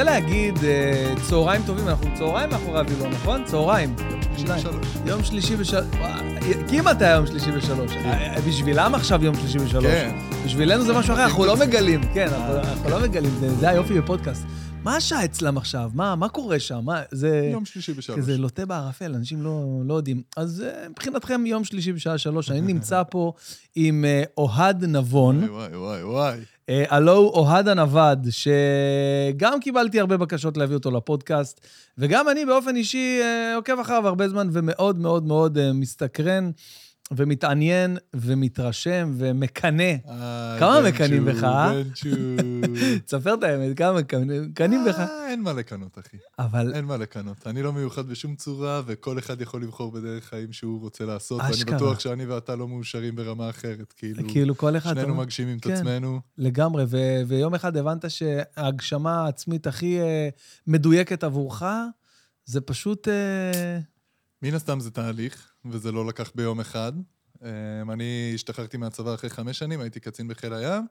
רוצה להגיד אה, צהריים טובים, אנחנו צהריים מאחורי הווילון, נכון? צהריים. יום שלישי בשלוש. כמעט היה יום שלישי בשלוש. אה, בשבילם עכשיו יום שלישי בשלוש. כן. בשבילנו זה משהו אחר, אנחנו לא מגלים. כן, אנחנו לא מגלים, זה- היופי בפודקאסט. מה השעה אצלם עכשיו? מה מה קורה שם? מה, זה... יום שלישי בשלוש. כזה לוטה בערפל, אנשים לא, לא יודעים. אז אה, מבחינתכם, יום שלישי בשעה שלוש, אני נמצא פה עם אוהד נבון. וואי, וואי, וואי. אה, הלו הוא אוהד הנווד, שגם קיבלתי הרבה בקשות להביא אותו לפודקאסט, וגם אני באופן אישי אה, עוקב אחריו הרבה זמן ומאוד מאוד מאוד אה, מסתקרן ומתעניין ומתרשם ומקנא. אה, כמה מקנאים בך, אה? תספר את האמת, כמה מקנאים בך. אה, אין מה לקנות, אחי. אבל אין מה לקנות. אני לא מיוחד בשום צורה, וכל אחד יכול לבחור בדרך חיים שהוא רוצה לעשות. ואני. בטוח שאני ואתה לא מאושרים ברמה אחרת. כאילו, כאילו כל אחד... שנינו אתה- מגשימים את כן. עצמנו. לגמרי, ויום אחד הבנת שההגשמה העצמית הכי אה, מדויקת עבורך, זה פשוט... אה, מן הסתם זה תהליך, וזה לא לקח ביום אחד. אמ, אני השתחררתי מהצבא אחרי חמש שנים, הייתי קצין בחיל הים.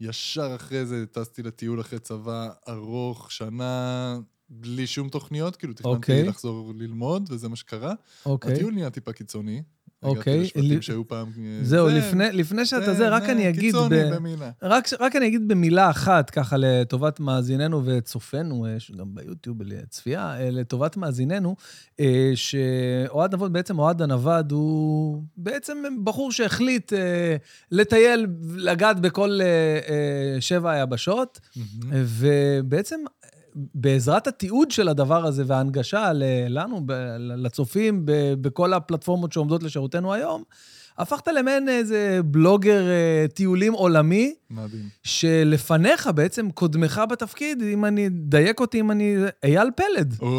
ישר אחרי זה טסתי לטיול אחרי צבא ארוך, שנה, בלי שום תוכניות, כאילו תכננתי אוקיי. לחזור ללמוד, וזה מה שקרה. אוקיי. הטיול נהיה טיפה קיצוני. אוקיי. הגעתי לשבטים שהיו פעם... אה, זהו, זה- לפני, לפני שאתה זה, רק אני אגיד... קיצוני ב- במילה. רק, רק אני אגיד במילה אחת, ככה לטובת מאזיננו וצופינו, אה, יש גם ביוטיוב לצפייה, אה, לטובת מאזיננו, אה, שאוהד נווד, בעצם אוהד הנווד, הוא בעצם בחור שהחליט אה, לטייל, לגעת בכל אה, אה, שבע היבשות. ובעצם בעזרת התיעוד של הדבר הזה וההנגשה לנו, לצופים, בכל הפלטפורמות שעומדות לשירותנו היום, הפכת למעין איזה בלוגר אה, טיולים עולמי, מדהים. שלפניך בעצם קודמך בתפקיד, אם אני, דייק אותי אם אני, אייל פלד. אוי,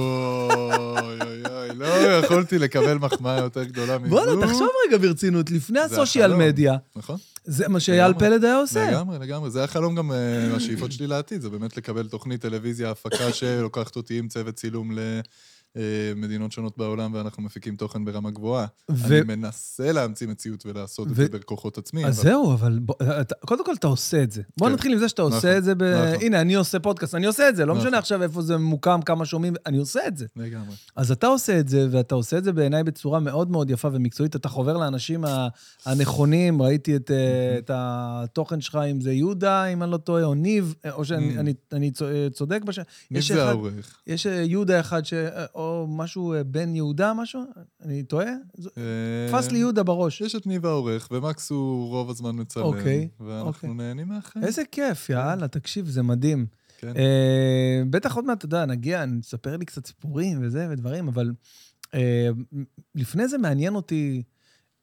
אוי, אוי, לא יכולתי לקבל מחמאה יותר גדולה מזו. בואנה, תחשוב רגע ברצינות, לפני הסושיאל. מדיה, נכון? זה מה שאייל. פלד היה עושה. לגמרי, לגמרי. זה החלום גם, אה, השאיפות שלי לעתיד, זה באמת לקבל תוכנית טלוויזיה, הפקה שלוקחת אותי עם צוות צילום למדינות שונות בעולם, ואנחנו מפיקים תוכן ברמה גבוהה. ו- אני מנסה להמציא מציאות ולעשות את ו- זה בכוחות עצמי, אז אבל זהו, אבל בוא, אתה, קודם כל אתה עושה את זה. בוא כן. נתחיל עם זה שאתה עושה נכון, את זה ב... נכון. הנה, אני עושה פודקאסט, אני עושה את זה, לא נכון. משנה עכשיו איפה זה ממוקם, כמה שומעים, אני עושה את זה. לגמרי. אז אתה עושה את זה, ואתה עושה את זה בעיניי בצורה מאוד מאוד יפה ומקצועית. אתה חובר לאנשים הנכונים, ראיתי את, אה, את התוכן שלך, אם זה יהודה, אם אני לא טועה, או ניב, אה, או שאני. אני, אני צו- אה, צודק בש... מי יש זה העורך? יש אה, יהודה אחד, ש... אה, או משהו אה, בן יהודה, משהו? אני טועה? ז- תפס לי יהודה בראש. אה, יש את ניב העורך, ומקס הוא רוב הזמן מצלם. אוקיי, ואנחנו אוקיי. נהנים מהחיים. איזה כיף, יאללה, תקשיב, זה מדהים. כן. אה, בטח עוד מעט, אתה יודע, נגיע, נספר לי קצת סיפורים וזה ודברים, אבל אה, לפני זה מעניין אותי,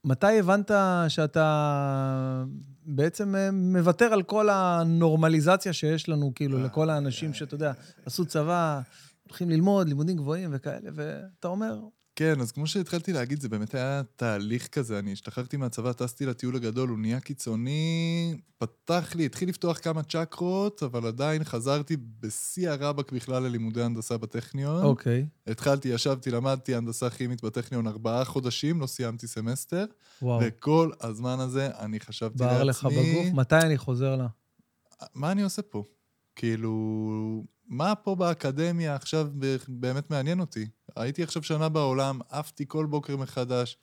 מתי הבנת שאתה בעצם אה, מוותר על כל הנורמליזציה שיש לנו, כאילו, אה, לכל האנשים שאתה יודע, עשו צבא, הולכים ללמוד, לימודים גבוהים וכאלה, ואתה אומר, כן, אז כמו שהתחלתי להגיד, זה באמת היה תהליך כזה. אני השתחררתי מהצבא, טסתי לטיול הגדול, הוא נהיה קיצוני, פתח לי, התחיל לפתוח כמה צ'קרות, אבל עדיין חזרתי בשיא הרבק בכלל ללימודי הנדסה בטכניון. אוקיי, התחלתי, ישבתי, למדתי הנדסה כימית בטכניון ארבעה חודשים, לא סיימתי סמסטר, וואו, וכל הזמן הזה אני חשבתי בערך לעצמי, בגוף, מתי אני חוזר לה? מה אני עושה פה? כאילו, מה פה באקדמיה עכשיו באמת מעניין אותי? הייתי עכשיו שנה בעולם, עפתי כל בוקר מחדש.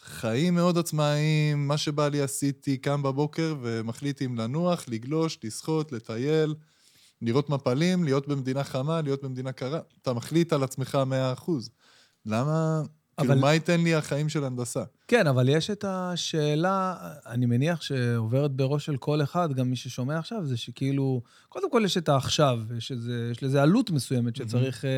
חיים מאוד עצמאיים, מה שבא לי עשיתי, קם בבוקר ומחליט אם לנוח, לגלוש, לשחות, לטייל, לראות מפלים, להיות במדינה חמה, להיות במדינה קרה. אתה מחליט על עצמך 100%. למה... אבל- כאילו, מה ייתן לי החיים של הנדסה? כן, אבל יש את השאלה, אני מניח שעוברת בראש של כל אחד, גם מי ששומע עכשיו, זה שכאילו, קודם כל יש את העכשיו, יש, איזה, יש לזה עלות מסוימת שצריך אה,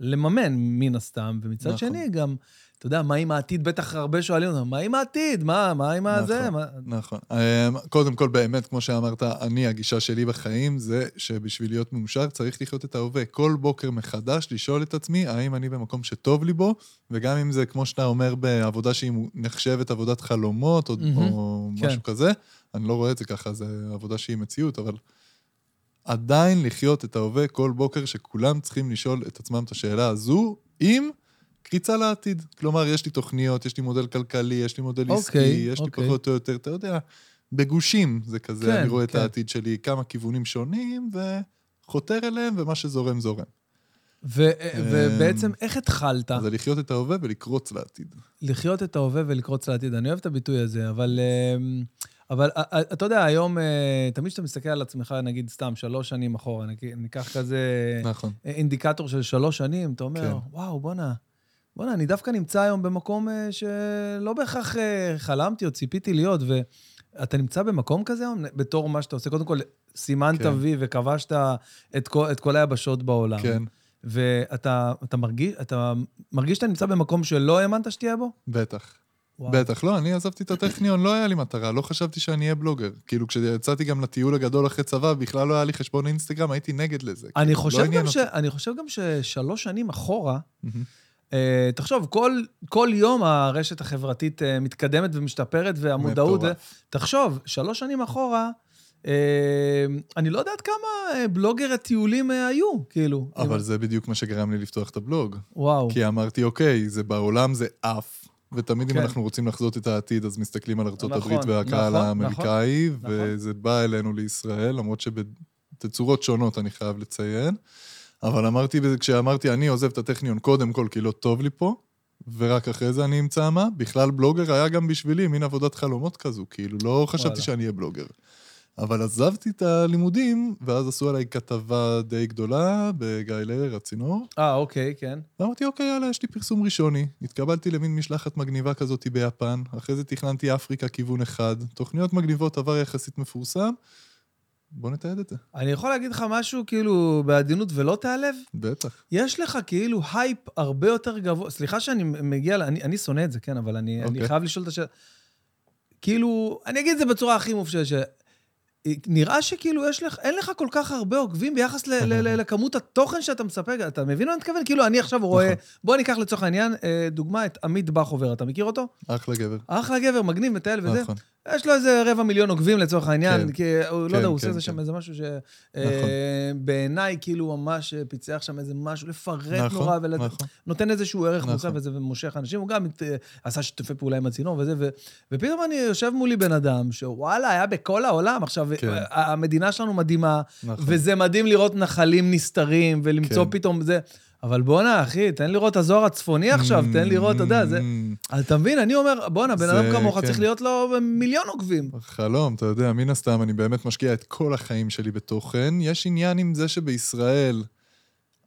לממן, מן הסתם, ומצד נכון. שני גם, אתה יודע, מה עם העתיד? בטח הרבה שואלים אותם, מה עם העתיד? מה, מה עם הזה? נכון. מה... נכון. אמ, קודם כל, באמת, כמו שאמרת, אני, הגישה שלי בחיים זה שבשביל להיות מאושר צריך לחיות את ההווה. כל בוקר מחדש לשאול את עצמי, האם אני במקום שטוב לי בו, וגם אם זה, כמו שאתה אומר, בעבודה שהיא נחשבת עבודת חלומות, או, מהמם. או כן. משהו כזה, אני לא רואה את זה ככה, זה עבודה שהיא מציאות, אבל עדיין לחיות את ההווה כל בוקר, שכולם צריכים לשאול את עצמם את השאלה הזו, עם קריצה לעתיד. כלומר, יש לי תוכניות, יש לי מודל כלכלי, יש לי מודל עסקי, אוקיי, יש לי אוקיי. פחות או יותר, אתה יודע, בגושים, זה כזה, כן, אני רואה את כן. העתיד שלי, כמה כיוונים שונים, וחותר אליהם, ומה שזורם, זורם. ו- ובעצם, איך התחלת זה לחיות את ההווה ולקרוץ לעתיד. לחיות את ההווה ולקרוץ לעתיד? אני אוהב את הביטוי הזה, אבל... אמ, אבל אתה יודע, היום, אה, תמיד כשאתה מסתכל על עצמך, נגיד סתם שלוש שנים אחורה, ניקח כזה נכון. אינדיקטור של שלוש שנים, אתה אומר, כן. וואו, בואנה, בואנה, אני דווקא נמצא היום במקום אה, שלא בהכרח אה, חלמתי או ציפיתי להיות, ואתה נמצא במקום כזה היום, בתור מה שאתה עושה. קודם כל, סימנת כן. וי וכבשת את כל, את כל היבשות בעולם. כן, ואתה אתה מרגיש, אתה מרגיש שאתה נמצא במקום שלא האמנת שתהיה בו? בטח. וואו. בטח, לא, אני עזבתי את הטכניון, לא היה לי מטרה, לא חשבתי שאני אהיה בלוגר. כאילו, כשיצאתי גם לטיול הגדול אחרי צבא, בכלל לא היה לי חשבון אינסטגרם, הייתי נגד לזה. אני כאילו, חושב, לא גם ש. אני חושב גם ששלוש שנים אחורה, מהמם. אה, תחשוב, כל, כל יום הרשת החברתית אה, מתקדמת ומשתפרת, והמודעות... מטורף. תחשוב, שלוש שנים אחורה, אה, אני לא יודעת כמה אה, בלוגר הטיולים אה, היו, כאילו. אבל אם- זה בדיוק מה שגרם לי לפתוח את הבלוג. וואו. כי אמרתי, אוקיי, זה בעולם זה עף, ותמיד אם כן. אנחנו רוצים לחזות את העתיד, אז מסתכלים על ארצות נכון, הברית והקהל נכון, האמריקאי, נכון. וזה בא אלינו לישראל, למרות שבתצורות שונות, אני חייב לציין. אבל אמרתי, כשאמרתי, אני עוזב את הטכניון קודם כל, כי לא טוב לי פה, ורק אחרי זה אני אמצא מה, בכלל בלוגר היה גם בשבילי מין עבודת חלומות כזו, כאילו, לא חשבתי וואלה. שאני אהיה בלוגר. אבל עזבתי את הלימודים, ואז עשו עליי כתבה די גדולה בגיא לרר, הצינור, אה, אוקיי, כן. ואמרתי, אוקיי, יאללה, יש לי פרסום ראשוני. התקבלתי למין משלחת מגניבה כזאת ביפן, אחרי זה תכננתי אפריקה כיוון אחד, תוכניות מגניבות, עבר יחסית מפורסם. בוא נתעד את זה. אני יכול להגיד לך משהו, כאילו, בעדינות ולא תיעלב? בטח. יש לך כאילו הייפ הרבה יותר גבוה, סליחה שאני מגיע, אני, אני שונא את זה, כן, אבל אני, אני אוקיי. חייב לשאול את השאלה. כאילו, אני אגיד את זה בצורה הכי מופשטת, ש... נראה שכאילו יש לך, אין לך כל כך הרבה עוקבים ביחס ל, ל, ל, לכמות התוכן שאתה מספק, אתה מבין מה אני מתכוון? כאילו, אני עכשיו רואה, נכון. בוא ניקח לצורך העניין, אה, דוגמה, את עמית בכובר, אתה מכיר אותו? אחלה גבר. אחלה גבר, מגניב, מטייל וזה. נכון. יש לו איזה רבע מיליון עוקבים לצורך העניין, כן. כי הוא, לא כן, יודע, הוא עושה כן, שם כן. איזה משהו נכון. שבעיניי כאילו ממש פיצח שם איזה משהו לפרט נכון, נורא, ונותן נכון. איזשהו ערך נכון. מוסף וזה ומושך אנשים, הוא גם אה, עשה שיתופי פעולה עם הצינור וזה, ו- ופתאום אני יושב מולי בן אדם שוואלה, היה בכל העולם. עכשיו, כן. המדינה שלנו מדהימה, נכון. וזה מדהים לראות נחלים נסתרים ולמצוא כן. פתאום זה. אבל בואנה, אחי, תן לראות את הזוהר הצפוני עכשיו, תן לראות, אתה יודע, זה... Mm, אתה מבין, אני אומר, בואנה, בן אדם כמוך כן. צריך להיות לו מיליון עוקבים. חלום, אתה יודע, מן הסתם, אני באמת משקיע את כל החיים שלי בתוכן. יש עניין עם זה שבישראל,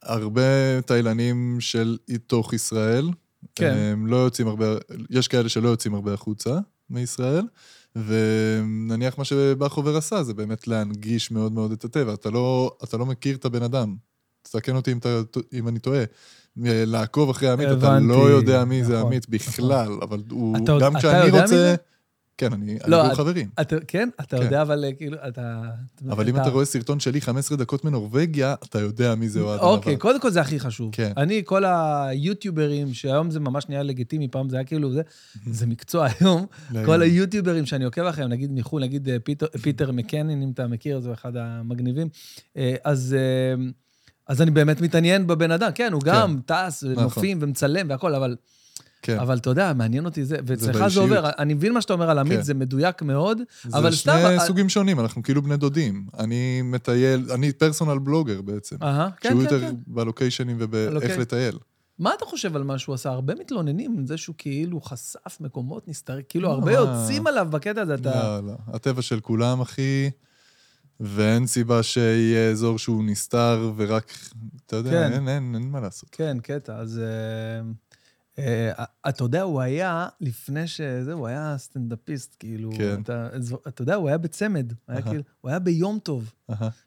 הרבה תאילנים של תוך ישראל, כן. הם לא יוצאים הרבה, יש כאלה שלא יוצאים הרבה החוצה מישראל, ונניח מה שבחובר עשה זה באמת להנגיש מאוד מאוד את הטבע. אתה לא, אתה לא מכיר את הבן אדם. תתקן אותי אם, אתה, אם אני טועה. לעקוב אחרי עמית, אתה לא יודע מי זה נכון, עמית בכלל, אבל הוא, אתה- גם אתה כשאני רוצה... זה? כן, אני, לא, אנחנו את- חברים. אתה, כן? אתה כן. יודע, אבל אה, כאילו, אתה... אבל אם אתה רואה סרטון שלי 15 דקות מנורבגיה, אתה יודע מי זה אוהד אוקיי, הנווד. קודם כל זה הכי חשוב. כן. אני, כל היוטיוברים, שהיום זה ממש נהיה לגיטימי, פעם זה היה כאילו, זה, זה מקצוע היום. כל היוטיוברים שאני עוקב אחריהם, נגיד מחו"ל, נגיד אה, פיטר, פיטר מקינון, אם אתה מכיר, זה אחד המגניבים. אה, אז, אה, אז אני באמת מתעניין בבן אדם. כן, הוא גם טס, נכון. נופים ומצלם והכל, אבל, כן. אבל אתה יודע, מעניין אותי זה, ואצלך זה. עובר. אני מבין מה שאתה אומר על עמית, כן. זה מדויק מאוד, זה אבל שני סתם... סוגים שונים, אנחנו כאילו בני דודים. אני מטייל, אני פרסונל בלוגר בעצם. אהה, כן, שהוא כן, יותר כן. בלוקיישנים ובאיך לטייל. מה אתה חושב על מה שהוא עשה? הרבה מתלוננים על זה שהוא כאילו חשף מקומות נסתרים, כאילו לא, הרבה? יוצאים עליו בקטע הזה, אתה... לא, לא. הטבע של כולם, אחי, ואין סיבה שיהיה אזור שהוא נסתר ורק, אתה יודע, כן. אין, אין, אין מה לעשות. כן, קטע. אז אה, אה, אתה יודע, הוא היה, לפני שזה, הוא היה סטנדאפיסט, כאילו, כן. אתה, אתה יודע, הוא היה בצמד, הוא היה. כאילו, הוא היה ביום טוב,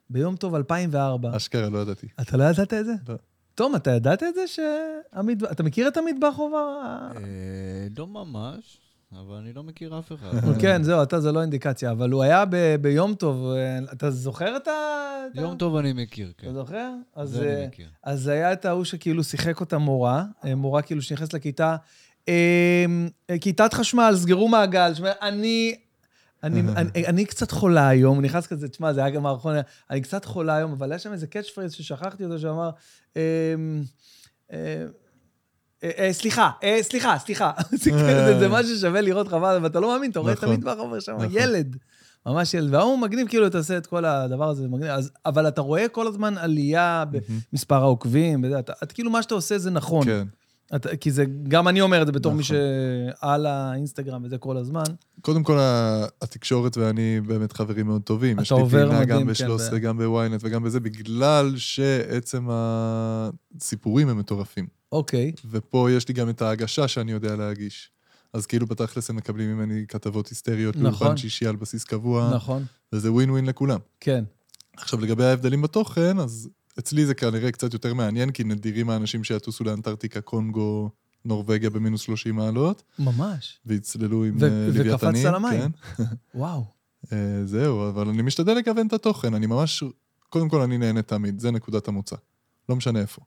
ביום טוב 2004. אשכרה, לא ידעתי. אתה לא ידעת את זה? לא. תום, אתה ידעת את זה שעמית, אתה מכיר את עמית בכובר? אה, לא ממש, אבל אני לא מכיר אף אחד. כן, זהו, אתה, זה לא אינדיקציה, אבל הוא היה ביום טוב, אה, אתה זוכר את ה... יום טוב אני מכיר, כן. אתה זוכר? זה אה, אני מכיר. אז היה את ההוא שכאילו שיחק אותה מורה, אה, מורה כאילו שנכנסת לכיתה, אה, כיתת חשמל, סגרו מעגל, שמע, אני... אני, אני, אני קצת חולה היום, הוא נכנס כזה, תשמע, זה היה גם מערכון, אני קצת חולה היום, אבל היה שם איזה catchphrase ששכחתי אותו, שאמר, אה, אה, אה, אה, סליחה, אה, סליחה, סליחה. זה כאילו, זה- זה משהו ששווה לראות חבל, ואתה לא מאמין, אתה רואה את נכון. עמית בחומר שם, נכון. ילד. ממש ילד. וההוא מגניב, כאילו, אתה עושה את כל הדבר הזה, מגניב. אז, אבל אתה רואה כל הזמן עלייה במספר העוקבים, וזה, אתה, את, כאילו, מה שאתה עושה זה נכון. כן. אתה, כי זה, גם אני אומר את זה בתור מי נכון. שעל האינסטגרם וזה כל הזמן. קודם כל, התקשורת ואני באמת חברים מאוד טובים. אתה יש לי עובר פינה מדהים, גם כן, ב-13, ב- גם בוויינט וגם בזה, בגלל שעצם הסיפורים הם מטורפים. אוקיי, ופה יש לי גם את ההגשה שאני יודע להגיש. אז כאילו בתכלס הם מקבלים ממני כתבות היסטריות נכון. לאולפן שישי על בסיס קבוע, נכון, וזה ווין ווין לכולם. כן. עכשיו, לגבי ההבדלים בתוכן, אז אצלי זה כנראה קצת יותר מעניין, כי נדירים האנשים שיטוסו לאנטארקטיקה, קונגו, נורבגיה במינוס 30 מעלות, ממש. ויצללו עם ו- אה, וקפצת לוויתנים. למים. כן. וואו. אה, זהו, אבל אני משתדל לגוון את התוכן, אני ממש... קודם כל, אני נהנה תמיד, זה נקודת המוצא. לא משנה איפה.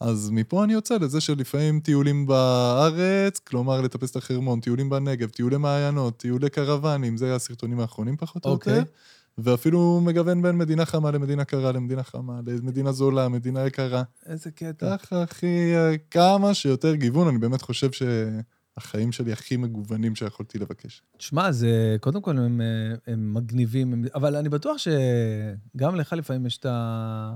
אז מפה אני יוצא לזה שלפעמים טיולים בארץ, כלומר לטפס את החרמון, טיולים בנגב, טיולי מעיינות, טיולי קרוונים, זה הסרטונים האחרונים פחות או אוקיי. יותר. ואפילו מגוון בין מדינה חמה למדינה קרה, למדינה חמה, למדינה זולה, מדינה יקרה. איזה קטע. ככה, הכי... כמה שיותר גיוון, אני באמת חושב שהחיים שלי הכי מגוונים שיכולתי לבקש. תשמע, זה, קודם כל הם, אה, הם מגניבים, הם, אבל אני בטוח שגם לך לפעמים יש את, ה,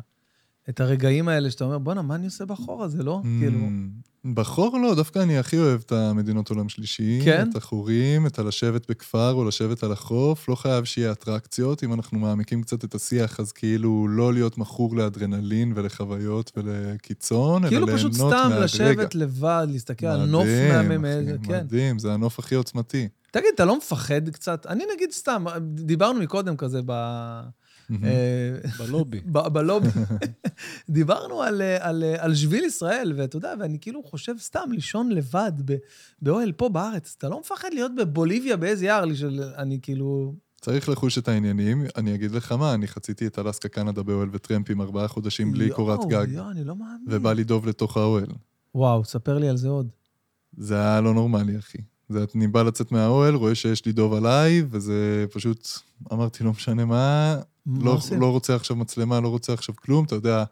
את הרגעים האלה שאתה אומר, בואנה, מה אני עושה בחור הזה, לא? כאילו, Mm, בחור לא, דווקא אני הכי אוהב את המדינות עולם שלישי. כן? את החורים, את הלשבת בכפר או לשבת על החוף. לא חייב שיהיה אטרקציות. אם אנחנו מעמיקים קצת את השיח, אז כאילו לא להיות מכור לאדרנלין ולחוויות ולקיצון, כאילו אלא פשוט ליהנות סתם מהרגע. לשבת לבד, להסתכל על נוף מהמם, איזה, כן. מדהים, זה הנוף הכי עוצמתי. תגיד, אתה לא מפחד קצת? אני נגיד סתם, דיברנו מקודם כזה ב... אה, בלובי. ב- בלובי, דיברנו על, אה, על, אה, על שביל ישראל, ואתה יודע, ואני כאילו חושב סתם לישון לבד ב- באוהל פה בארץ. אתה לא מפחד להיות בבוליביה באיזה יער לי של... אני כאילו... צריך לחוש את העניינים. אני אגיד לך מה, אני חציתי את אלסקה קנדה באוהל וטרמפים ארבעה חודשים בלי יואו, קורת גג, יואו, אני לא מאמין. ובא לדוב לתוך האוהל. וואו, ספר לי על זה עוד. זה היה לא נורמלי, אחי. זה, אני בא לצאת מהאוהל, רואה שיש לי דוב עליי, וזה פשוט, אמרתי, לא משנה מה, מה לא, עושים? לא רוצה עכשיו מצלמה, לא רוצה עכשיו כלום, אתה יודע,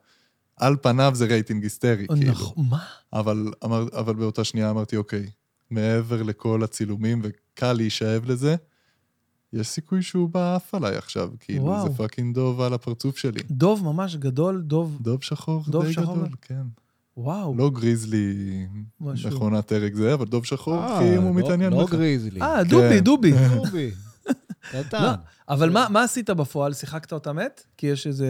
על פניו זה רייטינג היסטרי, כאילו. נכון, מה? אבל, אמר, אבל באותה שנייה אמרתי, אוקיי, מעבר לכל הצילומים, וקל להישאב לזה, יש סיכוי שהוא בא עף עליי עכשיו, כאילו, וואו. זה fucking דוב על הפרצוף שלי. דוב ממש גדול, דוב... דוב שחור דוב די שחור גדול? כן. וואו. לא גריזלי, משהו. מכונת הרג זה, אבל דוב שחור, אה, כי אם הוא לא- מתעניין לא בך. גריזלי. אה, דובי, דובי. דובי. לא, קטן. אבל מה, מה עשית בפועל? שיחקת אותה מת? כי יש איזה...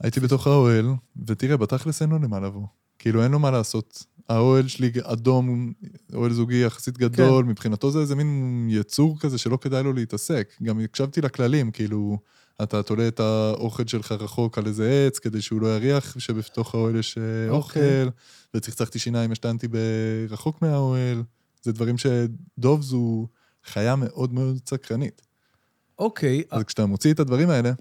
הייתי בתוך האוהל, ותראה, בתכלס אין לו למה לבוא. כאילו, אין לו מה לעשות. האוהל שלי אדום, אוהל זוגי יחסית גדול, כן. מבחינתו זה איזה מין יצור כזה שלא כדאי לו להתעסק. גם הקשבתי לכללים, כאילו, אתה תולה את האוכל שלך רחוק על איזה עץ, כדי שהוא לא יריח שבתוך האוהל יש אה, אוקיי. אוכל, וצחצחתי שיניים, השתנתי ברחוק מהאוהל. זה דברים שדוב זו חיה מאוד מאוד סקרנית. אוקיי, אז כשאתה מוציא את הדברים האלה,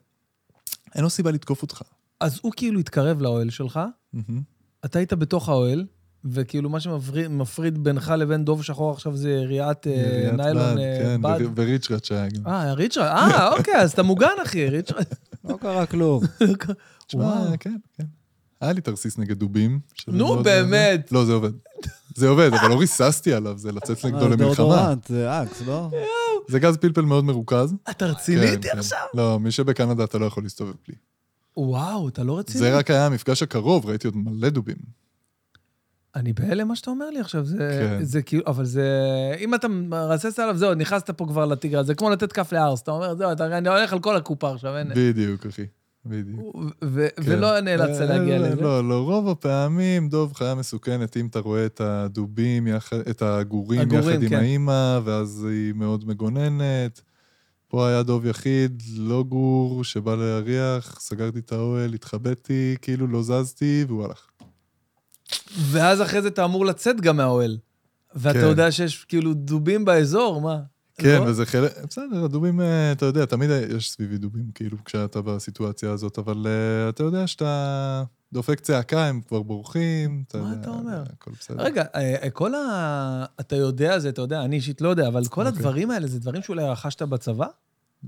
אין לו סיבה לתקוף אותך. אז הוא כאילו התקרב לאוהל שלך, מהמם. אתה היית בתוך האוהל, וכאילו מה שמפריד בינך לבין דוב שחור עכשיו זה יריעת אה, ניילון בד, אה, כן, וריצ'רד שהיה גם. אה, ריצ'רד, אה, אוקיי, אז אתה מוגן, אחי, ריצ'רד. לא קרה כלום. תשמע. כן, כן. היה לי תרסיס נגד דובים. נו, באמת. לא, זה עובד. זה עובד, אבל לא ריססתי עליו, זה לצאת נגדו אה, למלחמה. זה אקס, לא? זה גז פלפל מאוד מרוכז. אתה רציני כן, איתי כן. עכשיו? לא, מי שבקנדה אתה לא יכול להסתובב בלי. וואו, אתה לא רציני? זה רק היה המפגש הקרוב, ראיתי עוד מלא דובים. אני בהלם מה שאתה אומר לי עכשיו, זה, כן. זה כאילו, אבל זה... אם אתה מרסס עליו, זהו, נכנסת פה כבר לטיגר, זה כמו לתת כף לארס, אתה אומר, זהו, אתה, אני הולך על כל הקופה עכשיו, אין... בדיוק, אחי. בדיוק. ו- כן. ולא נאלצת אה, להגיע לא, לזה. לא, לא, רוב הפעמים דוב חיה מסוכנת, אם אתה רואה את הדובים, יחד- את הגורים הגורים, יחד עם כן. האימא, ואז היא מאוד מגוננת. פה היה דוב יחיד, לא גור, שבא להריח, סגרתי את האוהל, התחבאתי, כאילו לא זזתי, והוא הלך. ואז אחרי זה אתה אמור לצאת גם מהאוהל. ואתה כן. יודע שיש כאילו דובים באזור, מה? כן, לא? וזה חלק, בסדר, הדובים, אה, אתה יודע, תמיד יש סביבי דובים, כאילו, כשאתה בסיטואציה הזאת, אבל אה, אתה יודע שאתה דופק צעקה, הם כבר בורחים, אתה מה יודע, אתה אומר? הכל בסדר. רגע, אה, כל ה... אתה יודע זה, אתה יודע, אני אישית לא יודע, אבל כל אוקיי. הדברים האלה זה דברים שאולי רכשת בצבא? Mm,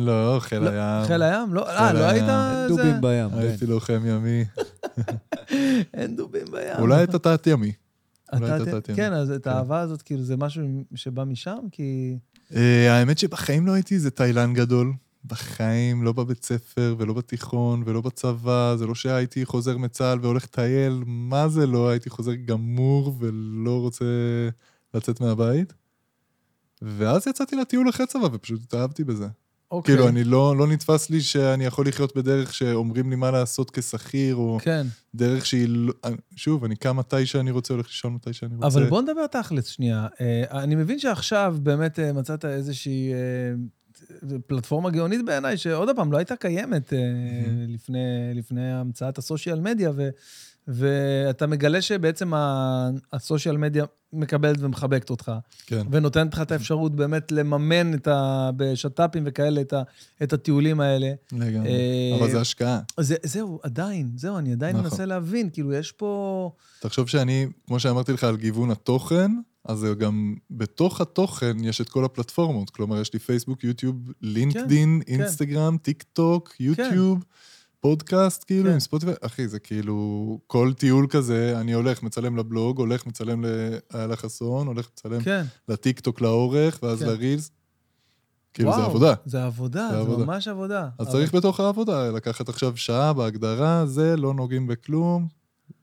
לא, חיל לא, הים. חיל הים? לא, אה, לא הים. היית... זה- דובים בים. כן. הייתי לוחם ימי. אין דובים בים. אולי אתה תת-ימי. אולי אתה- אתה תת-ימי. כן, אז את כן. האהבה הזאת, כאילו, זה משהו שבא משם? כי... אה, האמת שבחיים לא הייתי איזה תאילן גדול. בחיים, לא בבית ספר ולא בתיכון ולא בצבא, זה לא שהייתי חוזר מצה"ל והולך לטייל, מה זה לא, הייתי חוזר גמור ולא רוצה לצאת מהבית. ואז יצאתי לטיול אחרי צבא ופשוט התאהבתי בזה. אוקיי. כאילו, אני לא, לא נתפס לי שאני יכול לחיות בדרך שאומרים לי מה לעשות כשכיר, או כן, דרך שהיא לא... שוב, אני קם מתי שאני רוצה, הולך לישון מתי שאני רוצה. אבל בוא נדבר תכלס שנייה. אה, אני מבין שעכשיו באמת אה, מצאת איזושהי אה, פלטפורמה גאונית בעיניי, שעוד פעם, לא הייתה קיימת אה, לפני, לפני המצאת הסושיאל מדיה, ו, ואתה מגלה שבעצם הסושיאל מדיה מקבלת ומחבקת אותך, כן, ונותנת לך את האפשרות באמת לממן את ה, בשת"פים וכאלה את, ה, את הטיולים האלה. לגמרי. אה, אבל זה השקעה. זה, זהו, עדיין, זהו, אני עדיין נכון. מנסה להבין, כאילו, יש פה... תחשוב שאני, כמו שאמרתי לך על גיוון התוכן, אז זה גם בתוך התוכן יש את כל הפלטפורמות. כלומר, יש לי פייסבוק, יוטיוב, לינקדין, כן. אינסטגרם, טיק טוק, יוטיוב, פודקאסט, כאילו, כן. עם ספוטיפיי. אחי, זה כאילו, כל טיול כזה, אני הולך, מצלם לבלוג, הולך, מצלם לאיילה חסון, הולך, מצלם כן. לטיק טוק לאורך, ואז כן. לרילס. כאילו, זה וואו, עבודה. זה עבודה, זה זה עבודה. ממש עבודה. אז אבל- צריך בתוך העבודה לקחת עכשיו שעה בהגדרה, זה, לא נוגעים בכלום,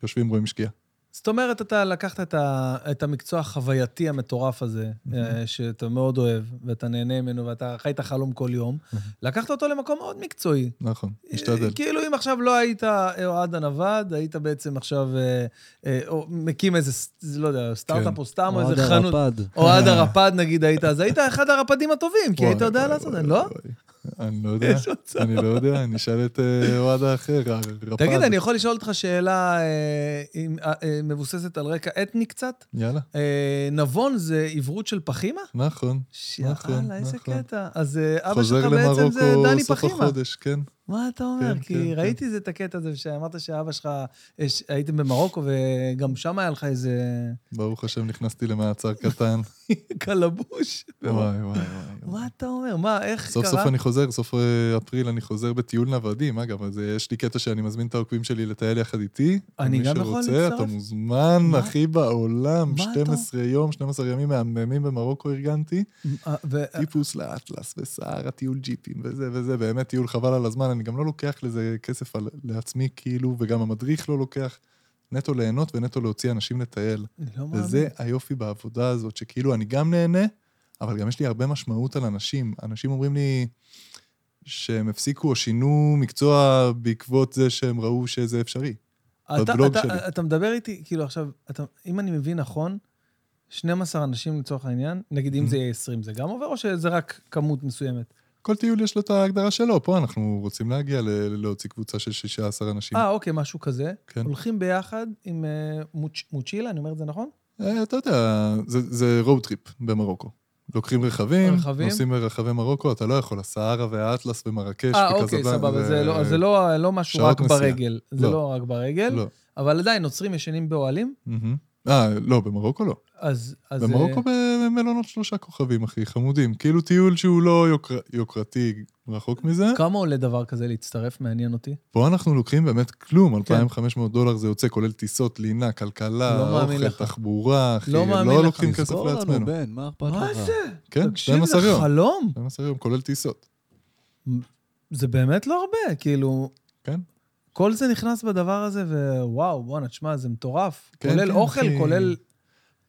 יושבים רואים שקיעה. זאת אומרת, אתה לקחת את, ה, את המקצוע החווייתי המטורף הזה, אה, שאתה מאוד אוהב, ואתה נהנה ממנו, ואתה חי את החלום כל יום, לקחת אותו למקום מאוד מקצועי. נכון, משתדל. כאילו, אם עכשיו לא היית אוהד הנווד, היית בעצם עכשיו אה, אה, או מקים איזה, לא יודע, סטארט-אפ כן. או סתם, או אוהד איזה חנות. הרפד. אוהד הרפד, נגיד, היית, אז היית אחד הרפדים הטובים, כי היית יודע לעשות את זה, לא? אני לא יודע. אני לא יודע, אני אשאל את אה, אוהד האחר, הרפד. תגיד, אני יכול לשאול אותך שאלה אה, אה, מבוססת על רקע אתני קצת? יאללה, נבון זה עברות של פחימה? נכון. נכון, יאללה, איזה נכון. קטע. אז אבא חוזר שלך בעצם זה למרוקו דני סוף פחימה. החודש, כן. מה אתה אומר? כן, כי כן, ראיתי זה את הקטע הזה שאמרת שאבא שלך, הייתם במרוקו וגם שם היה לך איזה ברוך השם, נכנסתי למעצר קטן. קלבוש. וואי, וואי, וואי. מה אתה אומר? מה, איך סוף קרה? סוף אני חוזר, סוף אה, אפריל אני חוזר בטיול נוודים. אגב, אז אה, יש לי קטע שאני מזמין את העוקבים שלי לטייל יחד איתי. אני גם יכול מי שרוצה, להצטרף? אתה מוזמן? אחי בעולם. מה אתה- 12 יום, 12 ימים מהממים במרוקו ארגנתי. אה, ו- טיפוס לאטלס וסהרה, טיול ג'יפים וזה וזה, באמת טיול חבל על הזמן, אני גם לא לוקח לזה כסף לעצמי כאילו, וגם המדריך לא לוקח. נטו ליהנות ונטו להוציא אנשים לטייל. לא מאמין. וזה היופי בעבודה הזאת, שכאילו אני גם נהנה, אבל גם יש לי הרבה משמעות על אנשים. אנשים אומרים לי שהם הפסיקו או שינו מקצוע בעקבות זה שהם ראו שזה אפשרי. אתה- בבלוג אתה- שלי. אתה מדבר איתי, כאילו עכשיו, אתה- אם אני מבין נכון, 12 אנשים לצורך העניין, נגיד אם Mhm. זה יהיה 20, זה גם עובר או שזה רק כמות מסוימת? כל טיול יש לו את ההגדרה שלו, פה אנחנו רוצים להגיע ל- להוציא קבוצה של 16 אנשים. אה, אוקיי, משהו כזה. כן. הולכים ביחד עם אה, מוצ'- מוצ'ילה, אני אומר את זה נכון? אה, אתה יודע, זה, זה road trip במרוקו. לוקחים רכבים, רכבים? נוסעים ברחבי מרוקו, אתה לא יכול, הסהרה והאטלס ומרקש אה, וקזבלנקה. אוקיי, סבבה, זה לא- זה לא לא משהו רק נסיעה. ברגל. זה לא. לא רק ברגל, לא. אבל עדיין, נוצרים ישנים באוהלים, מהמם. אה, לא, במרוקו לא. אז... אז, במרוקו אה, במלונות שלושה כוכבים, אחי, חמודים. כאילו טיול שהוא לא יוקר... יוקרתי רחוק מזה. כמה עולה דבר כזה להצטרף? מעניין אותי. פה אנחנו לוקחים באמת כלום, כן. 2,500 דולר זה יוצא, כולל טיסות, לינה, כלכלה, לא אוכל, לך. תחבורה, אחי. לא מאמין לא לך. לוקחים כסף תזכור לנו, לעצמנו. בן, מה אכפת לך? מה זה? כן, תקשיב, 12 זה יום. חלום. 12 יום, כולל טיסות. זה באמת לא הרבה, כאילו... כן. כל זה נכנס בדבר הזה, ווואו, בואנה, תשמע, זה מטורף. כן, כולל כן, אוכל, אחי. כולל...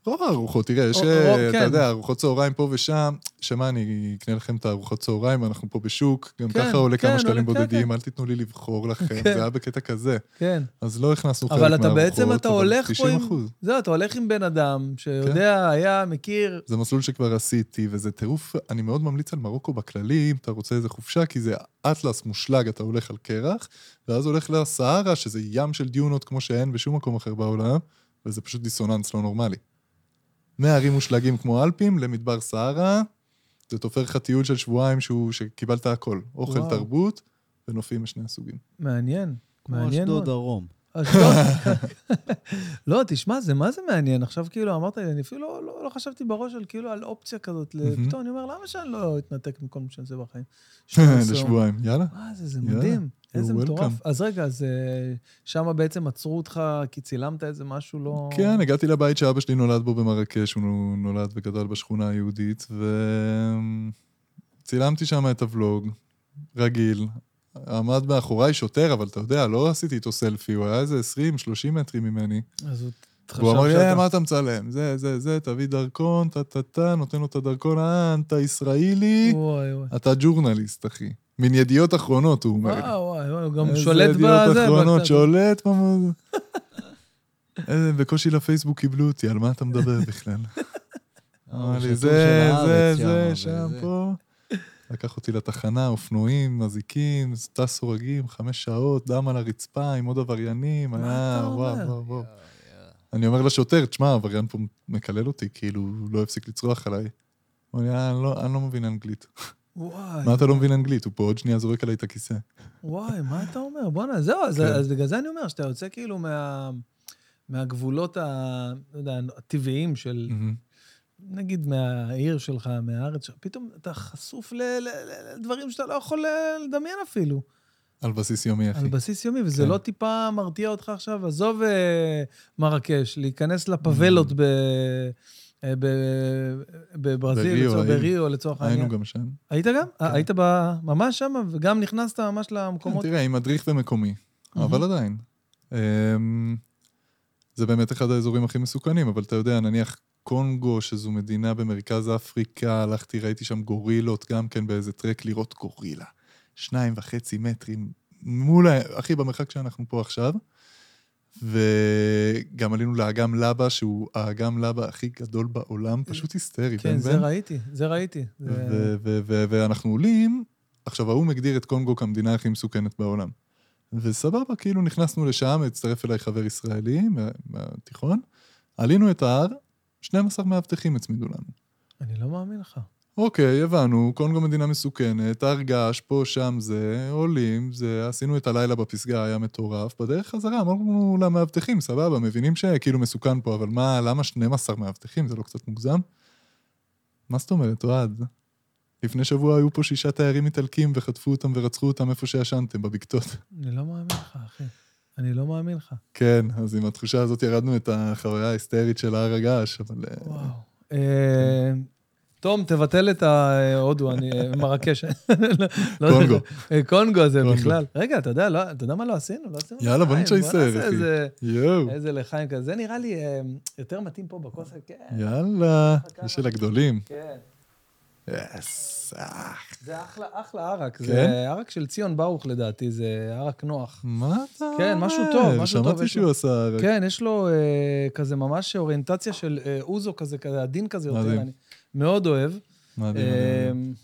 רוב הארוחות, תראה, יש, כן. אתה יודע, ארוחות צהריים פה ושם, שמה, אני אקנה לכם את הארוחות צהריים, אנחנו פה בשוק, גם כן, ככה עולה כן, כמה שקלים כן, בודדים, כן. אל תיתנו לי לבחור לכם, כן. זה היה בקטע כזה. כן. אז לא הכנסנו חלק אבל מהארוחות, אתה בעצם, אתה אבל הולך פה 90 עם... זהו, אתה הולך עם בן אדם כן. שיודע, היה, מכיר... זה מסלול שכבר עשיתי, וזה טירוף, אני מאוד ממליץ על מרוקו בכללי, אם אתה רוצה איזה חופשה, כי זה אטלס מושלג, אתה הולך על קרח, ואז הולך לסהרה, שזה ים של דיונות כמו שאין בשום מקום אחר בעולם, וזה פשוט דיסוננס לא נורמלי. מהרים מושלגים כמו אלפים למדבר סהרה, זה תופר לך טיול של שבועיים שהוא, שקיבלת הכל. אוכל, וואו. תרבות ונופים משני הסוגים. מעניין. כמו מעניין אשדוד מאוד. דרום. לא, תשמע, זה מה זה מעניין. עכשיו כאילו אמרת לי, אני אפילו לא, לא, לא חשבתי בראש על כאילו על אופציה כזאת. פתאום אני אומר, למה שאני לא אתנתק מכל מה שאני עושה בחיים? 12 יום. לשבועיים, יאללה. מה זה, זה מדהים. איזה מטורף. אז רגע, אז אה, שם בעצם עצרו אותך כי צילמת איזה משהו לא... כן, הגעתי לבית שאבא שלי נולד בו במרקש, הוא נולד וגדל בשכונה היהודית, וצילמתי שם את הוולוג, רגיל. עמד מאחוריי שוטר, אבל אתה יודע, לא עשיתי איתו סלפי, הוא היה איזה 20-30 מטרים ממני. אז הוא חשב והוא אמר לי, אה, מה אתה מצלם? זה, זה, זה, תביא דרכון, טה-טה-טה, נותן לו את הדרכון, אה, אתה ישראלי. אתה ג'ורנליסט, אחי. מן ידיעות אחרונות, הוא אומר. וואו, וואי, הוא גם איזה שולט ידיעות בזה. אחרונות, בקצת. שולט במוד. איזה, בקושי לפייסבוק קיבלו אותי, על מה אתה מדבר בכלל? אמר לי, זה, זה, זה, שם. פה. לקח אותי לתחנה, אופנועים, מזיקים, טס הורגים, חמש שעות, דם על הרצפה עם עוד עבריינים, היה, אתה וואו, אומר? וואו, וואו. אני אומר לשוטר, תשמע, העבריין פה מקלל אותי, כאילו, הוא לא הפסיק לצרוח עליי. הוא אומר "אה, אני לא- אני לא מבין אנגלית. וואי, מה אתה לא מבין אנגלית? הוא פה עוד שנייה זורק עליי את הכיסא. וואי, מה אתה אומר? בואנה, זהו, אז, כן. אז בגלל זה אני אומר, שאתה יוצא כאילו מה, מהגבולות ה, לא יודע, הטבעיים של, מהמם. נגיד, מהעיר שלך, מהארץ שלך, פתאום אתה חשוף לדברים שאתה לא יכול אה, לדמיין אפילו, על בסיס יומי, אחי. על בסיס יומי, וזה כן. לא טיפה מרתיע אותך עכשיו? עזוב אה, מרקש, להיכנס לפאבלות ב... אה, בברזיל, בריו, לצורך- העניין. היינו גם שם. היית גם? אה, היית ב- ממש שם, וגם נכנסת ממש למקומות? תראה, עם מדריך ומקומי. אבל עדיין. אמ, זה באמת אחד האזורים הכי מסוכנים, אבל אתה יודע, נניח קונגו, שזו מדינה במרכז אפריקה, הלכתי, ראיתי שם גורילות, גם כן באיזה טרק לראות גורילה. שניים וחצי מטרים מול, אחי, במרחק שאנחנו פה עכשיו. וגם עלינו לאגם לבה, שהוא האגם לבה הכי גדול בעולם, פשוט היסטרי. כן, זה. ראיתי, זה ראיתי. זה- ו- ו- ו- ואנחנו עולים, עכשיו האו"ם הגדיר את קונגו כמדינה הכי מסוכנת בעולם. וסבבה, כאילו נכנסנו לשם, הצטרף אליי חבר ישראלי מה- מהתיכון, עלינו את ההר, 12 מאבטחים הצמידו לנו. אני לא מאמין לך. אוקיי, הבנו, קונגו מדינה מסוכנת, הר געש, פה, שם, זה, עולים, זה, עשינו את הלילה בפסגה, היה מטורף. בדרך חזרה אמרנו למאבטחים, סבבה, מבינים שכאילו מסוכן פה, אבל מה, למה 12 מאבטחים? זה לא קצת מוגזם? מה זאת אומרת, אוהד? לפני שבוע היו פה שישה תיירים איטלקים וחטפו אותם ורצחו אותם איפה שישנתם, בבקתות. אני לא מאמין לך, אחי. אני לא מאמין לך. כן, אז עם התחושה הזאת ירדנו את החוויה ההיסטרית של הר הגעש, אבל... אה, וואו. אה, תום, תבטל את ההודו, אני... אה, מרקש. לא. קונגו. קונגו זה. בכלל. רגע, אתה יודע, לא- אתה יודע מה לא עשינו? לא עשינו יאללה, בוא נעשה אחי. איזה- לחיים כזה. זה נראה לי יותר מתאים פה בכוס. כן, יאללה, זה של הגדולים. כן. יס, אה. זה אחלה, אחלה ערק. כן? זה ערק של ציון ברוך לדעתי, זה ערק נוח. מה אתה אומר? כן, משהו טוב, משהו טוב שמעתי שהוא. עשה... רק- כן, יש לו אה, כזה ממש אוריינטציה של אה, אוזו כזה, כזה עדין כזה יותר, מדהים. אני מאוד אוהב. מדהים, אה, מדהים.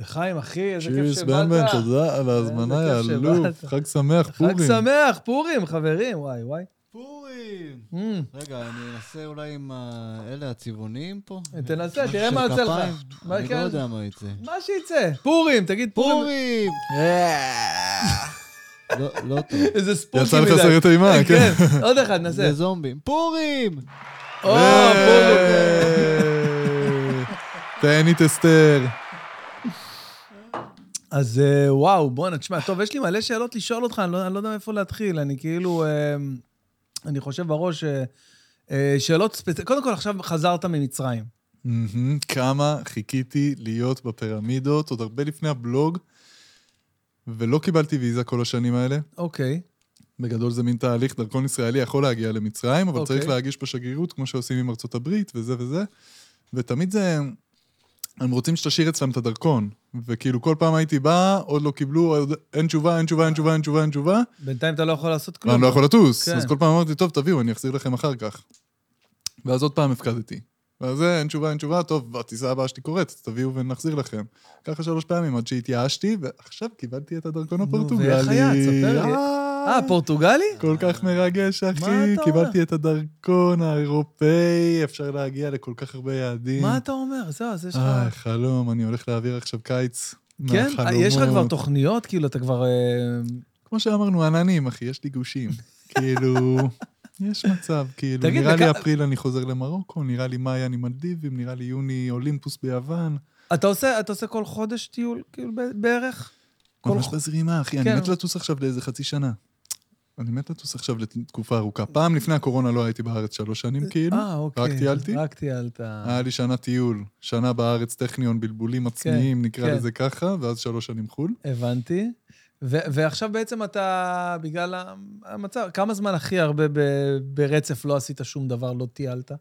לחיים, אחי, איזה כיף שבאת. בן בן, תודה על ההזמנה. שבאת. חג שמח, פורים. חג שמח, פורים, חברים, וואי, וואי. Mm, רגע, אני אנסה אולי עם אלה הצבעונים פה. תנסה, משהו תראה מה יוצא לך. אני כן? לא יודע מה יצא. מה שיצא. פורים, תגיד פורים. פורים! לא- לא טוב. איזה ספורקי יצא מדי. לך סרט אימה, כן. כן, עוד אחד, ננסה. זה זומבים. פורים! או, פורים. אה, תהן את אסתר. אז אה, וואו, בואנה, תשמע, טוב, יש לי מלא שאלות לשאול אותך, אני לא, אני לא יודע מאיפה להתחיל. אני כאילו, אה, אני חושב בראש, אה, אה, שאלות ספציפיות. קודם כל, עכשיו חזרת ממצרים. כמה חיכיתי להיות בפירמידות, עוד הרבה לפני הבלוג, ולא קיבלתי ויזה כל השנים האלה. אוקיי. בגדול זה מין תהליך, דרכון ישראלי יכול להגיע למצרים, אבל אוקיי. צריך להגיש בשגרירות, כמו שעושים עם ארצות הברית, וזה וזה. ותמיד זה... הם רוצים שתשאיר אצלם את הדרכון. וכאילו כל פעם הייתי בא, עוד לא קיבלו, עוד אין תשובה, אין תשובה, אין תשובה, אין תשובה, אין תשובה. בינתיים אתה לא יכול לעשות כלום. ואני לא יכול לטוס. כן. אז כל פעם אמרתי, טוב, תביאו, אני אחזיר לכם אחר כך. ואז עוד פעם הפקדתי. ואז זה, אין תשובה, אין תשובה, טוב, בטיסה הבאה שלי קורית, תביאו ונחזיר לכם. ככה שלוש פעמים עד שהתייאשתי, ועכשיו קיבלתי את הדרכון נו, הפורטוגלי. ואיך היה? תספר לי. אה, פורטוגלי? כל כך מרגש, אחי. קיבלתי את הדרכון האירופאי, אפשר להגיע לכל כך הרבה יעדים. מה אתה אומר? זהו, אז יש לך... אה, חלום, אני הולך להעביר עכשיו קיץ. כן? אה, יש לך כבר תוכניות? כאילו, אתה כבר... אה, כמו שאמרנו, עננים, אחי, יש לי גושים. כאילו, יש מצב, כאילו, תגיד, נראה לי אפריל אני חוזר למרוקו, נראה לי מאי אני מלדיבים, נראה לי יוני אולימפוס ביוון. אתה עושה אתה עושה כל חודש טיול, כאילו, בערך? ממש בזרימה, אחי, אני כן. מת לטוס עכשיו לאיזה חצי שנה. אני מת לטוס עכשיו לתקופה ארוכה. פעם לפני הקורונה לא הייתי בארץ שלוש שנים, כאילו. אה, אוקיי. רק טיילתי? רק טיילת. היה לי שנה טיול, שנה בארץ טכניון, בלבולים עצמיים, נקרא כן. לזה ככה, ואז שלוש שנים חו"ל. הבנתי. ועכשיו בעצם אתה, בגלל המצב, כמה זמן הכי הרבה ברצף לא עשית שום דבר, לא טיילת?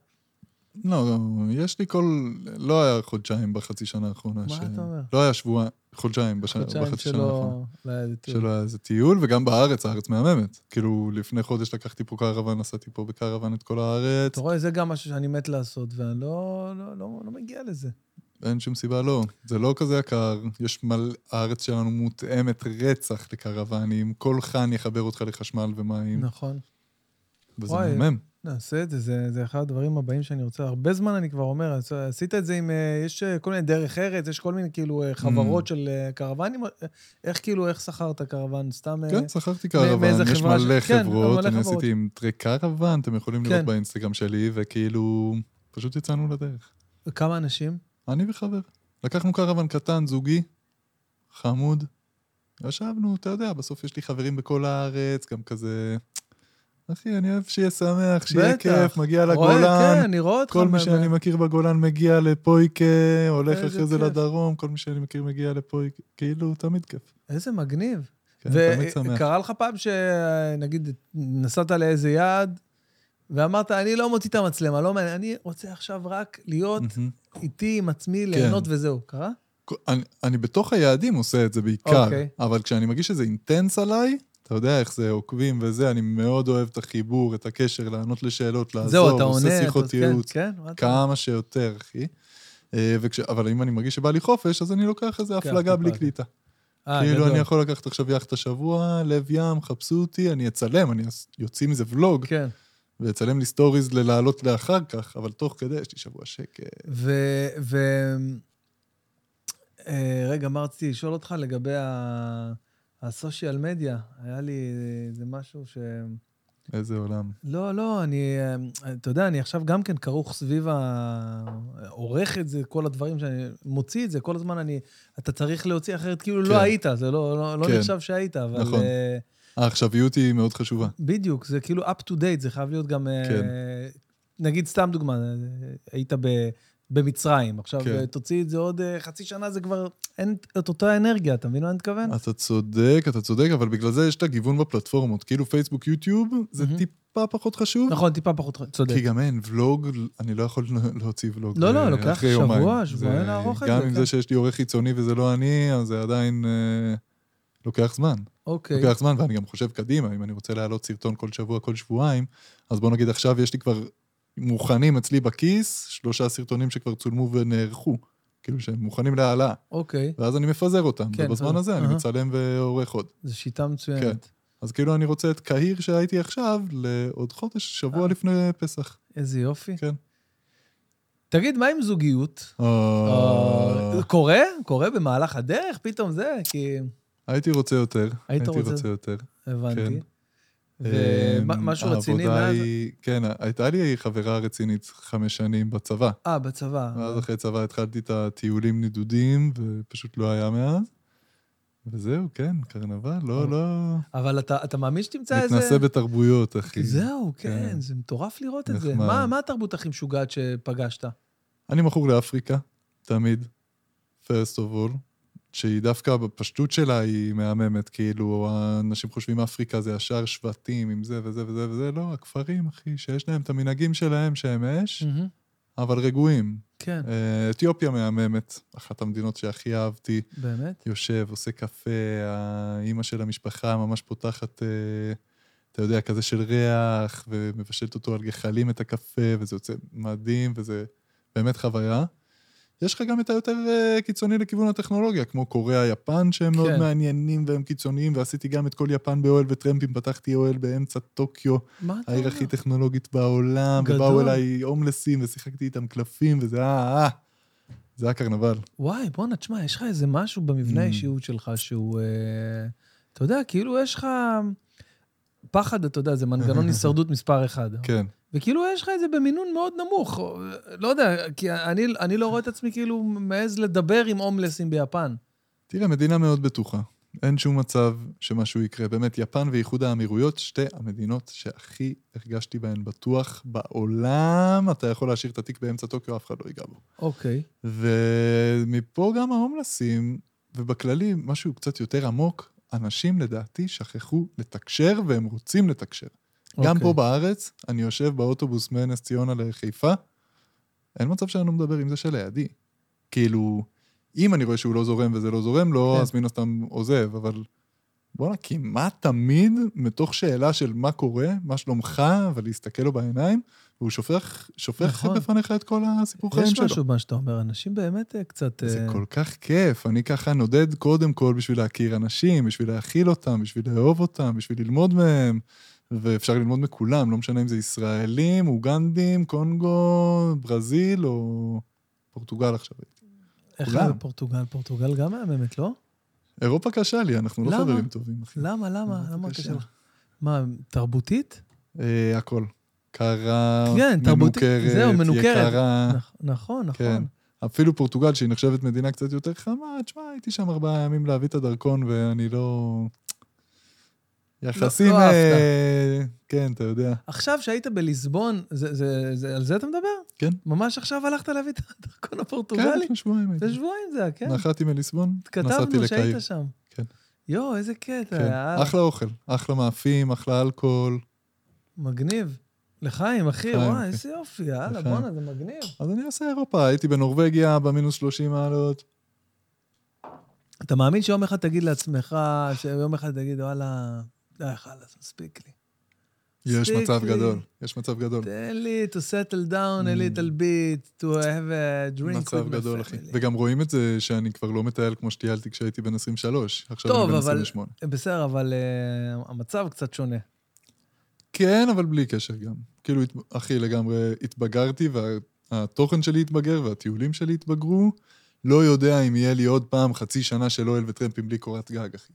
לא, לא, יש לי כל... לא היה חודשיים בחצי שנה האחרונה. מה אתה אומר? לא היה שבוע... חודשיים בש... חודשיים בחצי שנה האחרונה. שלא... לא היה טיול. שלא היה איזה טיול, וגם בארץ, הארץ מהממת. כאילו, לפני חודש לקחתי פה קרוון, נסעתי פה בקרוון את כל הארץ. אתה רואה, זה גם משהו שאני מת לעשות, ואני לא, לא, לא, לא מגיע לזה. אין שום סיבה לא. זה לא כזה יקר, יש מלא... הארץ שלנו מותאמת רצח לקרוונים, כל חאן יחבר אותך לחשמל ומים, נכון. וזה. מהמם. נעשה את זה, זה, זה אחד הדברים הבאים שאני רוצה. הרבה זמן אני כבר אומר, עש- עשית את זה עם... אה, יש אה, כל מיני דרך ארץ, יש כל מיני כאילו אה, חברות Mm. של קרוונים. איך כאילו, איך שכרת קרוון? סתם... כן, שכרתי קרוון, יש חברה ש- מלא כן, חברות, מלא אני חברות. עשיתי עם טרק קרוון, אתם יכולים לראות כן. באינסטגרם שלי, וכאילו, פשוט יצאנו לדרך. כמה אנשים? אני וחבר. לקחנו קרוון קטן, זוגי, חמוד. ישבנו, אתה יודע, בסוף יש לי חברים בכל הארץ, גם כזה... אחי, אני אוהב שיהיה שמח, שיהיה בטח. כיף, מגיע רואה, לגולן. כן, אני רואה אותך. כל מי שאני מכיר בגולן מגיע לפויקה, הולך אחרי זה כיף. לדרום, כל מי שאני מכיר מגיע לפויקה, כאילו, תמיד כיף. איזה מגניב. כן, תמיד שמח. וקרה לך פעם שנגיד נסעת לאיזה יעד, ואמרת, אני לא מוציא את המצלמה, לא מעניין, אני רוצה עכשיו רק להיות. איתי עם עצמי, כן. ליהנות וזהו. קרה? אני, אני בתוך היעדים עושה את זה בעיקר, אוקיי. אבל כשאני מרגיש שזה אינטנס עליי, אתה יודע איך זה, עוקבים וזה, אני מאוד אוהב את החיבור, את הקשר, לענות לשאלות, לעזור, זהו, אתה עושה עונה, שיחות אתה- כן, ייעוץ, כן, אומר? כמה שיותר, אחי. אה, וכש, אבל אם אני מרגיש שבא לי חופש, אז אני לוקח איזה הפלגה בלי. קליטה. אה, כאילו. אני יכול לקחת עכשיו יאכטה שבוע, לב ים, חפשו אותי, אני אצלם, אני יוציא מזה ולוג, כן. ואצלם לי סטוריז להעלות לאחר כך, אבל תוך כדי יש לי שבוע שקט. ו... ו... אה, רגע, מה רציתי לשאול אותך לגבי ה- ה social media? היה לי איזה משהו ש... איזה עולם. לא, לא, אני... אתה יודע, אני עכשיו גם כן כרוך סביב ה... עורך את זה, כל הדברים שאני מוציא את זה, כל הזמן אני... אתה צריך להוציא אחרת, כאילו כן. לא היית, זה לא, לא, לא כן. נחשב שהיית, אבל... נכון. אה, העכשוויות היא מאוד חשובה. בדיוק, זה כאילו up to date, זה חייב להיות גם... אה, כן. נגיד, סתם דוגמה, אה, היית ב, במצרים, עכשיו כן. תוציא את זה עוד אה, חצי שנה, זה כבר אין את אותה אנרגיה, אתה מבין מה אני מתכוון? אתה צודק, אתה צודק, אבל בגלל זה יש את הגיוון בפלטפורמות. כאילו פייסבוק, יוטיוב, זה מהמם. טיפה פחות חשוב. נכון, טיפה פחות צודק. כי גם אין ולוג, אני לא יכול להוציא ולוג. לא, לא, אה, לוקח שבוע, יומיים. שבועיים לערוך את גם זה, עם כן. זה שיש לי עורך חיצוני וזה לא אני, אז זה עדיין אה, לוקח זמן. אוקיי. לוקח זמן, ואני גם חושב קדימה, אם אני רוצה להעלות סרטון כל שבוע, כל שבועיים, אז בוא נגיד עכשיו יש לי כבר מוכנים אצלי בכיס, שלושה סרטונים שכבר צולמו ונערכו. כאילו שהם מוכנים להעלאה, אוקיי, ואז אני מפזר אותם, כן, ובזמן בסדר. הזה אני אהה. מצלם ועורך עוד. זו שיטה כן. מצוינת. אז כאילו אני רוצה את קהיר שהייתי עכשיו לעוד חודש, שבוע אה. לפני פסח. איזה יופי. כן. תגיד, מה עם זוגיות? אה, אה, קורה? קורה במהלך הדרך? פתאום זה? כי... הייתי רוצה יותר. היית הייתי רוצה- רוצה יותר. הבנתי. אמ, ומשהו רציני מאז? כן, הייתה לי חברה רצינית חמש שנים בצבא. אה, בצבא. ואז אחרי צבא התחלתי את הטיולים נדודים, ופשוט לא היה מאז. וזהו, כן, קרנבל, לא, לא... אבל אתה אתה מאמין שתמצא איזה... מתנסה בתרבויות, אחי. זהו, כן, כן. זה מטורף לראות את זה. נחמד. מה מה התרבות הכי משוגעת שפגשת? אני מכור לאפריקה, תמיד, first of all, שהיא דווקא בפשטות שלה היא מהממת, כאילו, האנשים חושבים אפריקה זה ישר שבטים עם זה וזה וזה וזה, לא, הכפרים, אחי, שיש להם את המנהגים שלהם שהם אש, מהמם. אבל רגועים. כן, אה, אתיופיה מהממת, אחת המדינות שהכי אהבתי. באמת? יושב, עושה קפה, האימא של המשפחה ממש פותחת, אה, אתה יודע, כזה של ריח, ומבשלת אותו על גחלים את הקפה, וזה יוצא מדהים, וזה באמת חוויה. יש לך גם את היותר אה, קיצוני לכיוון הטכנולוגיה, כמו קוריאה, יפן, שהם מאוד כן. מעניינים והם קיצוניים, ועשיתי גם את כל יפן באוהל וטרמפים, פתחתי אוהל באמצע טוקיו, העיר? הכי טכנולוגית בעולם, גדול. ובאו אליי הומלסים ושיחקתי איתם קלפים, וזה אה, אה, זה היה קרנבל. וואי, בואנה, תשמע, יש לך איזה משהו במבנה Mm. האישיות שלך שהוא... אה, אתה יודע, כאילו יש לך... פחד, אתה יודע, זה מנגנון הישרדות מספר אחד. כן. וכאילו יש לך את זה במינון מאוד נמוך. לא יודע, כי אני, אני לא רואה את עצמי כאילו מעז לדבר עם הומלסים ביפן. תראה, מדינה מאוד בטוחה. אין שום מצב שמשהו יקרה. באמת, יפן ואיחוד האמירויות, שתי המדינות שהכי הרגשתי בהן בטוח בעולם. אתה יכול להשאיר את התיק באמצע טוקיו, אף אחד לא ייגע בו. אוקיי. ומפה גם ההומלסים, ובכללי, משהו קצת יותר עמוק, אנשים לדעתי שכחו לתקשר והם רוצים לתקשר. גם אוקיי. פה בארץ, אני יושב באוטובוס מנס ציונה לחיפה, אין מצב שאני לא מדבר עם זה שלידי. כאילו, אם אני רואה שהוא לא זורם וזה לא זורם לו, כן. אז מן הסתם עוזב, אבל בואנה, כמעט תמיד, מתוך שאלה של מה קורה, מה שלומך, ולהסתכל לו בעיניים, הוא שופך, שופך נכון. בפניך את כל הסיפור חיים יש שלו. משהו במה שאתה אומר, אנשים באמת אה, קצת... זה אה, כל כך כיף, אני ככה נודד קודם כל בשביל להכיר אנשים, בשביל להכיל אותם, בשביל לאהוב אותם, בשביל ללמוד מהם, ואפשר ללמוד מכולם, לא משנה אם זה ישראלים, אוגנדים, קונגו, ברזיל או פורטוגל עכשיו. איך. זה פורטוגל? פורטוגל גם מהממת, לא? אירופה קשה לי, אנחנו לא? חברים טובים. למה, למה? למה קשה. לך? מה, תרבותית? אה, הכל. קרה, כן, תרבותית, מנוכרת, זהו, מנוכרת. יקרה. נכ- נכון, כן. נכון. אפילו פורטוגל, שהיא נחשבת מדינה קצת יותר חמה, תשמע, הייתי שם ארבעה ימים להביא את הדרכון, ואני לא... יחסים... לא אהבת. אה, כן, אתה יודע. עכשיו שהיית בליסבון, זה- זה- זה- על זה אתה מדבר? כן. ממש עכשיו הלכת להביא את הדרכון כן, הפורטוגלי? לפני שבועיים הייתי. זה שבועיים זה היה, כן. נחתי מליסבון, נסעתי לקהיר. שהיית שם. כן. יואו, איזה קטע. כן, יאללה. אחלה אוכל, אחלה מאפים, אחלה אלכוהול. מגניב. לחיים, אחי, וואי. איזה יופי, יאללה. בואנה, זה מגניב. אז אני אעשה אירופה, הייתי בנורבגיה במינוס 30 מעלות. אתה מאמין שיום אחד תגיד לעצמך, שיום אחד תגיד, וואלה, די, חלאס, מספיק לי. יש מצב לי. גדול, יש מצב גדול. תן לי to settle down a little bit, to have a drink מצב גדול, אחי. וגם רואים את זה שאני כבר לא מטייל כמו שטיילתי כשהייתי בן 23. עכשיו טוב, אני בן אבל- 28. בסדר, אבל אה, המצב קצת שונה. כן, אבל בלי קשר גם. כאילו, אחי, לגמרי התבגרתי, והתוכן שלי התבגר, והטיולים שלי התבגרו. לא יודע אם יהיה לי עוד פעם חצי שנה של אוהל וטרמפים בלי קורת גג, אחי.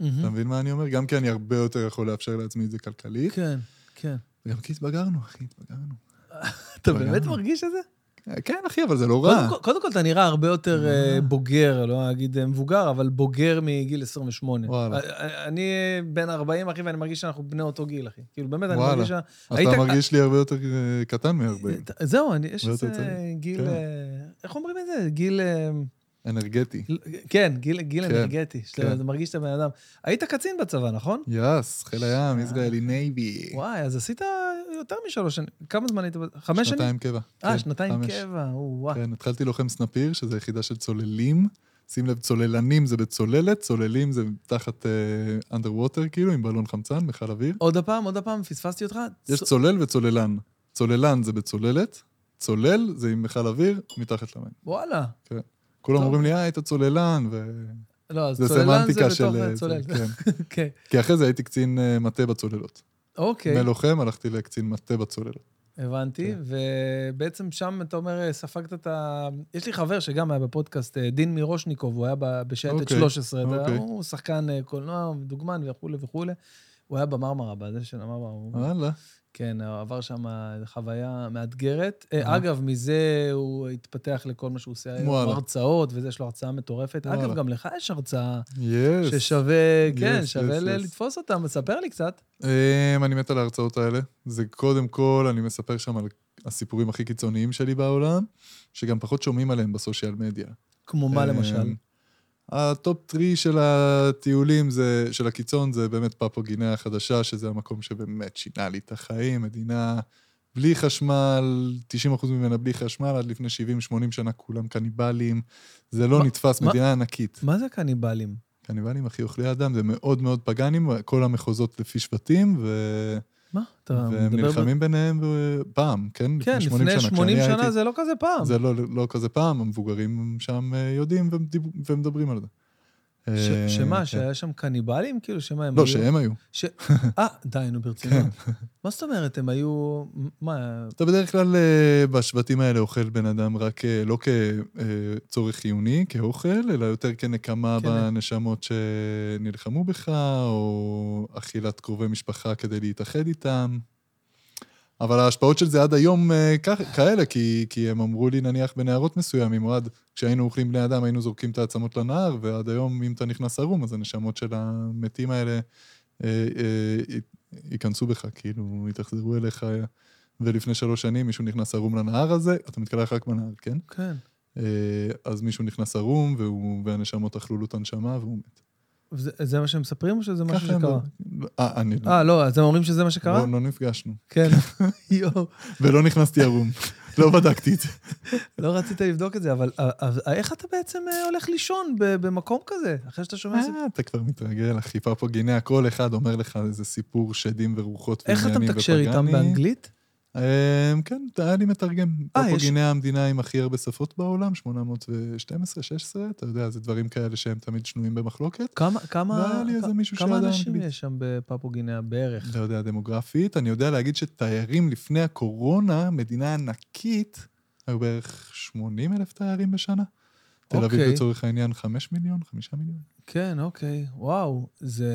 מהמם. אתה מבין מה אני אומר? גם כי אני הרבה יותר יכול לאפשר לעצמי את זה כלכלית, כן, כן. וגם כי התבגרנו, אחי, התבגרנו. אתה אבל באמת מרגיש את זה? כן, אחי, אבל זה לא קודם רע. כל- קודם כל, אתה נראה הרבה יותר אה, אה. בוגר, לא אגיד אה, מבוגר, אבל בוגר מגיל 28. וואלה. אה, אה, אני בן 40, אחי, ואני מרגיש שאנחנו בני אותו גיל, אחי. כאילו, באמת, אני וואלה. מרגיש... שה- אז היית- אתה מרגיש לי הרבה יותר אה, קטן מ-40. זהו, אני- יש איזה. גיל... כן. אה, איך אומרים את זה? גיל... אה, אנרגטי. כן, גיל גיל כן, אנרגטי. שאתה כן. מרגיש שאתה בן אדם. היית קצין בצבא, נכון? yes, חיל הים, Israeli Navy. וואי, אז עשית יותר משלוש שנים. כמה זמן היית? חמש שנים? שנתיים קבע. אה, כן, שנתיים. קבע, או, וואי. כן, התחלתי לוחם סנפיר, שזו יחידה של צוללים. שים לב, צוללנים זה בצוללת, צוללים זה תחת underwater, כאילו, עם בלון חמצן, מכל אוויר. עוד הפעם, עוד הפעם, פספסתי אותך? יש צ- צולל וצוללן. צוללן זה בצוללת, צולל זה עם מכל אוויר מתחת למים. וואלה. כולם. אומרים לי, אה, היית צוללן, ו... לא, אז זה צוללן זה בתוך של... הצולל. זה, כן. כן. כי אחרי זה הייתי קצין אה, מטה בצוללות. אוקיי, מלוחם הלכתי לקצין מטה בצוללות. הבנתי. כן. ובעצם שם, אתה אומר, ספגת את ה... יש לי חבר שגם היה בפודקאסט, אה, דין מירושניקוב, הוא היה בשייטת אוקיי, 13. אתה- אוקיי. הוא שחקן אה, קולנוע, דוגמן וכולי וכולי. הוא היה במרמרה, בזה של המרמרה. וואלה. כן, עבר שם חוויה מאתגרת. אה. אגב, מזה הוא התפתח לכל מה שהוא עושה היום. הרצאות, וזה, יש לו הרצאה מטורפת. אגב. גם לך יש הרצאה. ששווה, כן, שווה. לתפוס אותה. מספר לי קצת. Um, אני מת על ההרצאות האלה. זה קודם כל, אני מספר שם על הסיפורים הכי קיצוניים שלי בעולם, שגם פחות שומעים עליהם בסושיאל מדיה. כמו מה אמ, למשל? ה top three של הטיולים, זה, של הקיצון, זה באמת פפואה גינאה החדשה, שזה המקום שבאמת שינה לי את החיים, מדינה בלי חשמל, 90% ממנה בלי חשמל, עד לפני 70-80 שנה כולם קניבלים. זה לא מה- נתפס, מה- מדינה ענקית. מה זה קניבלים? קניבלים, אחי, אוכלי אדם, זה מאוד מאוד פגאנים, כל המחוזות לפי שבטים, ו... מה? אתה והם מדבר... ב- נלחמים ביניהם ב- פעם, כן? כן, לפני 80 כשאני שנה הייתי- זה לא כזה פעם. זה לא, לא כזה פעם, המבוגרים שם אה, יודעים ומדברים על זה. ש- אה, שמה, כן. שהיה שם קניבלים? כאילו, שמה הם לא, היו? שהם היו. ש- אה, די, נו, ברצינות. כן. מה זאת אומרת, הם היו... מה, אתה בדרך כלל אה, בשבטים האלה אוכל בן אדם רק אה, לא כצורך חיוני, כאוכל, אלא יותר כנקמה כן. בנשמות שנלחמו בך, או אכילת קרובי משפחה כדי להתאחד איתם. אבל ההשפעות של זה עד היום אה, כאלה, כי, כי הם אמרו לי, נניח, בנהרות מסוימים, או עד כשהיינו אוכלים בני אדם, היינו זורקים את העצמות לנהר, ועד היום, אם אתה נכנס ערום, אז הנשמות של המתים האלה אה, אה, ייכנסו בך, כאילו, יתאכזרו אליך. ולפני שלוש שנים מישהו נכנס ערום לנהר הזה, אתה מתקלח רק בנהר, כן? כן. אה, אז מישהו נכנס ערום, והנשמות אכלו לו את הנשמה, והוא מת. וזה- זה מה שהם מספרים או שזה משהו הם שקרה? אה, אני לא... אה, לא, אז הם אומרים שזה מה שקרה? לא, לא נפגשנו. כן. יואו. ולא נכנסתי ערום. לא בדקתי את זה. לא רצית לבדוק את זה, אבל אה, אה, איך אתה בעצם אה, הולך לישון במקום כזה, אחרי שאתה שומע סיפור? אה, אתה כבר מתרגל, אחי, פפוגיניה, כל אחד אומר לך איזה סיפור שדים ורוחות איך אתה ועניינים מתקשר איתם. באנגלית? אה, כן, היה לי מתרגם. אה, יש- פפוגיניה המדינה עם הכי הרבה שפות בעולם, 812, 16, אתה יודע, זה דברים כאלה שהם תמיד שנויים במחלוקת. כמה, כמה, כמה אנשים. יש שם בפפוגיניה בערך? לא יודע דמוגרפית, אני יודע להגיד שתיירים לפני הקורונה, מדינה ענקית, היו בערך 80 אלף תיירים בשנה. תל אביב אוקיי. לצורך העניין 5 מיליון, 5 מיליון. כן, אוקיי. וואו, זה...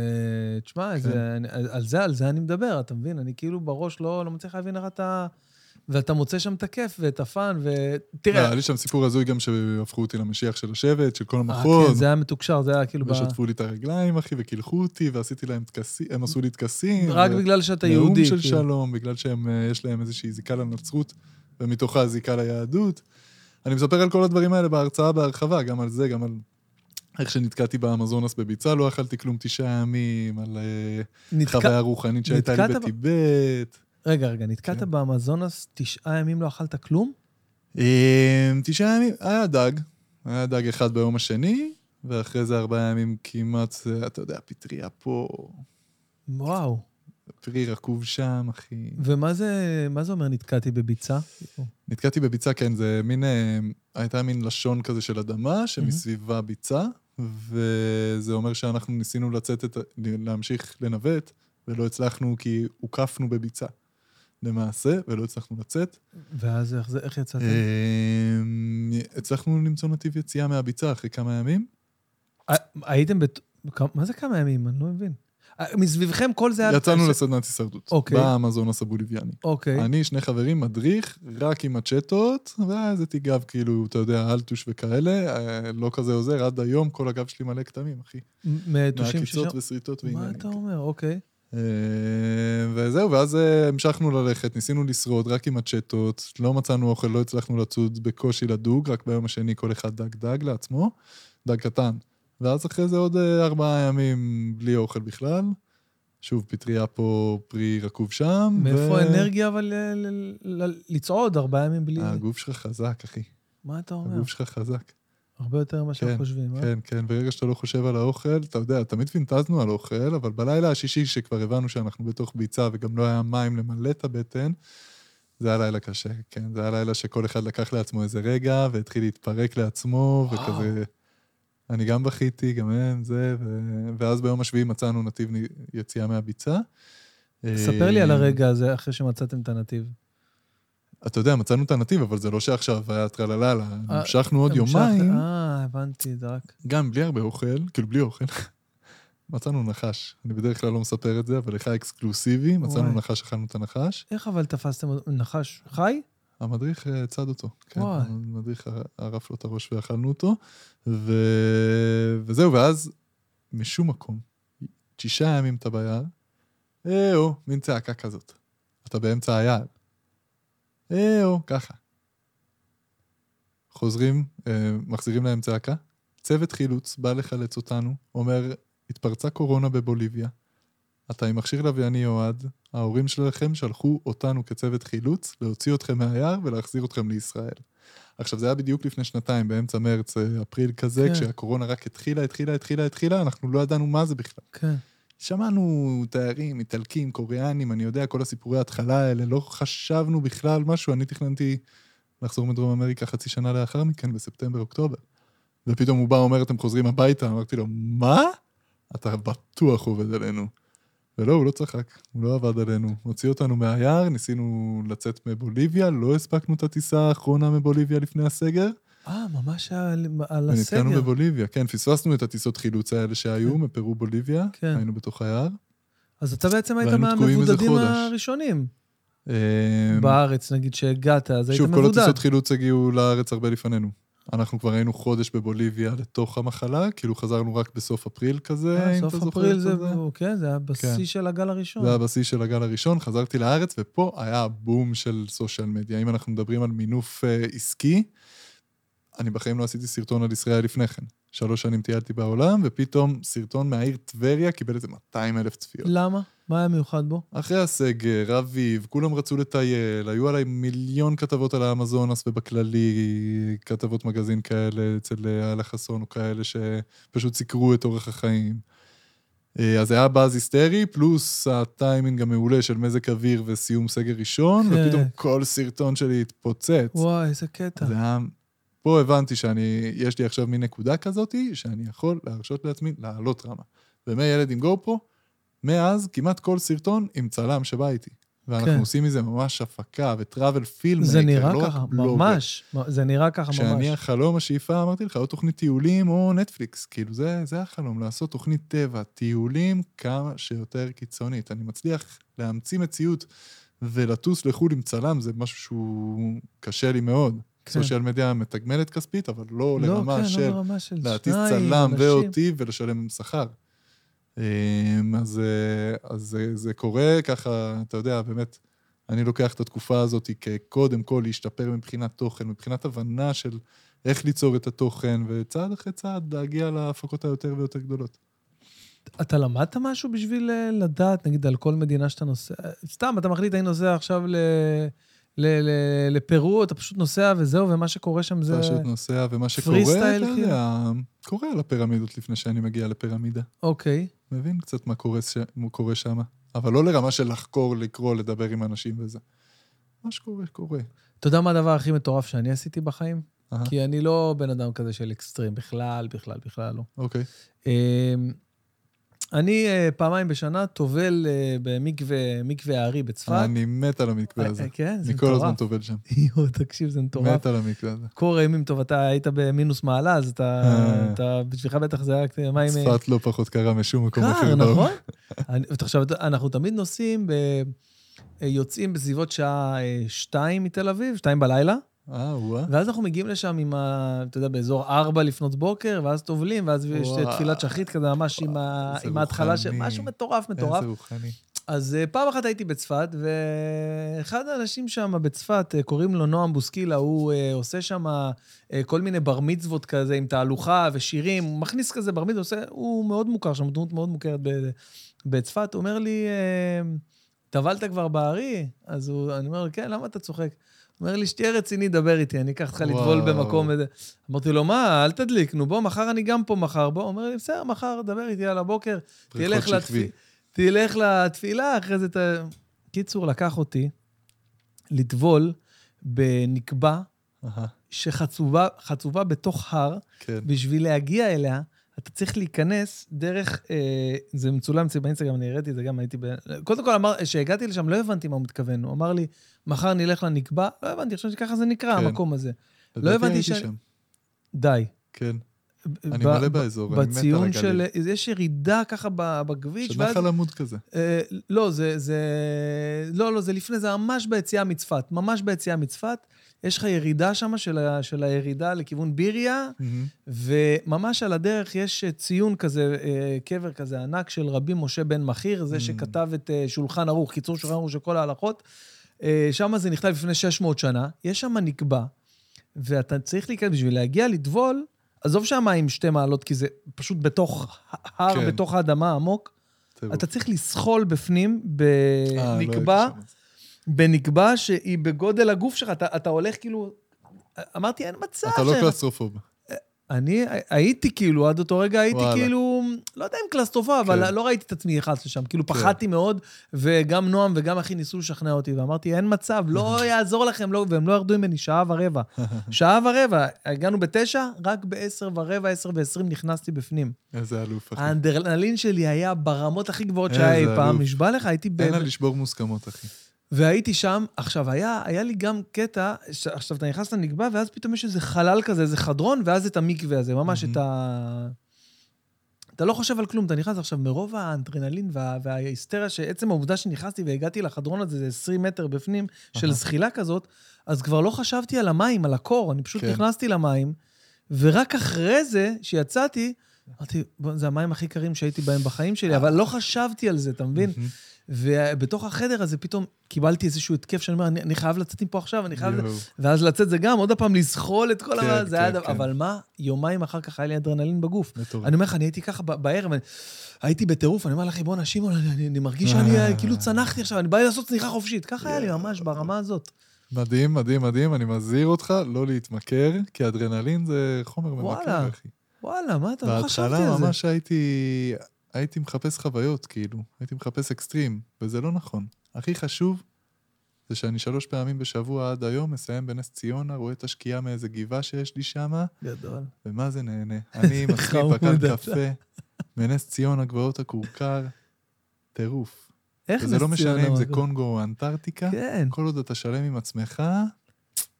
תשמע, כן. זה, אני- על זה, על זה אני מדבר, אתה מבין? אני כאילו בראש לא, לא מצליח להבין איך אתה... ואתה מוצא שם את הכיף ואת הפאן, לא, ותראה... היה לי שם סיפור הזוי גם שהפכו אותי למשיח של השבט, של כל אה, כן, המחוז. זה היה מתוקשר, זה היה כאילו... ב- ושטפו לי את הרגליים, אחי, וקילחו אותי, ועשיתי להם טקסים, הם עשו לי טקסים. רק ו- בגלל שאתה נאום יהודי. של כאילו. שלום, בגלל שיש להם איזושהי זיקה לנצרות, ומתוכה זיקה ליהדות. אני מספר על כל הדברים האלה בהרצאה בהרחבה, גם על זה, גם על איך שנתקעתי באמזונס בביצה, לא אכלתי כלום תשעה ימים, על אה, נתקע- חוויה רוחנית שהייתה לי בטיבט. רגע, רגע, נתקעת כן. באמזונס, תשעה ימים לא אכלת כלום? אה, תשעה ימים, היה דג, היה דג אחד ביום השני, ואחרי זה ארבעה ימים כמעט, אתה יודע, פטריה פה, וואו. פרי רקוב שם, אחי. ומה זה, מה זה אומר נתקעתי בביצה? נתקעתי בביצה, כן, זה מין, אה, הייתה מין לשון כזה של אדמה, שמסביבה ביצה, וזה אומר שאנחנו ניסינו לצאת, את, להמשיך לנווט, ולא הצלחנו כי הוקפנו בביצה. למעשה, ולא הצלחנו לצאת. ואז איך, איך יצאתם? אה, הצלחנו למצוא נתיב יציאה מהביצה אחרי כמה ימים. הייתם בת... מה זה כמה ימים? אני לא מבין. מסביבכם כל זה. יצאנו לסדנת הישרדות. אוקיי. באמזונס הבוליביאני. אוקיי. אני, שני חברים, מדריך, רק עם מצ'טות, ואיזה תיגב, כאילו, אתה יודע, אלטוש וכאלה, אה, לא כזה עוזר, עד היום כל הגב שלי מלא כתמים, אחי. ששם... מהקיצות ושריטות מה ועניינים. אתה אומר? אוקיי. אה, וזהו, ואז אה, המשכנו ללכת, ניסינו לשרוד רק עם מצ'טות, לא מצאנו אוכל, לא הצלחנו לצוד בקושי לדוג, רק ביום השני כל אחד דג דג לעצמו, דג קטן. ואז אחרי זה עוד אה, ארבעה ימים בלי אוכל בכלל. שוב, פטריה פה, פרי רקוב שם. מאיפה האנרגיה אבל ל- ל- ל- לצעוד ארבעה ימים בלי... הגוף שלך חזק, אחי. מה אתה אומר? הגוף שלך חזק. הרבה יותר ממה שאנחנו כן, חושבים, אה? כן, כן, ברגע שאתה לא חושב על האוכל, אתה יודע, תמיד פינטזנו על אוכל, אבל בלילה השישי, שכבר הבנו שאנחנו בתוך ביצה וגם לא היה מים למלא את הבטן, זה היה לילה קשה, כן. זה היה לילה שכל אחד לקח לעצמו איזה רגע והתחיל להתפרק לעצמו, וואו. וכזה... אני גם בכיתי, גם הם, זה, ו... ואז ביום השביעי מצאנו נתיב יציאה מהביצה. ספר לי על אה, הרגע הזה אחרי שמצאתם את הנתיב. אתה יודע, מצאנו את הנתיב, אבל זה לא שעכשיו היה טרללה, אה, המשכנו עוד יומיים. אה, הבנתי, זה רק... גם בלי הרבה אוכל, כאילו בלי אוכל. מצאנו נחש. אני בדרך כלל לא מספר את זה, אבל לך אקסקלוסיבי, מצאנו וואי. נחש, אכלנו את הנחש. איך אבל תפסתם נחש חי? המדריך אה, צד אותו. כן, וואי. המדריך ער- ערף לו את הראש ואכלנו אותו. ו... וזהו, ואז משום מקום, שישה ימים אתה ביער, אהו, מין צעקה כזאת. אתה באמצע היער. אהו, ככה. חוזרים, אה, מחזירים להם צעקה. צוות חילוץ בא לחלץ אותנו, אומר, התפרצה קורונה בבוליביה. אתה עם מכשיר לווייני אוהד, ההורים שלכם שלחו אותנו כצוות חילוץ להוציא אתכם מהיער ולהחזיר אתכם לישראל. עכשיו, זה היה בדיוק לפני שנתיים, באמצע מרץ, אה, אפריל כזה, כן. כשהקורונה רק התחילה, התחילה, התחילה, התחילה, אנחנו לא ידענו מה זה בכלל. כן. שמענו תיירים, איטלקים, קוריאנים, אני יודע, כל הסיפורי ההתחלה האלה, לא חשבנו בכלל משהו. אני תכננתי לחזור מדרום אמריקה חצי שנה לאחר מכן, בספטמבר-אוקטובר. ופתאום הוא בא, אומר, אתם חוזרים הביתה, אמרתי לו, מה? אתה בטוח עובד עלינו. ולא, הוא לא צחק, הוא לא עבד עלינו. הוציא אותנו מהיער, ניסינו לצאת מבוליביה, לא הספקנו את הטיסה האחרונה מבוליביה לפני הסגר. אה, ממש על, על הסגר. בבוליביה, כן, פספסנו את הטיסות חילוץ האלה שהיו מפרו בוליביה, כן. היינו בתוך היער. אז אתה בעצם היית מהמבודדים. הראשונים. אה, בארץ, נגיד, שהגעת, אז היית שוב, כל מבודד. הטיסות חילוץ הגיעו לארץ הרבה לפנינו. אנחנו כבר היינו חודש בבוליביה לתוך המחלה, כאילו חזרנו רק בסוף אפריל כזה, אה, אם אתה סוף זוכר אפריל את זה, זה. כן, זה היה בשיא כן. של הגל הראשון. זה היה הבסיס של הגל הראשון, חזרתי לארץ, ופה היה הבום של סושיאל מדיה. אם אנחנו מדברים על מינוף אה, עסקי, אני בחיים לא עשיתי סרטון על ישראל לפני כן. שלוש שנים טיילתי בעולם, ופתאום סרטון מהעיר טבריה קיבל איזה 200 אלף צפיות. למה? מה היה מיוחד בו? אחרי הסגר, אביב, כולם רצו לטייל, היו עליי מיליון כתבות על האמזונס ובכללי, כתבות מגזין כאלה אצל אה, אלה חסון או כאלה שפשוט סיקרו את אורח החיים. אה, אז היה באז היסטרי, פלוס הטיימינג המעולה של מזג אוויר וסיום סגר ראשון, כן. ופתאום כל סרטון שלי התפוצץ. וואי, איזה קטע. זה היה... פה הבנתי שאני, יש לי עכשיו מין נקודה כזאתי, שאני יכול להרשות לעצמי לעלות רמה. ומילד עם גו פרו, מאז כמעט כל סרטון עם צלם שבא איתי. ואנחנו כן. עושים מזה ממש הפקה וטראבל פילם. זה נראה לא ככה, בלוגר. ממש. זה נראה ככה כשאני ממש. החלום, השאיפה, אמרתי לך, או תוכנית טיולים או נטפליקס. כאילו, זה, זה החלום, לעשות תוכנית טבע, טיולים כמה שיותר קיצונית. אני מצליח להמציא מציאות ולטוס לחו"ל עם צלם, זה משהו שהוא קשה לי מאוד. כן. סושיאל מדיה מתגמלת כספית, אבל לא לא, לרמה כן, של לא של להטיס צלם אנשים. ואותי ולשלם שכר. אמ, אז, אה, אז זה, זה קורה ככה, אתה יודע, באמת, אני לוקח את התקופה הזאת כקודם כל להשתפר מבחינת תוכן, מבחינת הבנה של איך ליצור את התוכן, וצעד אחרי צעד להגיע להפקות היותר ויותר גדולות. אתה למדת משהו בשביל אה, לדעת, נגיד, על כל מדינה שאתה נוסע? סתם, אתה מחליט, אני נוסע עכשיו ל... ל- ל- לפרו, אתה פשוט נוסע וזהו, ומה שקורה שם זה... פשוט נוסע, ומה שקורה, אתה סטייל, יודע, קורה על הפירמידות לפני שאני מגיע לפירמידה. אוקיי. מבין קצת מה קורה, ש... קורה שם. אבל לא לרמה של לחקור, לקרוא, לדבר עם אנשים וזה. מה שקורה, קורה. אתה יודע מה הדבר הכי מטורף שאני עשיתי בחיים? אהה. כי אני לא בן אדם כזה של אקסטרים, בכלל, בכלל, בכלל לא. אוקיי. אמ, אני אה, פעמיים בשנה טובל אה, במקווה מקווה הארי בצפת. אני מת על המקווה הזה. אה, כן, זה אני כל הזמן מטורף. טובל שם. יואו, תקשיב, זה מטורף. מת על המקווה הזה. קור הימים טוב, אתה היית במינוס מעלה, אז אתה. אתה, בשבילך בטח זה היה מים... צפת לא פחות קרה משום מקום קר, אחר. בעולם. נכון? אני- עכשיו, אנחנו תמיד נוסעים. יוצאים בסביבות שעה שתיים מתל אביב, שתיים בלילה, אה, וואה. ואז אנחנו מגיעים לשם עם ה... אתה יודע, באזור ארבע לפנות בוקר, ואז טובלים, ואז יש וואו. תפילת שחית כזה, ממש עם, ה... עם ההתחלה של... משהו מטורף, מטורף. איזה רוחני. אז אה, פעם אחת הייתי בצפת, ואחד האנשים שם בצפת, אה, קוראים לו נועם בוסקילה, הוא אה, עושה שם כל מיני בר מצוות כזה עם תהלוכה ושירים, הוא מכניס כזה בר מצוות, הוא מאוד מוכר שם, דמות מאוד מוכרת בצפת. הוא אומר לי, טבלת כבר בארי? אז הוא, אני אומר כן, למה אתה צוחק? אומר לי, שתהיה רציני, דבר איתי, אני אקח אותך לטבול. במקום וזה. אמרתי לו, מה, אל תדליק, נו בוא, מחר אני גם פה מחר, בוא. אומר לי, בסדר, מחר, דבר איתי על הבוקר, תלך. שכבי. תלך לתפילה, אחרי זה ת... קיצור, לקח אותי לטבול בנקבה שחצובה חצובה בתוך הר. כן. בשביל להגיע אליה, אתה צריך להיכנס דרך, אה, זה מצולם אצלי באינסטגרם, אני הראיתי את זה גם, הייתי ב... קודם כל, אמר, כשהגעתי לשם, לא הבנתי מה הוא מתכוון. הוא אמר לי, מחר נלך לנקבה, לא הבנתי, חשבתי שככה זה נקרא, כן. המקום הזה. לדעתי הבנתי ש- שם. די. כן. אני מלא באזור, אני מת על בציון של... הגליל. יש ירידה ככה בכביש, של. נחל עמוד כזה. אה, לא, זה... לא, לא, זה לפני, זה ממש ביציאה מצפת. ממש ביציאה מצפת. יש לך ירידה שם של, ה, של הירידה לכיוון ביריה, מהמם. וממש על הדרך יש ציון כזה, אה, קבר כזה ענק של רבי משה בן מכיר, זה Mm. שכתב את אה, שולחן ערוך, קיצור שולחן ערוך של כל ההלכות. אה, שם זה נכתב לפני 600 שנה, יש שם נקבע, ואתה צריך להיכנס, בשביל להגיע לטבול, עזוב שהמים שתי מעלות, כי זה פשוט בתוך הר, כן. בתוך האדמה עמוק. אתה צריך לסחול בפנים אה, לא בנקבה שהיא בגודל הגוף שלך, אתה, אתה הולך כאילו... אמרתי, אין מצב. אתה לא קלסטרופוב. אני הייתי כאילו, עד אותו רגע הייתי וואלה. כאילו, לא יודע אם קלסטרופה, אבל כן. לא ראיתי את עצמי נכנס לשם. כאילו, פחדתי מאוד, וגם נועם וגם אחי ניסו לשכנע אותי, ואמרתי, אין מצב, לא יעזור לכם, לא, והם לא ירדו ממני שעה ורבע. שעה ורבע, הגענו בתשע, רק בעשר ורבע, עשר ועשרים נכנסתי בפנים. איזה אלוף, אחי. האנדרנלין שלי היה ברמות הכי גבוהות שהיה אי פעם. נשבע לך, הייתי. אין לה לשבור מוסכמות, אחי. והייתי שם, עכשיו, היה, היה לי גם קטע, ש... עכשיו, אתה נכנס לנקבה, ואז פתאום יש איזה חלל כזה, איזה חדרון, ואז את המקווה הזה, ממש מהמם. את ה... את אתה לא חושב על כלום, אתה נכנס עכשיו מרוב האנדרנלין וה, וההיסטריה, שעצם העובדה שנכנסתי והגעתי לחדרון הזה, זה 20 מטר בפנים, של אהה. זחילה כזאת, אז כבר לא חשבתי על המים, על הקור, אני פשוט כן. נכנסתי למים, ורק אחרי זה, שיצאתי, אמרתי, "בוא, זה המים הכי קרים שהייתי בהם בחיים שלי, אבל לא חשבתי על זה, אתה מבין? מהמם. ובתוך החדר הזה פתאום קיבלתי איזשהו התקף שאני אומר, אני, אני חייב לצאת מפה עכשיו, אני חייב... ואז לצאת זה גם, עוד פעם לזחול את כל כן, ה... זה היה כן, דבר... כן. אבל מה, יומיים אחר כך היה לי אדרנלין בגוף. מטורף. אני אומר לך, אני הייתי ככה בערב, אני- הייתי בטירוף, אני אומר לכם, בואנה, שמעון, אני, אני, אני מרגיש שאני אה, כאילו צנחתי עכשיו, אני בא לי לעשות צניחה חופשית. ככה היה לי ממש ברמה הזאת. מדהים, מדהים, מדהים, אני מזהיר אותך לא להתמכר, כי אדרנלין זה חומר ממכר, אחי. וואלה, מה אתה, לא חשבתי בהתחלה על זה. ממש הייתי, הייתי מחפש חוויות, כאילו. הייתי מחפש אקסטרים, וזה לא נכון. הכי חשוב זה שאני שלוש פעמים בשבוע עד היום מסיים בנס ציונה, רואה את השקיעה מאיזה גבעה שיש לי שמה, גדול. ומה זה נהנה. אני פקד אתה. קפה, בנס ציונה, גבעות הכורכר, טירוף. איך וזה לא נס משנה אם זה קונגו או אנטארקטיקה, כן, כל עוד אתה שלם עם עצמך,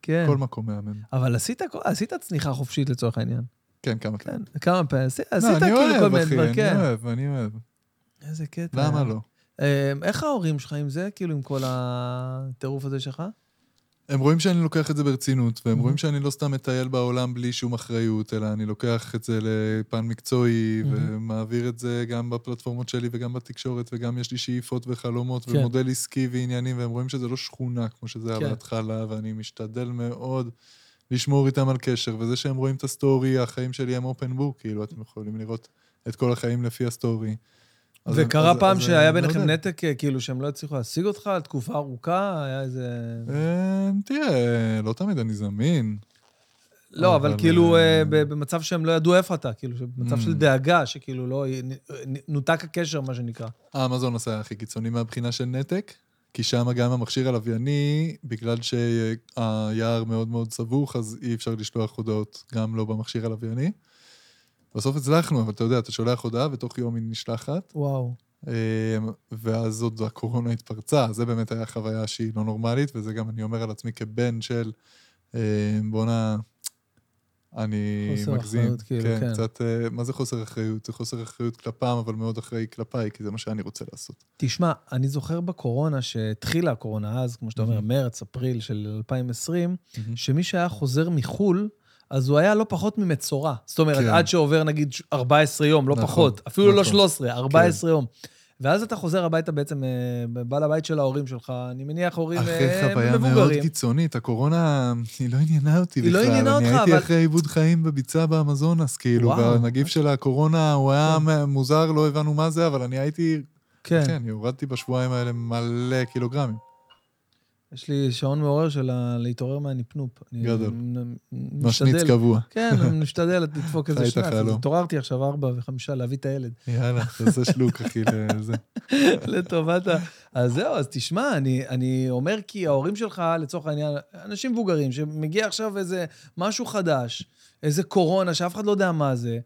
כן. כל מקום מהמם. אבל עשית, עשית צניחה חופשית לצורך העניין. כן, כמה כאלה. כן, כמה פעמים. עשית לא, עשית אני כאילו כל אוהב, מיני דברים, אני כן. אוהב, אני אוהב. איזה קטע. למה לא? אה, איך ההורים שלך עם זה, כאילו, עם כל הטירוף הזה שלך? הם רואים שאני לוקח את זה ברצינות, והם. רואים שאני לא סתם מטייל בעולם בלי שום אחריות, אלא אני לוקח את זה לפן מקצועי. ומעביר את זה גם בפלטפורמות שלי וגם בתקשורת, וגם יש לי שאיפות וחלומות, כן. ומודל עסקי ועניינים, והם רואים שזה לא שכונה כמו שזה היה כן. בהתחלה, ואני משתדל מאוד לשמור איתם על קשר, וזה שהם רואים את הסטורי, החיים שלי הם open book, כאילו, אתם יכולים לראות את כל החיים לפי הסטורי. וקרה פעם שהיה זה ביניכם. נתק, אה, כאילו, שהם לא הצליחו להשיג אותך תקופה ארוכה? היה איזה... אה, תראה, לא תמיד אני זמין. לא, אבל כאילו, אה, במצב שהם לא ידעו איפה אתה, כאילו, במצב Mm. של דאגה, שכאילו לא... נותק הקשר, מה שנקרא. אמזון עשה הכי קיצוני מהבחינה של נתק, כי שם גם המכשיר הלווייני, בגלל שהיער מאוד מאוד סבוך, אז אי אפשר לשלוח הודעות גם לא במכשיר הלווייני. בסוף הצלחנו, אבל אתה יודע, אתה שולח הודעה ותוך יום היא נשלחת, וואו. אה, ואז עוד הקורונה התפרצה, זה באמת היה חוויה שהיא לא נורמלית, וזה גם אני אומר על עצמי כבן של, אה, בואנה, אני חוסר מגזים. אחריות, כאילו, כן, כן. קצת, אה, מה זה חוסר אחריות? זה חוסר אחריות כלפם, אבל מאוד אחראי כלפיי, כי זה מה שאני רוצה לעשות. תשמע, אני זוכר בקורונה, שהתחילה הקורונה אז, כמו שאתה אומר, Mhm. מרץ, אפריל של 2020, שמי שהיה חוזר מחו"ל, אז הוא היה לא פחות ממצורע. זאת אומרת, כן. עד שעובר נגיד 14 יום, לא נכון, פחות, אפילו לא נכון. 13, 14 יום. ואז אתה חוזר הביתה בעצם, אה, בעל הבית של ההורים שלך, אני מניח הורים אחרי אה, חוויה מאוד מבוגרים. קיצונית, הקורונה, היא לא עניינה אותי היא לא בכלל. עניינה אני אותך, הייתי אבל- אחרי עיבוד חיים בביצה באמזונס, כאילו. כן. והנגיף של הקורונה, הוא היה מוזר, לא הבנו מה זה, אבל אני הייתי... כן. כן, הורדתי בשבועיים האלה מלא קילוגרמים. יש לי שעון מעורר של להתעורר מהנפנופ. גדול. מ- מ- משמיץ משתדל- קבוע. כן, אני משתדל לדפוק איזה שנץ. התעוררתי עכשיו ארבע וחמישה להביא את הילד. יאללה, תעשה שלוק, אחי, לזה. לטובת ה... אז זהו, אז תשמע, אני, אני אומר כי ההורים שלך, לצורך העניין, אנשים מבוגרים, שמגיע עכשיו איזה משהו חדש, איזה קורונה, שאף אחד לא יודע מה זה,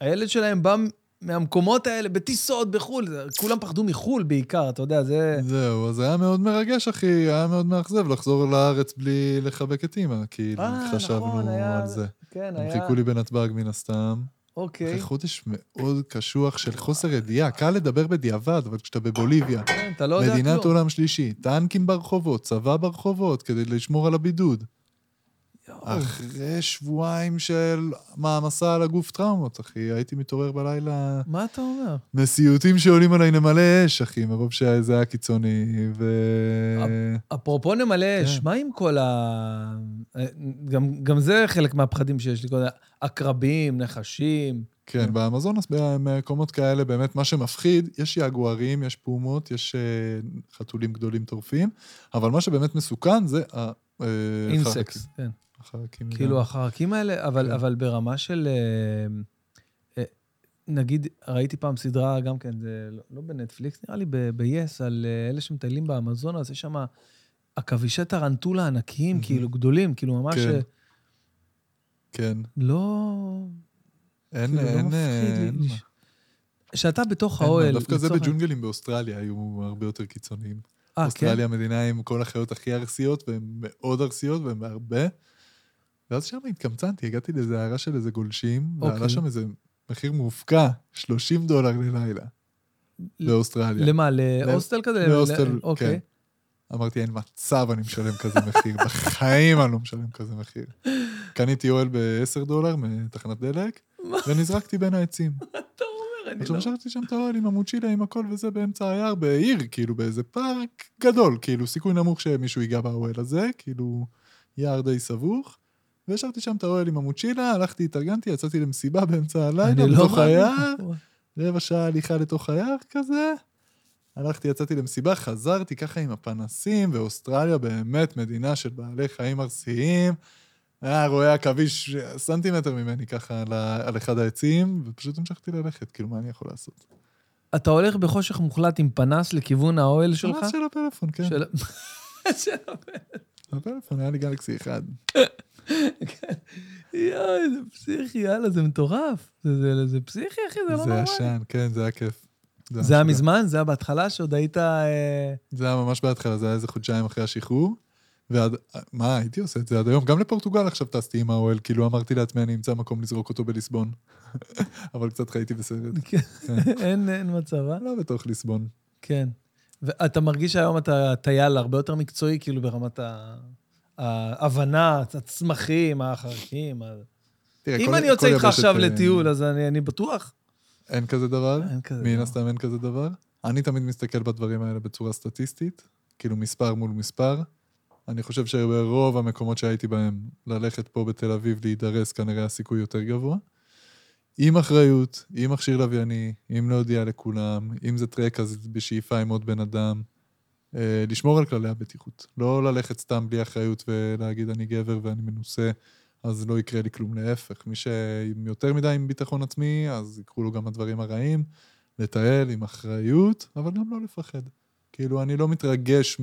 הילד שלהם בא מהמקומות האלה, בטיסות, בחו"ל, כולם פחדו מחו"ל בעיקר, אתה יודע, זה... זהו, אז היה מאוד מרגש, אחי, היה מאוד מאכזב לחזור לארץ בלי לחבק את אימא, כי אה, חשבנו נכון, היה- על זה. כן, הם היה... חיכו לי בנתב"ג מן הסתם. אוקיי. אחרי חודש מאוד קשוח של חוסר ידיעה. קל לדבר בדיעבד, אבל כשאתה בבוליביה, כן, אתה לא יודע מדינת כלום. עולם שלישי, טנקים ברחובות, צבא ברחובות, כדי לשמור על הבידוד. אחרי שבועיים של מעמסה על הגוף טראומות, אחי, הייתי מתעורר בלילה מה אתה אומר? מסיוטים שעולים עליי נמלא אש, אחי, מרוב שזה היה קיצוני, ו... אפרופו נמלא אש, כן. מה עם כל ה... גם, גם זה חלק מהפחדים שיש לי, כל עקרבים, נחשים. כן, באמזונס, במקומות כאלה, באמת, מה שמפחיד, יש יגוארים, יש פומות, יש אה, חתולים גדולים טורפים, אבל מה שבאמת מסוכן זה אה. אינסקס, כן. החרקים. כאילו, גם. החרקים. האלה, אבל, כן. אבל ברמה של... אה, אה, נגיד, ראיתי פעם סדרה, גם כן, זה לא, לא בנטפליקס, נראה לי ב-yes, על אה, אלה שמטיילים באמזון, אז יש שם עכבישי טרנטולה ענקיים, מהמם. כאילו, גדולים, כאילו, ממש... כן. אה, כן. לא... אין, כאילו, לא אין, מפחיד לי. אין מה. שאתה בתוך אין. האוהל... דווקא זה בג'ונגלים באוסטרליה היו הרבה יותר קיצוניים. אה, כן? אוסטרליה מדינה עם כל החיות הכי ארסיות, והן מאוד ארסיות, והן בהרבה. ואז שם התקמצנתי, הגעתי לאיזה הערה של איזה גולשים, אוקיי. ועלה שם איזה מחיר מופקע, 30 דולר ללילה, באוסטרליה. למה, להוסטל כזה? להוסטל, אוקיי. כן. אמרתי, אין מצב אני משלם כזה מחיר, בחיים אני לא משלם כזה מחיר. קניתי אוהל ב-10 דולר מתחנת דלק, מה ונזרקתי בין העצים. אתה אומר? אני עכשיו לא... השארתי שם את האוהל עם המוצ'ילה, עם הכל וזה, באמצע היער, בעיר, כאילו, באיזה פארק גדול, כאילו, סיכוי נמוך שמישהו ייגע באוהל הזה, כאילו, יער די סבוך. והשארתי שם את האוהל עם המוצ'ילה, הלכתי, התארגנתי, יצאתי למסיבה באמצע הלילה, אני לא. היער, רבע שעה הליכה לתוך היער כזה. הלכתי, יצאתי למסיבה, חזרתי ככה עם הפנסים, ואוסטרליה באמת מדינה של בעלי חיים ארסיים. היה רואה עכביש סנטימטר ממני ככה על, על אחד העצים, ופשוט המשכתי ללכת, כאילו, מה אני יכול לעשות? אתה הולך בחושך מוחלט עם פנס לכיוון האוהל שלך? פנס של הפלאפון, כן. של- של- הפלאפון היה לי גלקסי אחד. יואי, איזה פסיכי, יאללה, זה מטורף. זה- זה זה פסיכי, אחי, זה לא זה נורמלי. ישן, כן, זה היה כיף. זה היה ממש- מזמן? זה היה בהתחלה שעוד היית... אה, זה היה ממש בהתחלה, זה היה איזה חודשיים אחרי השחרור. ועד, מה, הייתי עושה את זה עד היום. גם לפורטוגל עכשיו טסתי עם האוהל, כאילו אמרתי לעצמי, אני אמצא מקום לזרוק אותו בליסבון. אבל קצת חייתי בסרט. כן, אין אין מצב, אה? לא בתוך ליסבון. כן. ואתה מרגיש שהיום אתה טייל הרבה יותר מקצועי, כאילו ברמת ה- ההבנה, הצמחים, החרקים. תראה, אם כל- אני יוצא איתך עכשיו לטיול, אז אני אני בטוח. אין כזה דבר. אין כזה מן דבר. הסתם אין כזה דבר. אני תמיד מסתכל בדברים האלה בצורה סטטיסטית, כאילו מספר מול מספר. אני חושב שברוב המקומות שהייתי בהם, ללכת פה בתל אביב להידרס כנראה הסיכוי יותר גבוה. עם אחריות, עם מכשיר לווייני, עם להודיע לכולם, אם זה טרק אז בשאיפה עם עוד בן אדם. אה, לשמור על כללי הבטיחות. לא ללכת סתם בלי אחריות ולהגיד אני גבר ואני מנוסה, אז לא יקרה לי כלום. להפך, מי שעם יותר מדי עם ביטחון עצמי, אז יקרו לו גם הדברים הרעים. לטייל עם אחריות, אבל גם לא לפחד. כאילו, אני לא מתרגש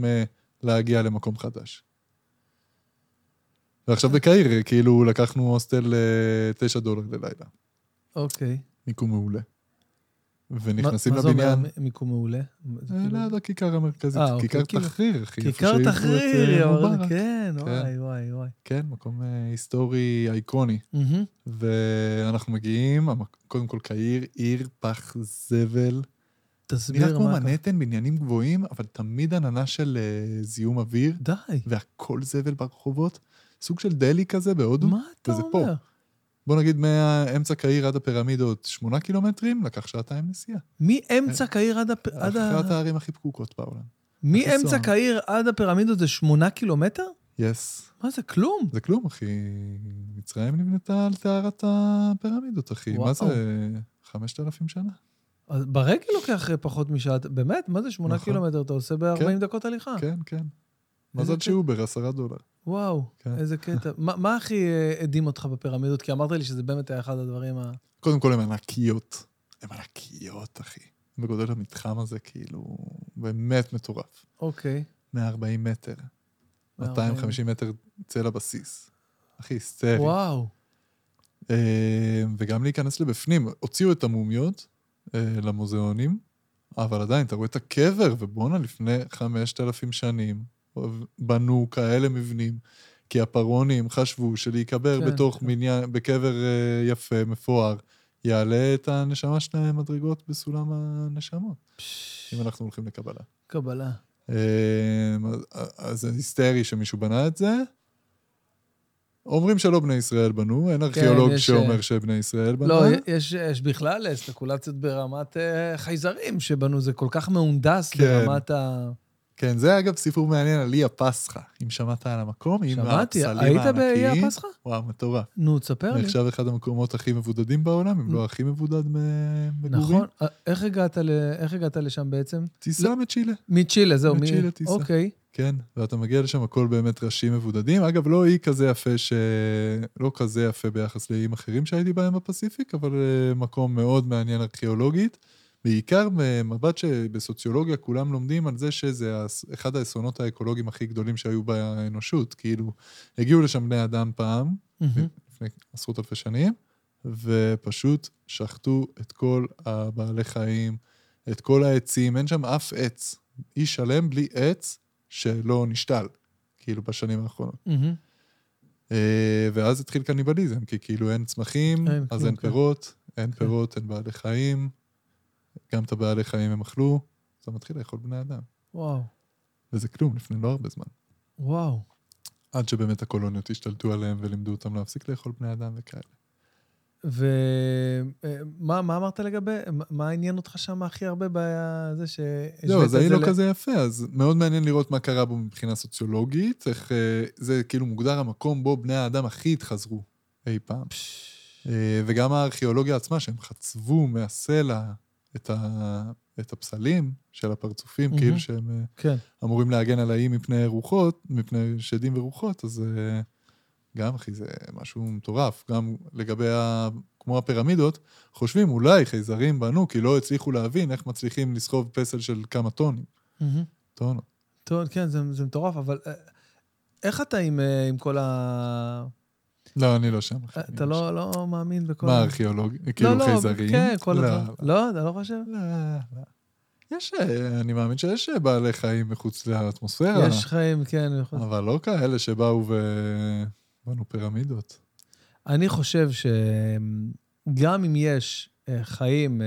מלהגיע למקום חדש. ועכשיו בקהיר, כאילו, לקחנו הוסטל אה, 9 דולר ללילה. אוקיי. מיקום מעולה. ונכנסים מה זה אומר לבניין, מיקום מעולה? זה אה, כאילו- ליד הכיכר המרכזית, אה, אוקיי, כיכר כאילו- תחריר, אחי. כיכר תחריר, אה. וואלה, כן, וואי, וואי, וואי. כן, מקום היסטורי אייקוני. ואנחנו מגיעים, קודם כל קהיר, עיר פח זבל. נראה תסביר כמו מה... מנהטן, בניינים גבוהים, אבל תמיד עננה של זיהום אוויר, די, והכל זבל ברחובות. סוג של דלי כזה בהודו. מה אתה וזה פה. בוא נגיד מאמצע קהיר עד הפירמידות, שמונה קילומטרים, לקח שעתיים נסיעה. מאמצע קהיר עד הפ... עד ה... אחת הערים הכי פקוקות בעולם. מאמצע. קהיר עד הפירמידות זה שמונה קילומטר? יס. מה זה, כלום? זה כלום, אחי. מצרים נבנתה על טהרת הפירמידות, אחי. וואו. מה זה? חמשת אלפים שנה? אז ברגל לוקח פחות משעה, באמת? מה זה שמונה נכון. קילומטר? אתה עושה ב-40 כן. דקות הליכה. כן, כן. מזל. שאובר, עשרה דולר. וואו, כן. איזה קטע. מה מה הכי אה, הדהים אותך בפירמידות? כי אמרת לי שזה באמת היה אחד הדברים ה... קודם כל, הן ענקיות. הן ענקיות, אחי. בגודל המתחם הזה, כאילו, באמת מטורף. אוקיי. 140 מטר. 250 מטר צל הבסיס. אחי, היסטרי. וואו. אה, וגם להיכנס לבפנים. הוציאו את המומיות אה, למוזיאונים, אבל עדיין, אתה רואה את הקבר, ובואנה, לפני 5,000 שנים בנו כאלה מבנים, כי הפרעונים חשבו שלהיקבר כן, בתוך כן. בניין, בקבר אה, יפה, מפואר, יעלה את הנשמה שלהם מדרגות בסולם הנשמות, פש, אם אנחנו הולכים לקבלה. קבלה. אה, אז- זה היסטרי שמישהו בנה את זה. אומרים שלא בני ישראל בנו, אין ארכיאולוג כן, יש, שאומר אה, שבני ישראל בנו. לא, יש, יש בכלל ספקולציות ברמת אה, חייזרים שבנו, זה כל כך מהונדס כן. ברמת ה... כן, זה אגב סיפור מעניין על אי הפסחא, אם שמעת על המקום, עם שמעתי, הפסלים היית באיי הענקיים. הפסחא? וואו, מטורף. נו, תספר לי. נחשב אחד המקומות הכי מבודדים בעולם, אם לא הכי מבודד ממגורים. נכון. אה, איך הגעת, ל... איך הגעת לשם בעצם? טיסה מצ'ילה, מצ'ילה, זהו. מ- מצ'ילה טיסה. אוקיי. כן, ואתה מגיע לשם, הכל באמת ראשים מבודדים. אגב, לא אי כזה יפה ש... לא כזה יפה ביחס לאיים אחרים שהייתי בהם בפסיפיק, אבל אה, מקום מאוד מעניין ארכיאולוגית. בעיקר במבט שבסוציולוגיה כולם לומדים על זה שזה אחד האסונות האקולוגיים הכי גדולים שהיו באנושות. כאילו, הגיעו לשם בני אדם פעם. לפני עשרות אלפי שנים, ופשוט שחטו את כל הבעלי חיים, את כל העצים, אין שם אף עץ. אי שלם בלי עץ שלא נשתל, כאילו בשנים האחרונות. אה, ואז התחיל קניבליזם, כי כאילו אין צמחים, אין אז כלום, אין כן. פירות, אין פירות, אין בעלי חיים, גם את הבעלי חיים הם אכלו, אז אתה מתחיל לאכול בני אדם. וואו, וזה כלום, לפני לא הרבה זמן. וואו. עד שבאמת הקולוניות השתלטו עליהם ולימדו אותם להפסיק לאכול בני אדם וכאלה. ומה מה אמרת לגבי, מה- עניין אותך שם הכי הרבה בזה ש... זהו, אז השווית האי את לא ל- כזה יפה, אז מאוד מעניין לראות מה קרה בו מבחינה סוציולוגית, איך אה, זה כאילו מוגדר המקום בו בני האדם הכי התחזרו אי פעם. אה, וגם הארכיאולוגיה עצמה, שהם חצבו מהסלע את, ה, את הפסלים של הפרצופים, מהמם. כאילו שהם אה, כן. אמורים להגן על האי מפני רוחות, מפני שדים ורוחות, אז אה, גם, אחי, זה משהו מטורף. גם לגבי, ה, כמו הפירמידות, חושבים, אולי חייזרים בנו, כי לא הצליחו להבין איך מצליחים לסחוב פסל של כמה טונים. מהמם. טונות. טוב, כן, זה זה מטורף, אבל אה, איך אתה עם עם כל ה... לא, אני לא שם. אתה לא לא מאמין בכל... מה, ארכיאולוג? לא, כאילו לא, חייזרים? כן, כל לא, הדברים. לא, אתה לא חושב? לא, לא. יש, אה, אני מאמין שיש אה, בעלי חיים מחוץ לאטמוספירה, יש חיים, כן. יכול- אבל לא כאלה שבאו ובנו פירמידות. אני חושב שגם אם יש אה, חיים,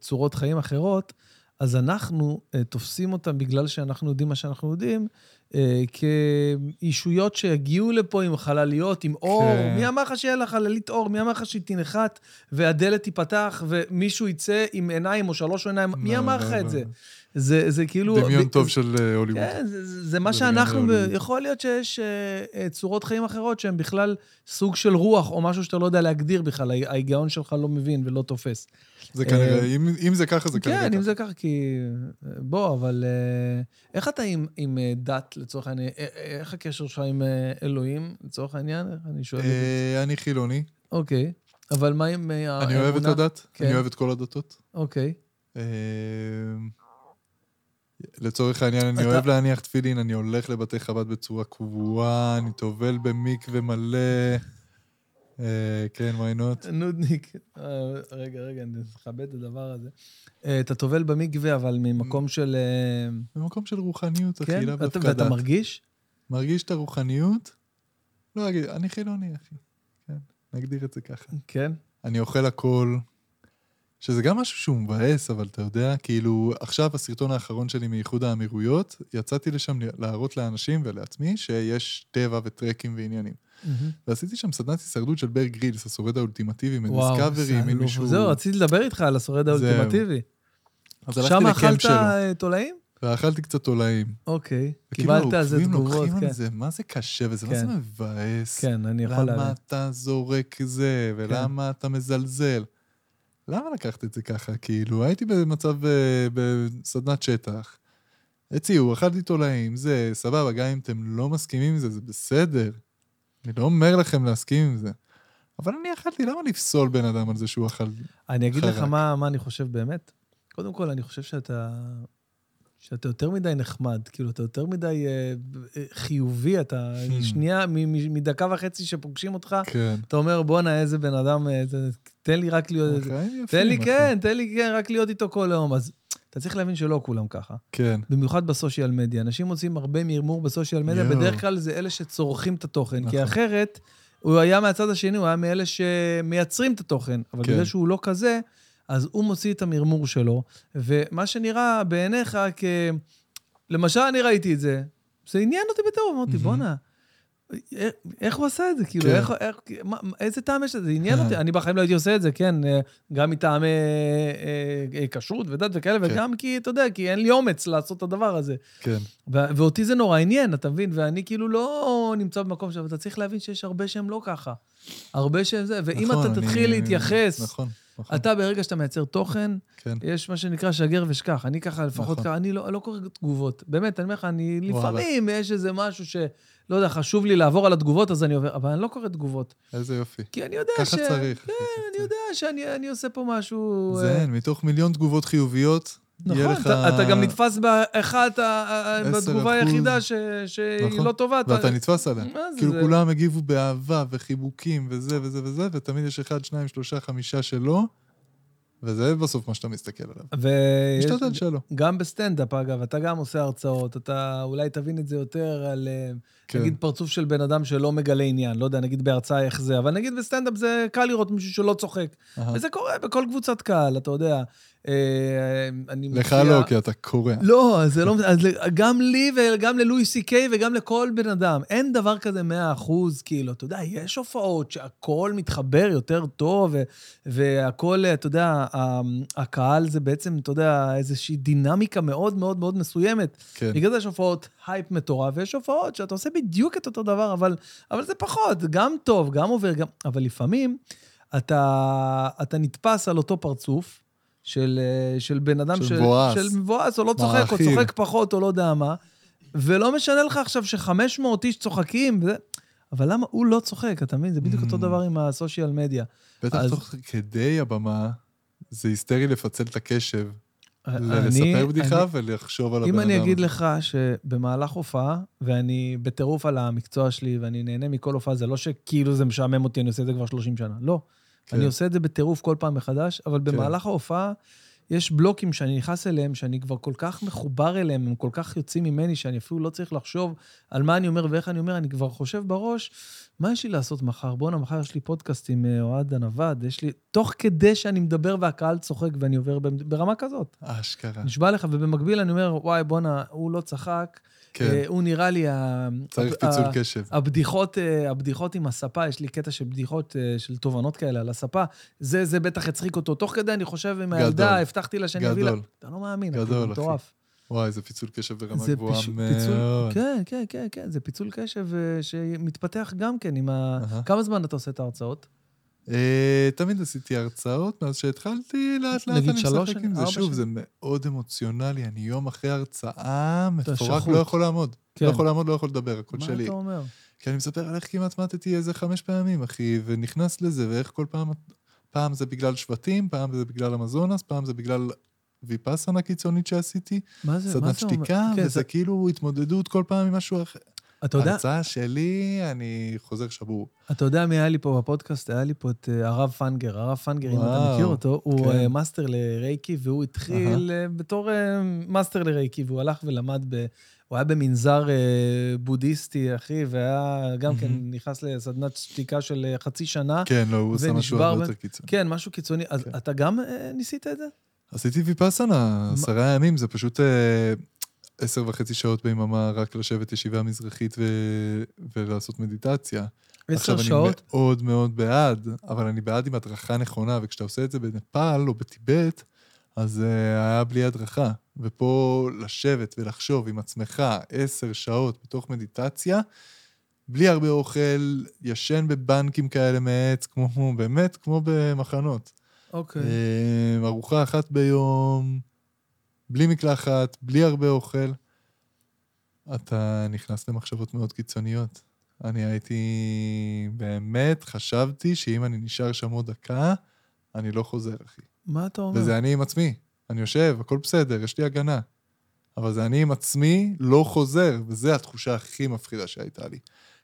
צורות חיים אחרות, אז אנחנו תופסים אותם בגלל שאנחנו יודעים מה שאנחנו יודעים, כישויות שהגיעו לפה עם חלליות, עם אור. כן. מי אמר לך שיהיה לה חללית אור? מי אמר לך שהיא תנחת והדלת תיפתח ומישהו יצא עם עיניים או שלוש עיניים? מי לא, אמר לא, לך לא. את זה? זה זה כאילו... דמיון טוב של אה, הוליווד. כן, זה, זה, זה מה שאנחנו, ב-. יכול להיות שיש אה, צורות חיים אחרות שהן בכלל סוג של רוח, או משהו שאתה לא יודע להגדיר בכלל, ההי- ההיגיון שלך לא מבין ולא תופס. זה כנראה, אה, אם- אם זה ככה, זה כנראה כן, אם ככה. זה ככה, כי... בוא, אבל אה, איך אתה עם, עם אה, דת, לצורך העניין? איך הקשר שלך עם אה, אלוהים, לצורך העניין? אני שואל את זה. אה, אני חילוני, אוקיי, אבל מה עם אה, האמונה? אני אוהב את הדת, כן. אני אוהב את כל הדתות. אוקיי. לצורך העניין, אני אוהב להניח תפילין, אני הולך לבתי חב"ד בצורה קבועה, אני טובל במקווה מלא. אה, כן, why not? נודניק. אה, רגע, רגע, אני מכבד את הדבר הזה. אה, אתה טובל במקווה, אבל ממקום של... במקום של רוחניות, אחי, כן? דווקא ואתה דת. מרגיש? מרגיש את הרוחניות? לא אגיד, אני חילוני, אחי. כן, נגדיר את זה ככה. כן. אני אוכל הכל, שזה גם משהו שהוא מבאס, אבל אתה יודע, כאילו, עכשיו הסרטון האחרון שלי מאיחוד האמירויות, יצאתי לשם להראות לאנשים ולעצמי שיש טבע וטרקים ועניינים. ועשיתי שם סדנת הישרדות של בר גרילס, השורד האולטימטיבי, מדיסקאברי. מישהו... זהו, רציתי לדבר איתך על השורד. האולטימטיבי. שם אכלת תולעים? ואכלתי קצת תולעים. אוקיי. וכאילו קיבלת על זה תגובות, לוקחים כן. על זה, מה זה קשה וזה, מה כן. זה מבאס. כן, אני יכול למה להבין. אתה זורק זה, כן. ולמה אתה מזלזל? למה לקחת את זה ככה? כאילו, הייתי במצב, אה, בסדנת שטח. הציעו, אכלתי תולעים, זה, סבבה, גם אם אתם לא מסכימים עם זה, זה בסדר. אני לא אומר לכם להסכים עם זה. אבל אני אכלתי, למה לפסול בן אדם על זה שהוא אכל? אני אגיד לך חרק. מה מה אני חושב באמת. קודם כל, אני חושב שאתה... שאתה יותר מדי נחמד, כאילו, אתה יותר מדי אה, אה, חיובי, אתה Hmm. שנייה, מ- מ- מדקה וחצי שפוגשים אותך, כן. אתה אומר, בואנה, איזה בן אדם, אה, זה- תן לי רק להיות... החיים יפים, תן לי, אחי. כן, תן לי, כן, רק להיות איתו כל היום. אז אתה צריך להבין שלא כולם ככה. כן. במיוחד בסושיאל מדיה. אנשים מוצאים הרבה מרמור בסושיאל מדיה, יואו. בדרך כלל זה אלה שצורכים את התוכן, כי נכון. אחרת, הוא היה מהצד השני, הוא היה מאלה שמייצרים את התוכן, אבל כן. בגלל שהוא לא כזה, אז הוא מוציא את המרמור שלו, ומה שנראה בעיניך כ... למשל, אני ראיתי את זה, זה עניין אותי בטרור, אמרתי, מהמם. בואנה, איך- איך הוא עשה את זה? כאילו, כן. איך, איך, מה, איזה טעם יש לזה? זה עניין אותי. אני בחיים לא הייתי עושה את זה, כן, אה, גם מטעמי אה, אה, כשרות ודת וכאלה, כן. וגם כי, אתה יודע, כי אין לי אומץ לעשות את הדבר הזה. כן. ו- ואותי זה נורא עניין, אתה מבין? ואני כאילו לא נמצא במקום שם, אתה צריך להבין שיש הרבה שהם לא ככה. הרבה שהם זה, ואם נכון, אתה אני- תתחיל להתייחס, נכון, נכון. אתה ברגע שאתה מייצר תוכן, כן. יש מה שנקרא שגר ושכח. אני ככה, לפחות נכון. ככה, אני לא, לא קורא תגובות. באמת, אני אומר לך, אני. לפעמים יש איזה משהו ש... לא יודע, חשוב לי לעבור על התגובות, אז אני עובר, אבל אני לא קורא תגובות. איזה יופי. כי אני יודע ש... ככה צריך. כן, אני יודע שאני אני עושה פה משהו... אה, זה, מתוך מיליון תגובות חיוביות, נכון, לך... אתה, אתה גם נתפס באחת, בתגובה. היחידה ש, שהיא נכון. לא טובה. אתה- ואתה נתפס עליה. כאילו זה- כולם הגיבו באהבה וחיבוקים וזה וזה וזה, ותמיד יש אחד, שניים, שלושה, חמישה שלא, וזה בסוף מה שאתה מסתכל עליו. ויש... משתדל שלא. גם בסטנדאפ, אגב, אתה גם עושה הרצאות, אתה אולי תבין את זה יותר על, אה, כן. נגיד, פרצוף של בן אדם שלא מגלה עניין. לא יודע, נגיד בהרצאה איך זה, אבל נגיד בסטנדאפ זה קל לראות מישהו שלא צוחק. אהה. וזה קורה בכל קבוצת קהל, אתה יודע. אה, אני לך מופיע- לא, כי אתה קורא. לא, זה לא... אז גם לי וגם ללואי סי קיי וגם לכל בן אדם. אין דבר כזה 100 אחוז, כאילו, אתה יודע, יש הופעות שהכל מתחבר יותר טוב, ו- והכל, אתה יודע, הקהל זה בעצם, אתה יודע, איזושהי דינמיקה מאוד מאוד מאוד מסוימת. כן. בגלל זה יש הופעות הייפ מטורף, ויש הופעות שאתה עושה בדיוק את אותו דבר, אבל, אבל זה פחות, גם טוב, גם עובר, גם... אבל לפעמים אתה, אתה נתפס על אותו פרצוף של, אה, של בן אדם של מבואס. של מבואס, או לא צוחק, או מעכיר. צוחק פחות, או לא יודע מה, ולא משנה לך עכשיו ש-500 איש צוחקים, וזה... אבל למה הוא לא צוחק, אתה מבין? זה בדיוק אותו Mm. דבר עם הסושיאל מדיה. בטח אז- תוך כדי הבמה, זה היסטרי לפצל את הקשב. אני- לספר בדיחה אני- ולחשוב על הבן אדם. אם אני אגיד. לך שבמהלך הופעה, ואני בטירוף על המקצוע שלי, ואני נהנה מכל הופעה, זה לא שכאילו זה משעמם אותי, אני עושה את זה כבר 30 שנה. לא. כן. אני עושה את זה בטירוף כל פעם מחדש, אבל במהלך ההופעה יש בלוקים שאני נכנס אליהם, שאני כבר כל כך מחובר אליהם, הם כל כך יוצאים ממני, שאני אפילו לא צריך לחשוב על מה אני אומר ואיך אני אומר, אני כבר חושב בראש, מה יש לי לעשות מחר? בואנה, מחר יש לי פודקאסט עם אה, אוהד הנווד, יש לי... תוך כדי שאני מדבר והקהל צוחק ואני עובר ברמה כזאת. אשכרה. נשבע לך, ובמקביל אני אומר, וואי, בואנה, הוא לא צחק, כן, אה, הוא נראה לי... צריך ה- פיצול ה- קשב. הבדיחות, אה, הבדיחות עם הספה, יש לי קטע של בדיחות, אה, של תובנות כאלה על הספה, זה, זה בטח יצחיק אותו. תוך כדי אני חושב עם הילדה. הבטחתי לה שאני אביא לה... אתה לא מאמין, גדול. מטורף. וואי, זה פיצול קשב ברמה זה גבוהה פיש- פיצול, מאוד. כן, כן, כן, כן, זה פיצול קשב שמתפתח גם כן עם ה... אהה. כמה זמן אתה עושה את ההרצאות? אה, תמיד עשיתי הרצאות, מאז שהתחלתי, לאט לאט אני משחק? עם זה. שוב? זה מאוד אמוציונלי, אני יום אחרי הרצאה מפורק. לא יכול לעמוד. כן. לא יכול לעמוד, לא יכול לדבר, הכל מה שלי. אתה אומר? כי אני מספר על איך כמעט מתתי איזה חמש פעמים, אחי, ונכנס לזה, ואיך כל פעם... פעם זה בגלל שבטים, פעם זה בגלל אמזונס, פעם זה בגלל ויפאסנה קיצונית שעשיתי, מה זה, מה סדנת זה אומר? שתיקה, כן, וזה זה- כאילו התמודדות כל פעם עם משהו אחר. אתה יודע, הרצאה שלי, אני חוזר שבור. אתה יודע מי היה לי פה בפודקאסט? היה לי פה את אה, הרב פנגר. הרב פנגר, אם אתה מכיר אותו, הוא כן. אה, מאסטר לרייקי, והוא התחיל אה, בתור מאסטר לרייקי, והוא הלך ולמד ב... הוא היה במנזר בודהיסטי, אחי, והיה גם כן. נכנס לסדנת שתיקה של חצי שנה. כן, לא, הוא עושה משהו הרבה יותר קיצוני. כן, משהו קיצוני. אז כן. אתה גם ניסית את זה? עשיתי ויפאסנה, עשרה ימים, זה פשוט עשר וחצי שעות ביממה רק לשבת ישיבה מזרחית ו- ולעשות מדיטציה. עשר עכשיו, שעות? אני מאוד מאוד בעד, אבל אני בעד עם הדרכה נכונה, וכשאתה עושה את זה בנפאל או בטיבט, אז uh, היה בלי הדרכה. ופה לשבת ולחשוב עם עצמך עשר שעות בתוך מדיטציה, בלי הרבה אוכל, ישן בבנקים כאלה מעץ, כמו, באמת, כמו במחנות. אוקיי. אה, ארוחה אחת ביום, בלי מקלחת, בלי הרבה אוכל. אתה נכנס למחשבות מאוד קיצוניות. אני הייתי... באמת, חשבתי שאם אני נשאר שם עוד דקה, אני לא חוזר, אחי. מה אתה אומר? וזה אני עם עצמי. אני יושב, הכל בסדר, יש לי הגנה. אבל זה אני עם עצמי, לא חוזר, וזו התחושה הכי מפחידה שהייתה לי.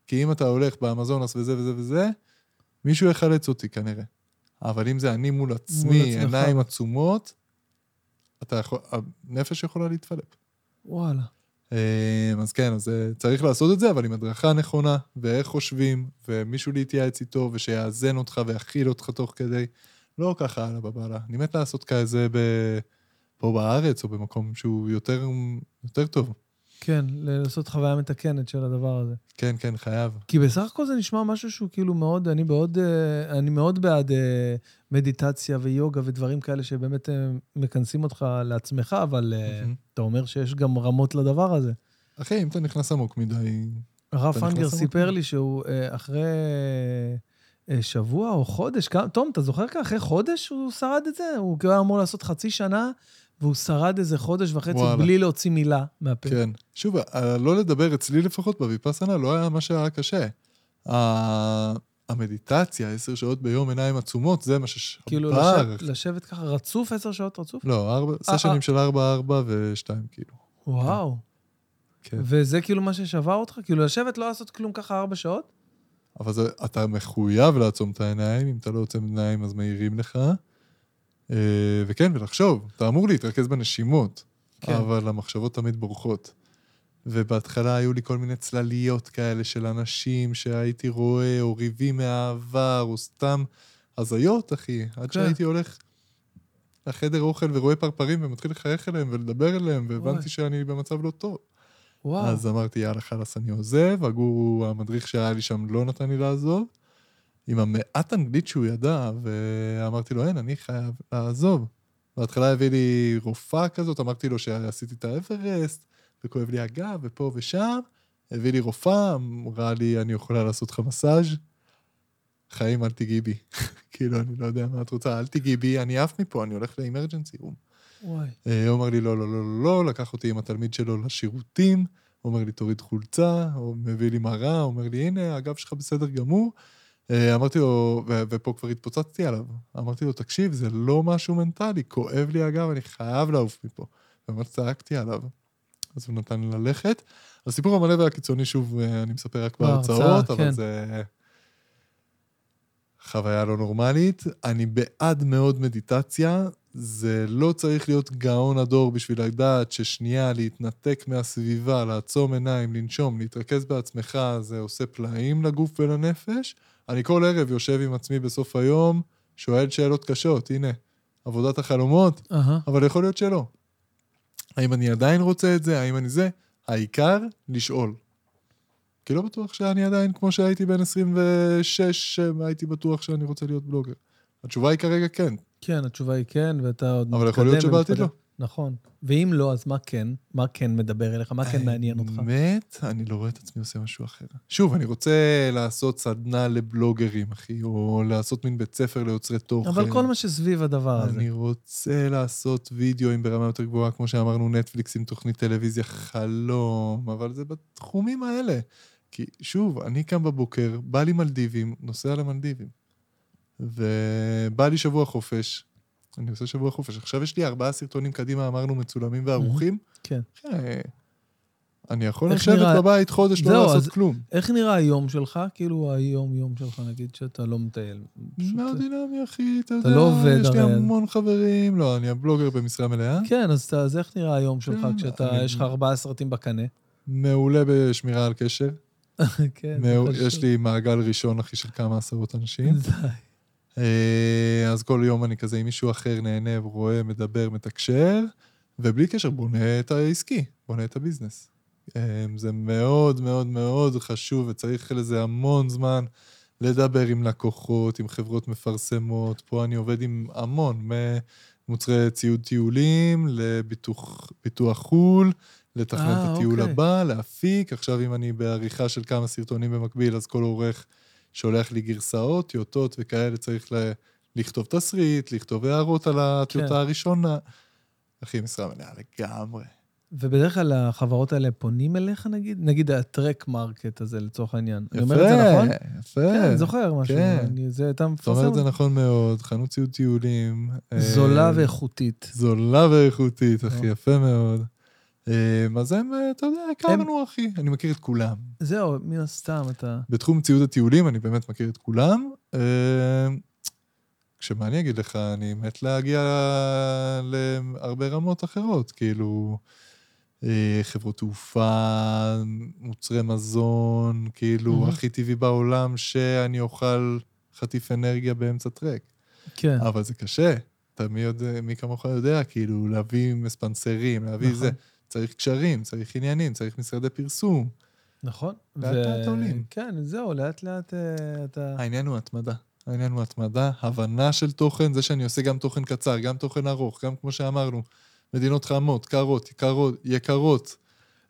כי אם אתה הולך באמזונס וזה וזה וזה, מישהו יחלץ אותי כנראה. אבל אם זה אני מול עצמי, עצמך. עיניים עצומות, אתה יכול, הנפש יכולה להתפלפ. וואלה. אה, אז כן, אז אה, צריך לעשות את זה, אבל עם הדרכה נכונה, ואיך חושבים, ומישהו להתייעץ איתו, ושיאזן אותך ויכיל אותך תוך כדי. לא ככה הלאה בבעלה. אני מת לעשות כזה ב... פה בארץ, או במקום שהוא יותר, יותר טוב. כן, לעשות חוויה מתקנת של הדבר הזה. כן, כן, חייב. כי בסך הכל זה נשמע משהו שהוא כאילו מאוד, אני מאוד, אה, אני מאוד בעד אה, מדיטציה ויוגה ודברים כאלה שבאמת אה, מכנסים אותך לעצמך, אבל מהמם. אתה אומר שיש גם רמות לדבר הזה. אחי, אם אתה נכנס עמוק מדי... הרב פנגר סיפר. לי שהוא אחרי שבוע או חודש, תום, אתה זוכר ככה? אחרי חודש הוא שרד את זה? הוא כאילו היה אמור לעשות חצי שנה, והוא שרד איזה חודש וחצי וואלה. בלי להוציא מילה מהפה. כן. שוב, ה- לא לדבר אצלי לפחות בוויפאסנה לא היה מה שהיה קשה. המדיטציה, עשר שעות ביום, עיניים עצומות, זה מה ששבר. כאילו לשבת, לשבת ככה רצוף, עשר שעות רצוף? לא, ארבע, אה, סשנים אה. של ארבע, ארבע ושתיים, כאילו. וואו. כן. וזה כאילו מה ששבר אותך? כאילו לשבת לא לעשות כלום ככה ארבע שעות? אבל זה, אתה מחויב לעצום את העיניים, אם אתה לא עוצם עיניים אז מעירים לך. אה, וכן, ולחשוב, אתה אמור להתרכז בנשימות, כן. אבל המחשבות תמיד בורחות. ובהתחלה היו לי כל מיני צלליות כאלה של אנשים שהייתי רואה, או ריבים מהעבר, או סתם הזיות, אחי. עד כן. שהייתי הולך לחדר אוכל ורואה פרפרים ומתחיל לחייך אליהם ולדבר אליהם, והבנתי וואי. שאני במצב לא טוב. וואו. אז אמרתי, יאללה, חלאס, אני עוזב. הגורו, המדריך שהיה לי שם, לא נתן לי לעזוב. עם המעט אנגלית שהוא ידע, ואמרתי לו, אין, אני חייב לעזוב. בהתחלה הביא לי רופאה כזאת, אמרתי לו שעשיתי את האברסט, וכואב לי הגב, ופה ושם. הביא לי רופאה, אמרה לי, אני יכולה לעשות לך מסאז'. חיים, אל תיגעי בי. כאילו, אני לא יודע מה את רוצה, אל תיגעי בי, אני עף מפה, אני הולך לאמרג'נסי רום. וואי. אה, הוא אמר לי, לא, לא, לא, לא, לא, לקח אותי עם התלמיד שלו לשירותים, הוא אומר לי, תוריד חולצה, הוא מביא לי מראה, הוא אומר לי, הנה, הגב שלך בסדר גמור. אה, אמרתי לו, ופה כבר התפוצצתי עליו, אמרתי לו, תקשיב, זה לא משהו מנטלי, כואב לי הגב, אני חייב לעוף מפה. וממש צעקתי עליו. אז הוא נתן לי ללכת. הסיפור המלא והקיצוני, שוב, אה, אני מספר רק בהרצאה, בהרצאות, כן. אבל זה חוויה לא נורמלית. אני בעד מאוד מדיטציה, זה לא צריך להיות גאון הדור בשביל לדעת ששנייה להתנתק מהסביבה, לעצום עיניים, לנשום, להתרכז בעצמך, זה עושה פלאים לגוף ולנפש. אני כל ערב יושב עם עצמי בסוף היום, שואל שאלות קשות, הנה, עבודת החלומות, אהה. אבל יכול להיות שלא. האם אני עדיין רוצה את זה? האם אני זה? העיקר, לשאול. כי לא בטוח שאני עדיין, כמו שהייתי בן 26, הייתי בטוח שאני רוצה להיות בלוגר. התשובה היא כרגע כן, כן, התשובה היא כן, ואתה עוד אבל יכול להיות מתקדם שבעתיד. לא. נכון. ואם לא, אז מה כן? מה כן מדבר אליך? מה כן מעניין אותך? האמת, אני לא רואה את עצמי עושה משהו אחר. שוב, אני רוצה לעשות סדנה לבלוגרים, אחי, או לעשות מין בית ספר ליוצרי תוכן. אבל כל מה שסביב הדבר הזה. אני רוצה לעשות וידאוים ברמה יותר גבוהה, כמו שאמרנו, נטפליקס עם תוכנית טלוויזיה חלום, אבל זה בתחומים האלה. כי שוב, אני קם בבוקר, בא לי מלדיבים, נוסע למלדיבים. ובא לי שבוע חופש, אני עושה שבוע חופש. עכשיו יש לי ארבעה סרטונים קדימה, אמרנו, מצולמים וערוכים. כן. אה, אני יכול לשבת נראה- בבית חודש, לא לעשות אז- כלום. איך נראה היום שלך? כאילו היום-יום שלך, נגיד שאתה לא מטייל. מאוד דינמי, אחי, אתה אתה יודע, לא עובד יש לי הרי. המון חברים. לא, אני הבלוגר במשרה מלאה. כן, אז אז איך נראה היום שלך כן, כשאתה, אני- יש לך ארבעה סרטים בקנה? מעולה בשמירה על קשר. כן, זה מעו- חשוב. יש לי מעגל ראשון, אחי, של כמה עשרות אנשים. די. אה, אז כל יום אני כזה עם מישהו אחר נהנה, רואה, מדבר, מתקשר, ובלי קשר בונה את העסקי, בונה את הביזנס. אה, זה מאוד מאוד מאוד חשוב, וצריך לזה המון זמן לדבר עם לקוחות, עם חברות מפרסמות. פה אני עובד עם המון, ממוצרי ציוד טיולים, לביטוח ביטוח חו"ל, לתכנן אה, את הטיול אוקיי. הבא, להפיק. עכשיו, אם אני בעריכה של כמה סרטונים במקביל, אז כל עורך שולח לי גרסאות, טיוטות וכאלה, צריך ל... לכתוב תסריט, לכתוב הערות על הטיוטה כן. הראשונה. אחי, משרה מלאה לגמרי. ובדרך כלל החברות האלה פונים אליך, נגיד? נגיד ה Track Market הזה, לצורך העניין. אני אומר את זה נכון? יפה. כן, אני זוכר משהו. כן. אני- זה, אתה אתה אומר את זה נכון מאוד, חנות ציוד טיולים. אה, זולה ואיכותית. זולה ואיכותית, אחי, אה. יפה מאוד. אה, אז הם, אה, אתה יודע, הכרנו, אחי. אני מכיר את כולם. זהו, מן הסתם, אתה... בתחום ציוד הטיולים אני באמת מכיר את כולם. אה, כשמה אני אגיד לך, אני מת להגיע להרבה רמות אחרות, כאילו, אה, חברות תעופה, מוצרי מזון, כאילו, מהמם. הכי טבעי בעולם שאני אוכל חטיף אנרגיה באמצע טרק. כן. אבל זה קשה. אתה מי, יודע, מי כמוך יודע, כאילו, להביא מספנסרים, להביא נכון. זה. צריך קשרים, צריך עניינים, צריך משרדי פרסום. נכון. לאט לאט עולים. כן, זהו, לאט לאט אה, אתה... העניין הוא התמדה. העניין הוא התמדה, הבנה של תוכן, זה שאני עושה גם תוכן קצר, גם תוכן ארוך, גם כמו שאמרנו, מדינות חמות, קרות, יקרות, יקרות.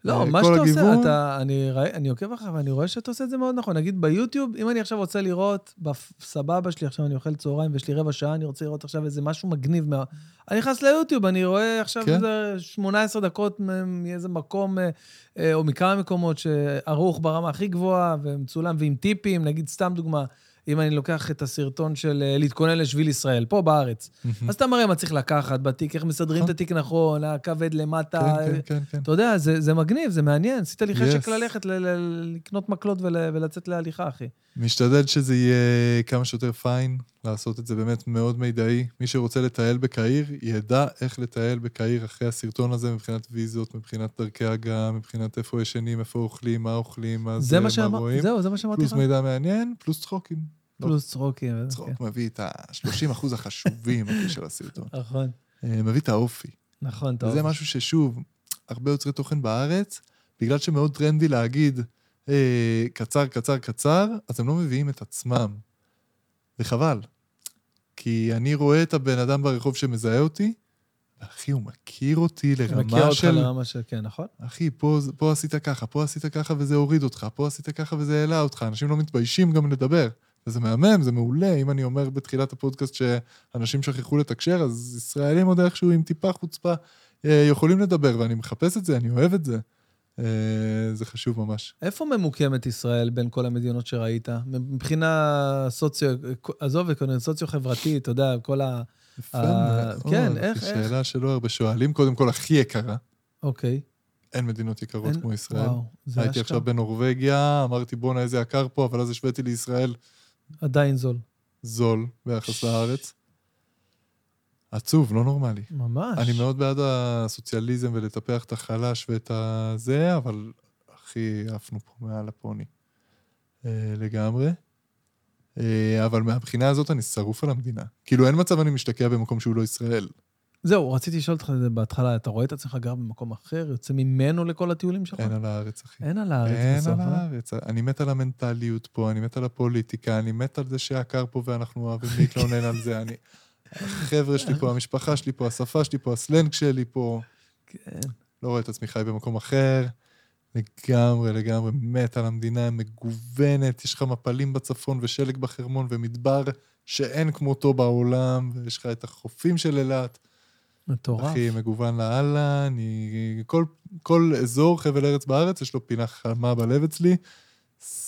לא, אה, מה שאתה עושה, הגיוון- אתה, אני, אני עוקב אחריך ואני רואה שאתה עושה את זה מאוד נכון. נגיד ביוטיוב, אם אני עכשיו רוצה לראות, בסבבה שלי, עכשיו אני אוכל צהריים ויש לי רבע שעה, אני רוצה לראות עכשיו איזה משהו מגניב. מה... אני נכנס ליוטיוב, אני רואה עכשיו כן. איזה 18 דקות מאיזה מקום, אה, אה, או מכמה מקומות שערוך ברמה הכי גבוהה ומצולם ועם טיפים, נגיד סתם דוגמה, אם אני לוקח את הסרטון של אה, להתכונן לשביל ישראל, פה בארץ, אז אתה מראה מה צריך לקחת בתיק, איך מסדרים את נכון. התיק נכון, הכבד למטה, כן, כן, כן, כן. אתה יודע, זה, זה מגניב, זה מעניין. עשית לי חשק. ללכת, לקנות מקלות ול, ולצאת להליכה, אחי. משתדל שזה יהיה כמה שיותר פיין, לעשות את זה באמת מאוד מידעי. מי שרוצה לטייל בקהיר, ידע איך לטייל בקהיר אחרי הסרטון הזה, מבחינת ויזות, מבחינת דרכי הגעה, מבחינת איפה ישנים, איפה אוכלים, מה אוכלים, מה זה מה. רואים. זהו, זה מה שאמרתי פלוס לך. מידע מעניין, פלוס צחוקים. פלוס צחוקים. וזה, צחוק כן. מביא את ה-30 אחוז החשובים אחי, של הסרטון. נכון, אה, מביא את האופי. נכון, טוב. וזה משהו ששוב, הרבה יוצרי תוכן בארץ, בגלל שמאוד טרנדי להגיד אה, קצר, קצר, קצר, אז הם לא מביאים את עצמם. וחבל. כי אני רואה את הבן אדם ברחוב שמזהה אותי, ואחי, הוא מכיר אותי מכיר לרמה אותך של... לרמה של... כן, נכון? אחי, פה, פה עשית ככה, פה עשית ככה וזה הוריד אותך, פה עשית ככה וזה העלה אותך. אנשים לא מתביישים גם לדבר. וזה מהמם, זה מעולה. אם אני אומר בתחילת הפודקאסט שאנשים שכחו לתקשר, אז ישראלים עוד איכשהו עם טיפה חוצפה אה, יכולים לדבר, ואני מחפש את זה, אני אוהב את זה. אה, זה חשוב ממש. איפה ממוקמת ישראל בין כל המדינות שראית? מבחינה סוציו... עזוב, סוציו-חברתית, אתה יודע, כל ה... יפה מאוד. כן, איך- איך? שאלה שלא הרבה שואלים. קודם כל, הכי יקרה. אוקיי. אין מדינות יקרות אין- כמו ישראל. וואו, זה הייתי אשכרה. עכשיו בנורבגיה, אמרתי, בואנה, איזה יקר פה, אבל אז השוויתי לישראל עדיין זול. זול ביחס לארץ. עצוב, לא נורמלי. ממש. אני מאוד בעד הסוציאליזם ולטפח את החלש ואת הזה, אבל הכי עפנו פה מעל הפוני. אה, לגמרי. אה, אבל מהבחינה הזאת אני שרוף על המדינה. כאילו, אין מצב אני משתקע במקום שהוא לא ישראל. זהו, רציתי לשאול אותך בהתחלה, אתה רואה את עצמך גר במקום אחר, יוצא ממנו לכל הטיולים שלך? אין על הארץ, אחי. אין על הארץ אין בסוף, על אה? הארץ. אני מת על המנטליות פה, אני מת על הפוליטיקה, אני מת על זה שהקר פה ואנחנו אוהבים להתלונן על זה. אני... החבר'ה שלי פה, המשפחה שלי פה, השפה שלי פה, הסלנג שלי פה. כן. לא רואה את עצמי חי במקום אחר. לגמרי, לגמרי, מת על המדינה מגוונת, יש לך מפלים בצפון ושלג בחרמון ומדבר שאין כמותו בעולם, ויש לך את החופים של אילת. מטורף. הכי מגוון לאללה, אני... כל, כל אזור, חבל ארץ בארץ, יש לו פינה חמה בלב אצלי.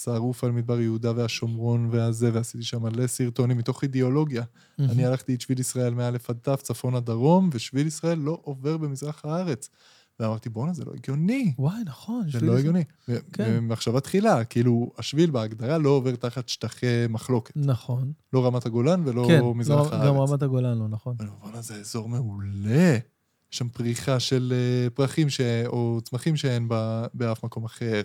שרוף על מדבר יהודה והשומרון והזה, ועשיתי שם מלא סרטונים מתוך אידיאולוגיה. מהמם. אני הלכתי את שביל ישראל מא' עד ת', צפון עד דרום, ושביל ישראל לא עובר במזרח הארץ. ואמרתי, בואנה, זה לא הגיוני. וואי, נכון. זה לא הגיוני. כן. ומחשבה תחילה, כאילו, השביל בהגדרה לא עובר תחת שטחי מחלוקת. נכון. לא רמת הגולן ולא כן, מזרח לא- הארץ. גם רמת הגולן לא, נכון. אבל בואנה, זה אזור מעולה. יש שם פריחה של אה, פרחים ש... או צמחים שאין ב... באף מקום אחר.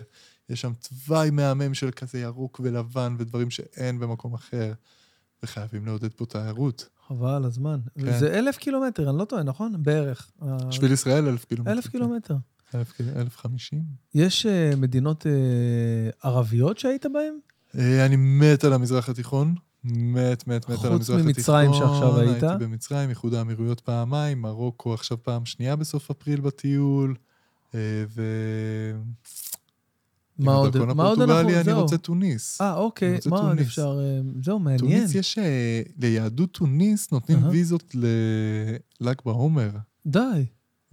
יש שם תוואי מהמם של כזה ירוק ולבן ודברים שאין במקום אחר. וחייבים לעודד פה תיירות. חבל על הזמן. כן. זה אלף קילומטר, אני לא טועה, נכון? בערך. שביל ישראל, אלף קילומטר. אלף קילומטר. אלף, אלף חמישים. יש אה, מדינות אה, ערביות שהיית בהן? אה, אני מת על המזרח התיכון. מת, מת, מת על חוץ המזרח התיכון. ממצרים שעכשיו היית? הייתי במצרים, איחוד האמירויות פעמיים, מרוקו עכשיו פעם שנייה בסוף אפריל בטיול. ו... מה עוד? מה עוד אנחנו... הפורטוגלי אני זהו. רוצה טוניס. אה, אוקיי. מה עוד תוניס. אפשר... אה, זהו, מעניין. טוניס יש... אה, ליהדות טוניס נותנים. ויזות לל"ג בעומר. די,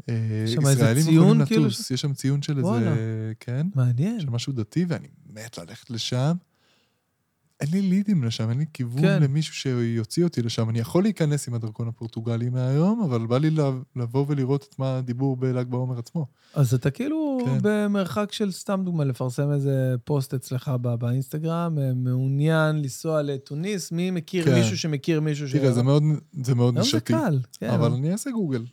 אה, ישראלים יכולים כאילו, לטוס, יש שם ציון של. איזה... כן? מעניין. של משהו דתי, ואני מת ללכת לשם. אין לי לידים לשם, אין לי כיוון כן. למישהו שיוציא אותי לשם. אני יכול להיכנס עם הדרכון הפורטוגלי מהיום, אבל בא לי לב- לבוא ולראות את מה הדיבור בל"ג בעומר עצמו. אז אתה כאילו כן. במרחק של, סתם דוגמה, לפרסם איזה פוסט אצלך ב- באינסטגרם, אה, מעוניין לנסוע לתוניס, מי מכיר כן. מישהו שמכיר מישהו ש... תראה, זה מאוד, זה מאוד היום זה קל, כן. אבל אני אעשה גוגל.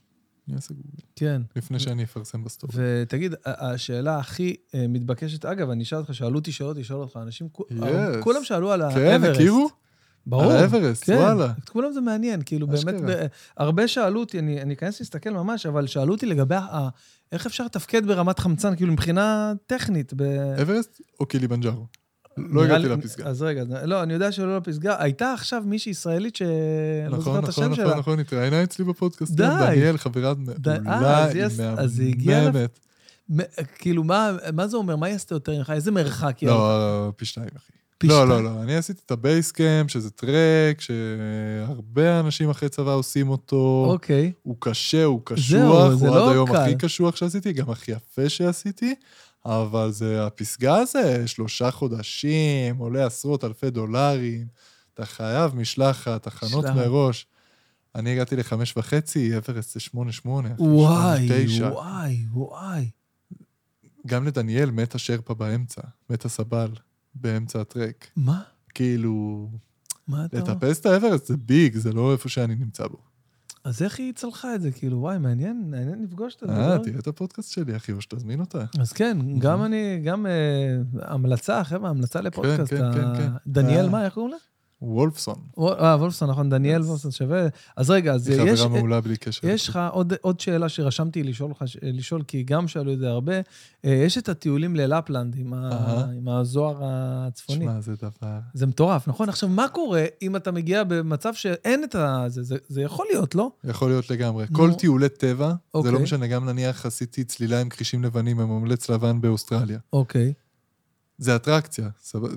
אני אעשה גוגל, כן. לפני שאני אפרסם בסטורי. ותגיד, השאלה הכי אה, מתבקשת, אגב, אני אשאל אותך, שאלו אותי שאלות, לשאול אותך, אנשים, Yes. כולם שאלו על כן, האברסט. הכירו? ברור. על האברסט, כן, וואלה. את כולם זה מעניין, כאילו. באמת, ב- הרבה שאלו אותי, אני אני אכנס להסתכל ממש, אבל שאלו אותי לגבי ה- איך אפשר לתפקד ברמת חמצן, כאילו מבחינה טכנית. ב- אברסט או קילימנג'רו? לא הגעתי לי- לפסגה. אז רגע, לא, אני יודע שלא לפסגה. הייתה עכשיו מישהי ישראלית שלא זוכר נכון, את נכון, השם נכון, שלה. נכון, התראיינה אצלי בפודקאסט. די. כן, דניאל, חברה די, מעולה, היא מהממת. כאילו, מה מה זה אומר? מה היא עשתה יותר ממך? איזה מרחק היא? הלכה? לא, פי שתיים, אחי. פי לא, שתיים? לא, לא. אני עשיתי את ה base camp, שזה טרק, שהרבה אנשים אחרי צבא עושים אותו. אוקיי. הוא קשה, הוא זהו, קשוח, זה הוא לא עד היום קל. הכי קשוח שעשיתי, גם הכי יפה שעשיתי, אבל זה הפסגה הזה, שלושה חודשים, עולה עשרות אלפי דולרים, אתה חייב משלחת, הכנות. מראש. אני הגעתי לחמש וחצי, אברסט זה שמונה שמונה, וואי. וואי, וואי. גם לדניאל מת השרפה באמצע, מת הסבל באמצע הטרק. מה? כאילו, מה אתה? לטפס את האברסט זה ביג, זה לא איפה שאני נמצא בו. אז איך היא צלחה את זה? כאילו, וואי, מעניין, מעניין לפגוש את אה, הדבר. תראה את הפודקאסט שלי, אחי, או שתזמין אותה. אז כן, גם אני, גם אה, המלצה, חבר'ה, המלצה לפודקאסט. כן, כן, ה- כן. דניאל, אה. מה, איך קוראים לה? וולפסון. וול- אה, וולפסון, נכון, דניאל Yes. וולפסון שווה. אז רגע, אז היא יש... חברה מעולה בלי קשר. יש לך עוד, עוד שאלה שרשמתי לשאול לשאול, כי גם שאלו את זה הרבה. אה, יש את הטיולים ללפלנד עם, ה. עם הזוהר הצפוני. שמע, זה דבר... זה מטורף, נכון? עכשיו, מה קורה אם אתה מגיע במצב שאין את ה... זה, זה, זה יכול להיות, לא? יכול להיות לגמרי. נו. כל טיולי טבע, זה אוקיי. לא משנה, גם נניח עשיתי צלילה עם כרישים לבנים בממלץ לבן באוסטרליה. אוקיי. זה אטרקציה.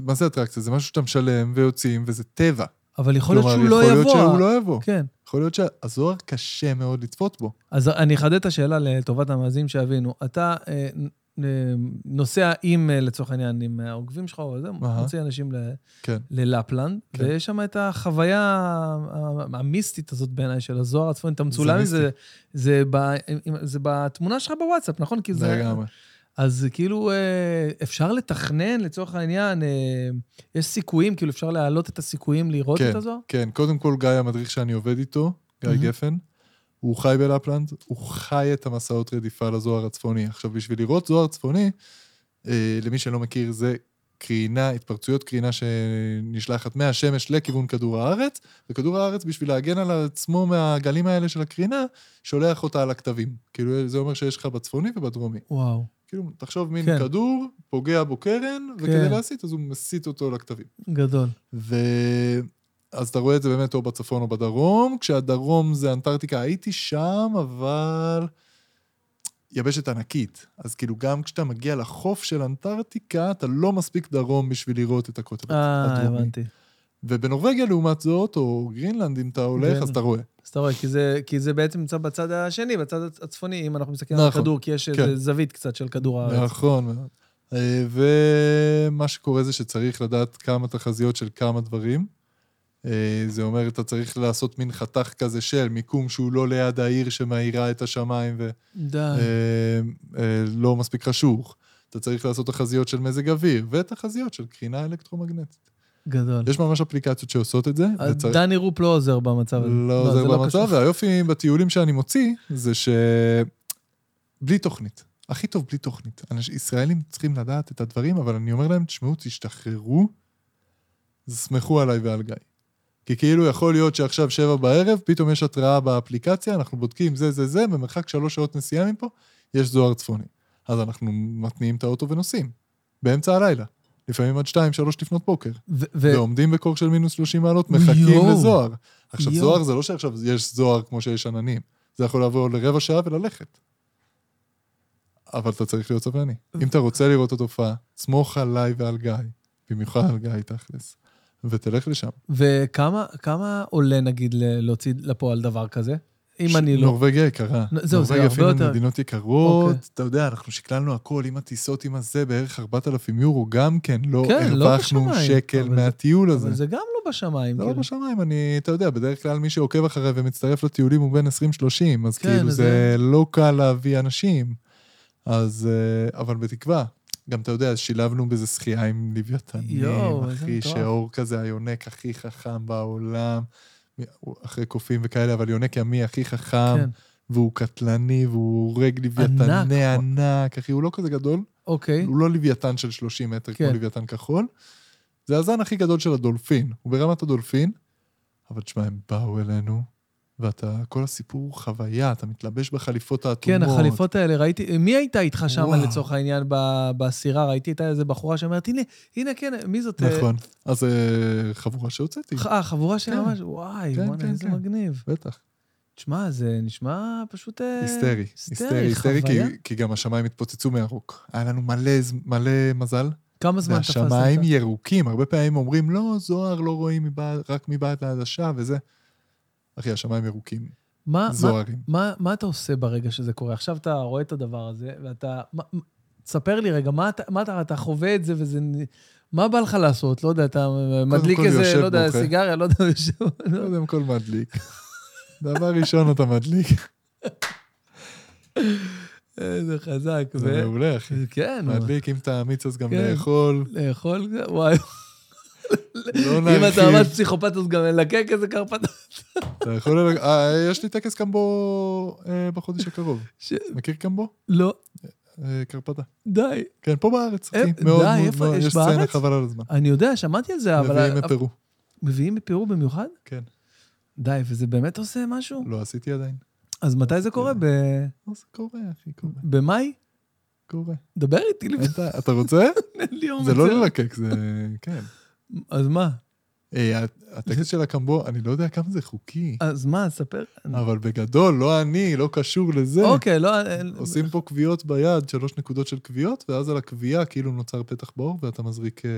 מה זה אטרקציה? זה משהו שאתה משלם ויוצאים, וזה טבע. אבל יכול להיות כלומר, שהוא לא יכול יבוא. להיות שהוא לא יבוא. כן. יכול להיות שהזוהר קשה מאוד לצפות בו. אז אני אחדד את השאלה לטובת המאזינים שיבינו. אתה אה, אה, נוסע עם, אה, לצורך העניין, עם העוקבים שלך או זה. מוציא אנשים ל- כן. ללפלנד, כן. ויש שם את החוויה המיסטית הזאת בעיניי של הזוהר הצפוני. אתה מצולם עם. זה, זה בתמונה שלך בוואטסאפ, נכון? כי זה... לגמרי. אז כאילו, אה, אפשר לתכנן, לצורך העניין, אה, יש סיכויים, כאילו אפשר להעלות את הסיכויים לראות כן. את הזוהר? כן, קודם כל גיא המדריך שאני עובד איתו, גיא מהמם. גפן, הוא חי בלפלנד, הוא חי את המסעות רדיפה לזוהר הצפוני. עכשיו, בשביל לראות זוהר צפוני, אה, למי שלא מכיר, זה קרינה, התפרצויות קרינה שנשלחת מהשמש לכיוון כדור הארץ, וכדור הארץ, בשביל להגן על עצמו מהגלים האלה של הקרינה, שולח אותה על הכתבים. כאילו, זה אומר שיש לך בצפוני ובדרומי. וואו, כאילו, תחשוב מין כן. כדור, פוגע בו קרן, וכדי כן. להסיט, אז הוא מסיט אותו לכתבים. גדול. ו... אז אתה רואה את זה באמת או בצפון או בדרום, כשהדרום זה אנטארקטיקה, הייתי שם, אבל יבשת ענקית. אז כאילו גם כשאתה מגיע לחוף של אנטארקטיקה, אתה לא מספיק דרום בשביל לראות את הקוטב אה, הדרומי. הבנתי. ובנורבגיה, לעומת זאת, או גרינלנד, אם אתה הולך, כן. אז אתה רואה. אז אתה רואה, כי זה, כי זה בעצם נמצא בצד השני, בצד הצפוני, אם אנחנו מסתכלים על נכון, הכדור, כי יש כן. איזו זווית קצת של כדור הארץ. נכון. אה, ומה שקורה זה שצריך לדעת כמה תחזיות של כמה דברים. אה, זה אומר, אתה צריך לעשות מין חתך כזה של מיקום שהוא לא ליד העיר שמאירה את השמיים. ולא אה, מספיק חשוך. אתה צריך לעשות תחזיות של מזג אוויר ותחזיות של קרינה אלקטרומגנטית. גדול. יש ממש אפליקציות שעושות את זה. וצריך- דני רופ לא עוזר במצב הזה. לא עוזר זה במצב, קשור. והיופי בטיולים שאני מוציא, זה ש... בלי תוכנית. הכי טוב בלי תוכנית. אנשים, ישראלים צריכים לדעת את הדברים, אבל אני אומר להם, תשמעו, תשתחררו, סמכו עליי ועל גיא. כי כאילו יכול להיות שעכשיו שבע בערב, פתאום יש התראה באפליקציה, אנחנו בודקים זה, זה, זה, במרחק שלוש שעות נסיעה מפה, יש זוהר צפוני. אז אנחנו מתניעים את האוטו ונוסעים. באמצע הלילה. לפעמים עד שתיים, שלוש לפנות בוקר. ו- ו- ועומדים בקור של מינוס 30 מעלות, מחכים יואו. לזוהר. עכשיו, יואו. זוהר זה לא שעכשיו יש זוהר כמו שיש עננים. זה יכול לעבור לרבע שעה וללכת. אבל אתה צריך להיות סבלני. אם אתה רוצה לראות את התופעה, סמוך עליי ועל גיא, במיוחד על גיא תכלס, ותלך לשם. וכמה כמה עולה, נגיד, להוציא לפועל דבר כזה? אם אני לא... נורבגיה יקרה. זהו, זה נורבגיה הרבה אפילו יותר- מדינות יקרות. אוקיי. אתה יודע, אנחנו שקללנו הכל עם הטיסות, עם הזה, בערך 4,000 יורו, גם כן, לא כן, לא הרווחנו שקל מהטיול הזה. אבל זה גם לא בשמיים. זה לא כאילו. בשמיים, אני, אתה יודע, בדרך כלל מי שעוקב אחריי ומצטרף לטיולים הוא בין 20-30, אז כן, כאילו זה לא קל להביא אנשים. אז, אה, אבל בתקווה. גם אתה יודע, שילבנו בזה שחייה עם לוויתנים, אחי. שאור כזה היונק הכי חכם בעולם, אחרי קופים וכאלה, אבל יונק ימי הכי חכם, כן. והוא קטלני, והוא הורג ענק. לוויתני ענק, אחי, הוא לא כזה גדול, אוקיי. הוא לא לוויתן של 30 מטר כמו כן. לוויתן כחול. זה הזן הכי גדול של הדולפין. הוא ברמת הדולפין, אבל תשמע, הם באו אלינו, ואתה, כל הסיפור חוויה, אתה מתלבש בחליפות האטומות. כן, החליפות האלה, ראיתי, מי הייתה איתך שם. לצורך העניין בסירה? ראיתי את איזה בחורה שאומרת, הנה, הנה, כן, מי זאת? נכון. אז אה, חבורה שהוצאתי, אה, חבורה כן. שממש, וואי, כן, כן, איזה. מגניב. בטח. תשמע, זה נשמע פשוט... אה, היסטרי. היסטרי, היסטרי, כי- גם השמיים התפוצצו מהרוק. היה לנו מלא מזל, כמה זמן תפסת? והשמיים ירוקים. הרבה פעמים אומרים, לא, זוהר לא רואים רק מבעד לעדשה וזה. אחי, השמיים ירוקים. מה, מה, זוהרים. מה, מה אתה עושה ברגע שזה קורה? עכשיו אתה רואה את הדבר הזה, ואתה... מה, מה- תספר לי רגע, מה, אתה- מה אתה, אתה חווה את זה וזה... מה בא לך לעשות? לא יודע, אתה מדליק איזה, יושב לא יודע, בוכה. סיגריה, לא יודע, יושב... לא- קודם כל מדליק. דבר ראשון אתה מדליק. איזה חזק. זה מעולה, אחי. כן, מדליק, אם אתה אמיץ אז גם כן. לאכול. לאכול, וואי. לא אם אתה ממש. פסיכופת, אז גם ללקק איזה קרפטה. אתה יכול... ללק- אה, יש לי טקס קמבו אה, בחודש הקרוב. מכיר קמבו? לא, אה, קרפדה. די. כן, פה בארץ, אחי. מאוד די, מאוד איפה? יש יש סצנה? חבל על הזמן. אני יודע, שמעתי על זה, אבל... מביאים מפרו. מביאים מפרו במיוחד? כן. די, וזה באמת עושה משהו? לא עשיתי עדיין. אז מתי זה קורה? ב- לא, זה קורה, אחי, קורה. במאי? קורה. דבר איתי אתה- רוצה? זה לא. ללקק, זה... כן. אז מה? אה, הטקס של הקמבו, אני לא יודע כמה זה חוקי, אז מה, ספר. אבל בגדול, לא אני, לא קשור לזה. אוקיי, לא... אין- עושים פה קביעות ביד, שלוש נקודות של קביעות, ואז על הקביעה כאילו נוצר פתח בעור, ואתה מזריק... אה,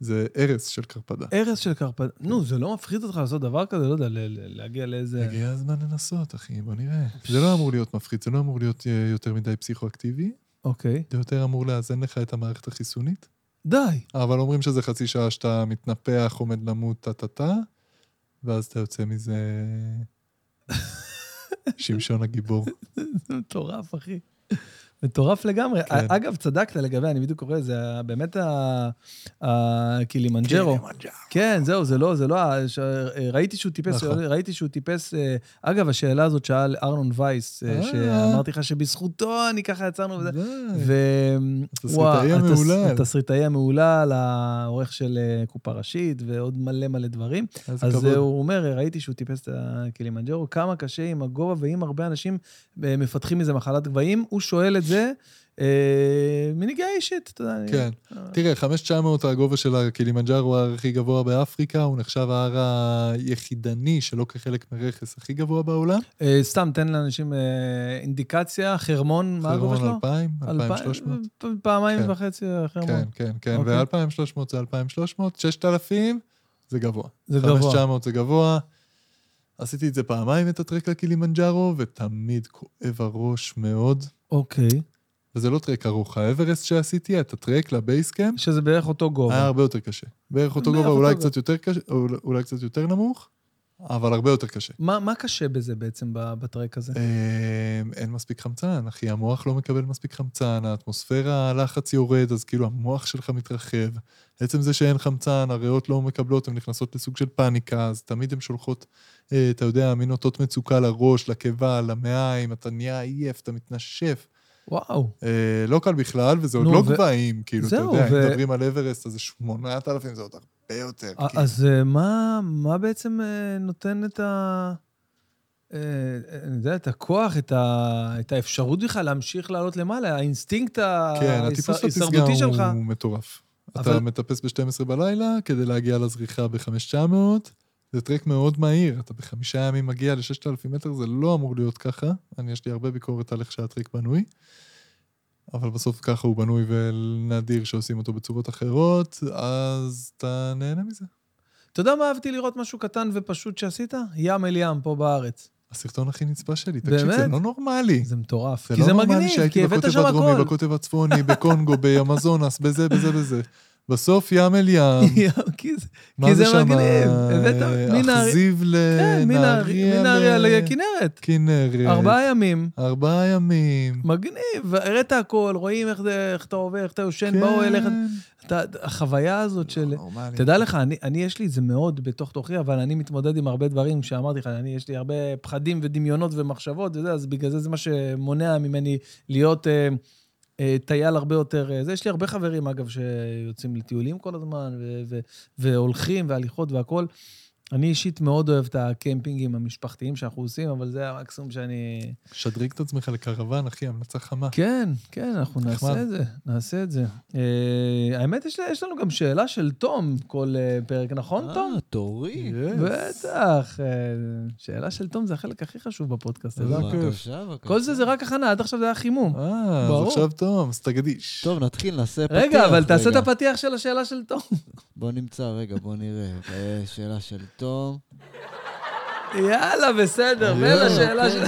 זה ארס של קרפדה. ארז של קרפד... נו, זה לא מפחיד אותך לעשות דבר כזה? לא יודע, להגיע לאיזה... הגיע הזמן לנסות, אחי, בוא נראה. זה לא אמור להיות מפחיד, זה לא אמור להיות אה, יותר מדי פסיכואקטיבי, אוקיי. זה יותר אמור לאזן לך את המערכת החיסונית. די. אבל אומרים שזה חצי שעה שאתה מתנפח, עומד למות, טה-טה-טה, ואז אתה יוצא מזה שמשון הגיבור. זה מטורף, אחי. מטורף לגמרי. כן. אגב, צדקת לגבי, אני בדיוק קורא, זה באמת הקילימנג'רו. כן, זהו, זה לא, זה לא, ש- ראיתי שהוא טיפס, נכון. ראיתי שהוא טיפס, אה, אגב, השאלה הזאת שאל ארנון וייס, אה, אה. שאמרתי לך שבזכותו אני ככה יצרנו וזה. התסריטאי המהולל. התסריטאי המהולל, העורך של קופה ראשית ועוד מלא מלא דברים. אז הוא אומר, ראיתי שהוא טיפס את הקילימנג'רו, כמה קשה עם הגובה, ואם הרבה אנשים מפתחים מזה מחלת גבהים, הוא שואל את זה אה, מנהיגה אישית, אתה יודע. כן. אה, תראה, 5,900 הגובה של ההר הכי גבוה באפריקה, הוא נחשב ההר היחידני שלא כחלק מרכס הכי גבוה בעולם. אה, סתם, תן לאנשים אה, אינדיקציה, חרמון, מה הגובה שלו? חרמון 2,000, אלפיים- 2,300. פ- פעמיים כן. וחצי חרמון. כן, כן, כן, אוקיי. ו-2,300 זה 2,300, 6,000 זה גבוה. זה גבוה. 5,900 זה גבוה. עשיתי את זה פעמיים, את הטרק לקילימנג'ארו, ותמיד כואב הראש מאוד. אוקיי. וזה לא טרק ארוך, האברסט שעשיתי, את הטרק לבייסקאמפ, שזה בערך אותו היה גובה. הרבה יותר קשה. בערך אותו בערך גובה, אותו אולי גובה. קצת יותר קשה, או אולי קצת יותר נמוך, אבל הרבה יותר קשה. מה מה קשה בזה בעצם בטרק הזה? אמ, אין מספיק חמצן, אחי, המוח לא מקבל מספיק חמצן, האטמוספירה, הלחץ יורד, אז כאילו המוח שלך מתרחב. עצם זה שאין חמצן, הריאות לא מקבלות, הן נכנסות לסוג של פאניקה, אז תמיד הן שולחות, אה, אתה יודע, מין אותות מצוקה לראש, לקיבה, למעיים, אתה נהיה עייף, אתה מתנשף. וואו. אה, לא קל בכלל, וזה עוד נו, לא ו- גבהים, כאילו, אתה יודע, אם ו- מדברים על אברסט, אז זה 8,000, זה עוד הרבה יותר. א- כאילו. אז אה, מה מה בעצם אה, נותן את ה... אה, אני יודע, את הכוח, את ה- את האפשרות בכלל להמשיך לעלות למעלה, האינסטינקט כן, הטיפוס לפסגה ההישרדותי שלך. הוא מטורף. אבל- אתה מטפס ב-12 בלילה כדי להגיע לזריחה ב-5900. זה טרק מאוד מהיר, אתה בחמישה ימים מגיע ל-6,000 מטר, זה לא אמור להיות ככה. אני, יש לי הרבה ביקורת על איך שהטרק בנוי. אבל בסוף ככה הוא בנוי ונדיר שעושים אותו בצורות אחרות, אז אתה נהנה מזה. אתה יודע מה אהבתי לראות משהו קטן ופשוט שעשית? ים אל ים פה בארץ. הסרטון הכי נצפה שלי, תקשיב, זה באמת? לא נורמלי. זה מטורף. זה כי לא זה נורמלי מגניב, שהייתי כי הבאת בקוטב שם הדרומי, הכל. בקוטב הצפוני, בקונגו, באמזונס, בזה, בזה, בזה. בסוף ים אל ים. כי זה- מה כי זה שם? מגניב. מנהר- אכזיב כן, לנהריה. מנהריה לכנרת. כנרת. ארבעה ימים. ארבעה ימים. מגניב, הראית הכל, רואים איך אתה עובר, איך אתה יושן באוהל, איך... אתה- החוויה הזאת של... נורמלי. תדע לך, אני, אני, יש לי את זה מאוד בתוך תוכי, אבל אני מתמודד עם הרבה דברים שאמרתי לך, אני, יש לי הרבה פחדים ודמיונות ומחשבות, אז בגלל זה זה מה שמונע ממני להיות אה, אה, טייל הרבה יותר... אה, זה, יש לי הרבה חברים, אגב, שיוצאים לטיולים כל הזמן, והולכים, והליכות והכול. אני אישית מאוד אוהב את הקמפינגים המשפחתיים שאנחנו עושים, אבל זה המקסימום שאני... שדריג את עצמך לקרוון, אחי, המלצה חמה. כן, כן, אנחנו נחמד. נעשה את זה, נעשה את זה. אה, האמת, יש, יש לנו גם שאלה של תום כל אה, פרק, נכון, תום? אה, תורי. בטח. אה, שאלה של תום זה החלק הכי חשוב בפודקאסט. איזה הזה. כיף. בבקשה, בבקשה. כל זה זה רק הכנה, עד עכשיו זה היה חימום. אה, אז. עכשיו טוב, אז תקדיש. טוב, נתחיל, נעשה פתיח. רגע, אבל תעשה את. הפתיח של השאלה של תום. בוא נמצא, רגע, בוא נראה. אה, שאלה של תום. יאללה, בסדר, יאללה, ולשאלה של...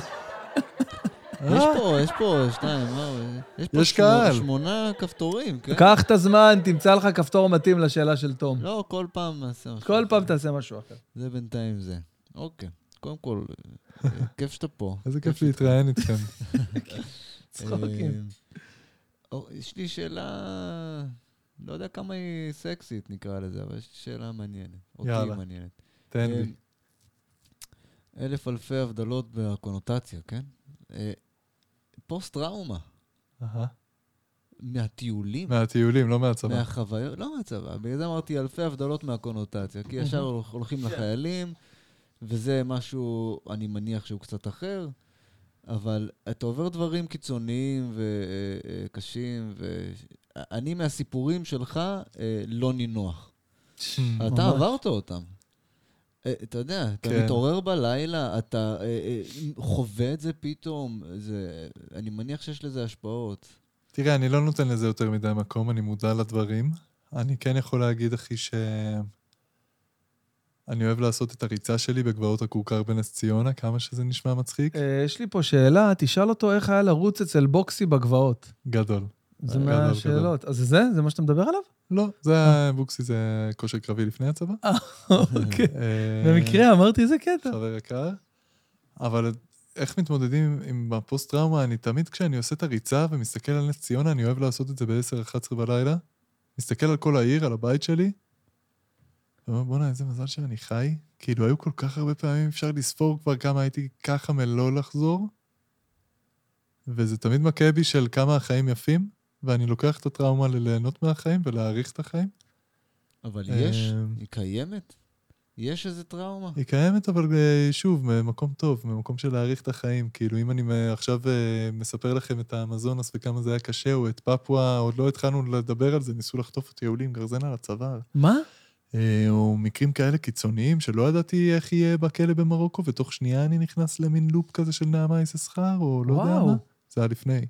אוקיי. יש פה, יש פה שניים, יש פה יש שמונה- קהל. שמונה כפתורים, כן? קח את הזמן, תמצא לך כפתור מתאים לשאלה של תום. לא, כל פעם נעשה משהו. כל פעם תעשה משהו אחר. זה בינתיים זה. אוקיי. קודם כל, אה, כיף שאתה פה. איזה כיף להתראיין איתכם. צחוקים. אה, יש לי שאלה לא יודע כמה היא סקסית, נקרא לזה, אבל יש שאלה מעניינת. אותי יאללה. היא מעניינת. תן אה, לי. אלף אלפי הבדלות בקונוטציה, כן? אה, פוסט-טראומה, אהה. מהטיולים, מהטיולים, לא מהצבא. מהחוויות, לא מהצבא, בגלל זה אמרתי אלפי הבדלות מהקונוטציה, כי ישר הולכ- הולכים לחיילים, וזה משהו, אני מניח שהוא קצת אחר, אבל אתה עובר דברים קיצוניים וקשים, ואני מהסיפורים שלך אה, לא נינוח. אתה. עברת אותם. אה, אתה יודע, אתה כן. מתעורר בלילה, אתה אה, אה, חווה את זה פתאום, זה, אני מניח שיש לזה השפעות. תראה, אני לא נותן לזה יותר מדי מקום, אני מודע לדברים. אני כן יכול להגיד, אחי, ש... אני אוהב לעשות את הריצה שלי בגבעות הכורכר בנס ציונה, כמה שזה נשמע מצחיק. אה, יש לי פה שאלה, תשאל אותו איך היה לרוץ אצל בוקסי בגבעות. גדול. זה גדול, מהשאלות. אז זה זה? זה מה שאתה מדבר עליו? לא, זה היה, בוקסי זה כושר קרבי לפני הצבא. אוקיי. אה, במקרה אמרתי איזה קטע. חבר יקר. אבל איך מתמודדים עם- הפוסט-טראומה? אני תמיד כשאני עושה את הריצה ומסתכל על נס ציונה, אני אוהב לעשות את זה ב-10-11 בלילה. מסתכל על כל העיר, על הבית שלי, ואומר, בואנה, איזה מזל שאני חי. כאילו, היו כל כך הרבה פעמים, אפשר לספור כבר כמה הייתי ככה מלא לחזור. וזה תמיד מכה בי של כמה החיים יפים, ואני לוקח את הטראומה לליהנות מהחיים ולהעריך את החיים. אבל יש, אה, היא קיימת? יש איזה טראומה? היא קיימת, אבל אה, שוב, ממקום טוב, ממקום של להעריך את החיים. כאילו, אם אני אה, עכשיו אה, מספר לכם את האמזונס וכמה זה היה קשה, או את פפואה, עוד לא התחלנו לדבר על זה, ניסו לחטוף אותי עולים עם גרזן על הצוואר. מה? או מקרים כאלה קיצוניים שלא ידעתי איך יהיה בכלא במרוקו, ותוך שנייה אני נכנס למין לופ כזה של נעמה יששכר, או לא יודע וואו. מה. זה היה לפני.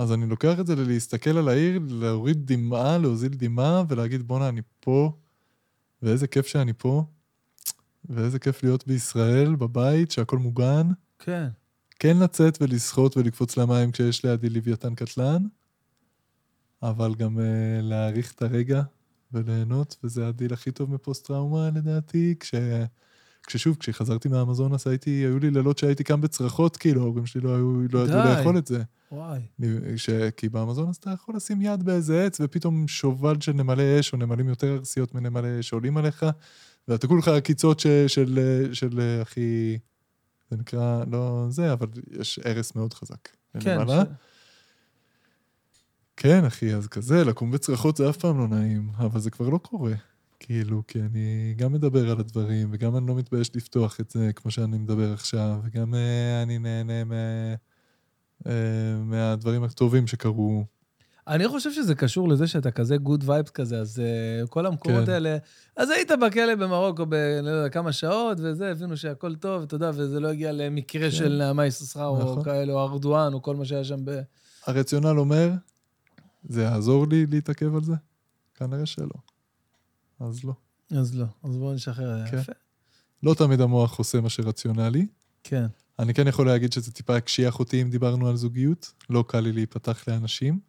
אז אני לוקח את זה ללהסתכל על העיר, להוריד דמעה, להוזיל דמעה, ולהגיד, בואנה, אני פה, ואיזה כיף שאני פה, ואיזה כיף להיות בישראל, בבית, שהכל מוגן. כן. כן לצאת ולשחות ולקפוץ למים כשיש לידי לוויתן קטלן, אבל גם uh, להעריך את הרגע וליהנות, וזה הדיל הכי טוב מפוסט-טראומה לדעתי. כש... כששוב, כשחזרתי מהאמזונס הייתי, היו לי לילות שהייתי קם בצרחות, כאילו, ההורים שלי לא, היו, לא ידעו. לאכול את זה. וואי. ש... כי באמזונס אתה יכול לשים יד באיזה עץ, ופתאום שובל של נמלי אש, או נמלים יותר ארסיות מנמלי אש, עולים עליך, ואתה כולך עקיצות ש... של, של הכי... זה נקרא, לא זה, אבל יש הרס מאוד חזק. כן. למעלה. ש- כן, אחי, אז כזה, לקום בצרחות זה אף פעם לא נעים, אבל זה כבר לא קורה. כאילו, כי אני גם מדבר על הדברים, וגם אני לא מתבייש לפתוח את זה כמו שאני מדבר עכשיו, וגם אה, אני נהנה מה, אה, מהדברים הטובים שקרו. אני חושב שזה קשור לזה שאתה כזה good vibes כזה, אז uh, כל המקומות כן. האלה... אז היית בכלא במרוקו ב... לא יודע, כמה שעות, וזה, הבינו שהכל טוב, אתה יודע, וזה לא הגיע למקרה כן. של נעמה יששכר, או נכון. כאלה, או ארדואן, או כל מה שהיה שם ב... הרציונל אומר, זה יעזור לי להתעכב על זה? כנראה שלא. אז לא. אז לא, אז בואו נשחרר. כן. יפה. לא תמיד המוח עושה מה שרציונלי. כן. אני כן יכול להגיד שזה טיפה הקשיח אותי אם דיברנו על זוגיות. לא קל לי להיפתח לאנשים.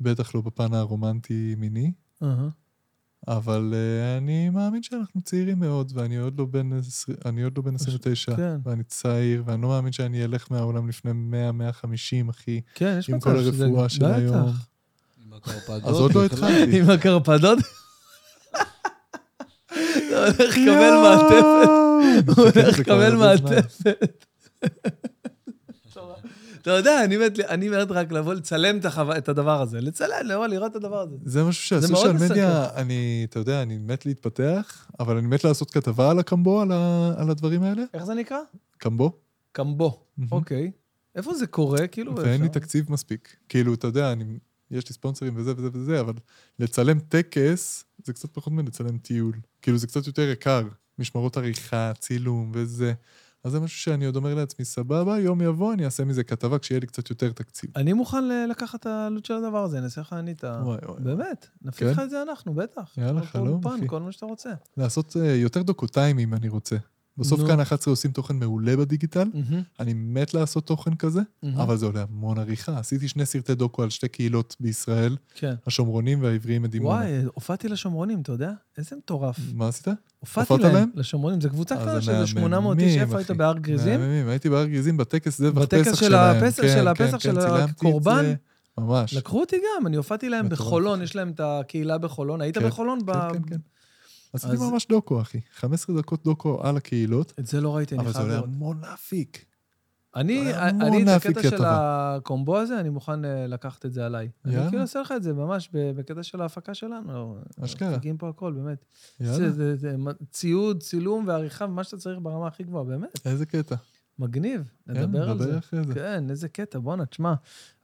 בטח לא בפן הרומנטי-מיני. אהה. אבל uh, אני מאמין שאנחנו צעירים מאוד, ואני עוד לא בן, עשר- אני עוד לא בן 29, כן. ואני צעיר, ואני לא מאמין שאני אלך מהעולם לפני 100-150, אחי. כן, יש עם מצב כל שזה... הרפואה של בטח. היום. עם הקרפדות. אז עוד לא. התחלתי. עם הקרפדות. אתה הולך לקבל מעטפת. הוא הולך לקבל. מעטפת. אתה יודע, אני מת, רק לבוא לצלם את הדבר הזה. לצלם, לראות, לראות את הדבר הזה. זה משהו שהסושיאל מדיה, אני, אתה יודע, אני מת להתפתח, אבל אני מת לעשות כתבה על הקמבו, על, הדברים האלה. איך זה נקרא? קמבו. קמבו. אוקיי. איפה זה קורה? כאילו, ואין לי? תקציב מספיק. כאילו, אתה יודע, אני, יש לי ספונסרים וזה וזה וזה, אבל לצלם טקס, זה קצת פחות מלצלם טיול. כאילו, זה קצת יותר יקר. משמרות עריכה, צילום וזה. אז זה משהו שאני עוד אומר לעצמי, סבבה, יום יבוא, אני אעשה מזה כתבה כשיהיה לי קצת יותר תקציב. אני מוכן לקחת את העלות של הדבר הזה, נעשה לך אני את ה... וואי, וואי. באמת, נפיק כן? לך את זה אנחנו, בטח. יאללה, חלום, אחי. כל מה שאתה רוצה. לעשות uh, יותר דוקוטיימים, אני רוצה. בסוף נו. כאן 11 עושים תוכן מעולה בדיגיטל. מהמם, אני מת לעשות תוכן כזה, מהמם. אבל זה עולה המון עריכה. עשיתי שני סרטי דוקו על שתי קהילות בישראל, כן. השומרונים והעבריים מדימונה. וואי, הופעתי לשומרונים, אתה יודע? איזה מטורף. מה עשית? הופעתי הופעת להם, להם? לשומרונים. זו קבוצה קטנה של 800 איש, איפה היית. בהר גריזים? מהממים, הייתי בהר גריזים בטקס זבח בטקס פסח של שלהם. הפסח- כן, של כן, הפסח כן, של הקורבן? ממש. לקחו אותי גם, אני הופעתי להם בחולון. יש להם את הקהילה בחולון. היית בחולון? כן, כן, כן. עשיתי אז- ממש דוקו, אחי. 15 דקות דוקו על הקהילות, את זה לא ראיתי, אני אבל זה חייב עולה לראות. המון להפיק. אני, אני את הקטע של. הקומבו הזה, אני מוכן אה, לקחת את זה עליי. אני יאללה. כאילו אעשה לך את זה ממש בקטע של ההפקה שלנו. אשכרה. מגיעים פה הכל, באמת. יאללה, זה- זה- זה ציוד, צילום ועריכה, מה שאתה צריך ברמה הכי גבוהה, באמת. איזה קטע. מגניב, כן, נדבר על נדבר זה. אחרי זה. כן, איזה קטע, בואנה, תשמע.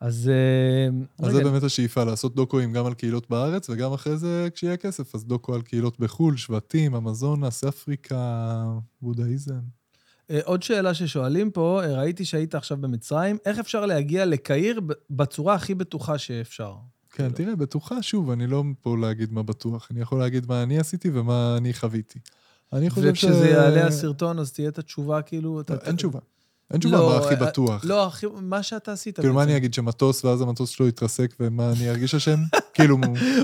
אז... אה, אז זה רגע, באמת השאיפה, לעשות דוקואים גם על קהילות בארץ, וגם אחרי זה, כשיהיה כסף, אז דוקו על קהילות בחו"ל, שבטים, אמזונס, אפריקה, בודהיזם. אה, עוד שאלה ששואלים פה, אה, ראיתי שהיית עכשיו במצרים, איך אפשר להגיע לקהיר בצורה הכי בטוחה שאפשר? כן, כאילו. תראה, בטוחה, שוב, אני לא פה להגיד מה בטוח, אני יכול להגיד מה אני עשיתי ומה אני חוויתי. אני חושב ש... וכשזה יעלה הסרטון, אז תהיה את התשובה, כאילו... לא, אתה- אין תשובה. אין תשובה לא, מה הכי בטוח. לא, הכי- מה שאתה עשית. כאילו, מה. אני אגיד, שמטוס ואז המטוס שלו יתרסק ומה אני ארגיש אשם? כאילו,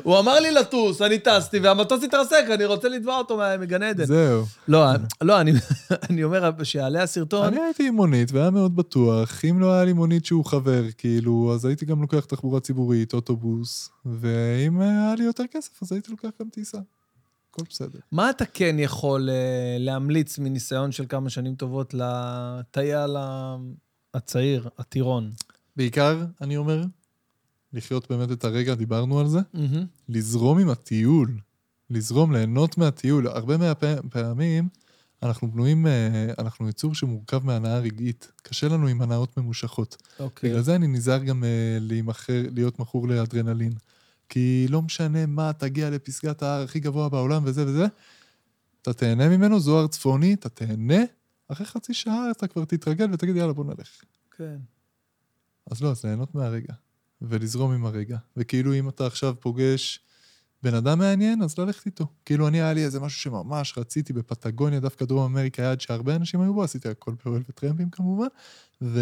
הוא אמר לי לטוס, אני טסתי, והמטוס התרסק, אני רוצה לתבוע אותו מגן עדן. זהו. לא, לא, אני- אני אומר, שיעלה הסרטון, אני הייתי עם מונית והיה מאוד בטוח. אם לא היה לי מונית שהוא חבר, כאילו, אז הייתי גם לוקח תחבורה ציבורית, אוטובוס, ואם היה לי יותר כסף, אז הייתי לוקח גם טיסה. הכל בסדר. מה אתה כן יכול אה, להמליץ מניסיון של כמה שנים טובות לטייל הצעיר, הטירון? בעיקר, אני אומר, לחיות באמת את הרגע, דיברנו על זה, מהמם. לזרום עם הטיול, לזרום, ליהנות מהטיול. הרבה מהפעמים אנחנו בנויים, אה, אנחנו יצור שמורכב מהנאה רגעית. קשה לנו עם הנאות ממושכות. אוקיי. בגלל זה אני נזהר גם אה, להימכר, להיות מכור לאדרנלין. כי לא משנה מה, תגיע לפסגת ההר הכי גבוה בעולם וזה וזה, אתה תהנה ממנו, זוהר צפוני, אתה תהנה, אחרי חצי שעה אתה כבר תתרגל ותגיד, יאללה, בוא נלך. כן. אז לא, אז ליהנות מהרגע, ולזרום עם הרגע. וכאילו אם אתה עכשיו פוגש בן אדם מעניין, אז ללכת איתו. כאילו אני, היה לי איזה משהו שממש רציתי בפטגוניה, דווקא דרום אמריקה, יעד שהרבה אנשים היו בו, עשיתי הכל באוהל וטרמפים כמובן, ו...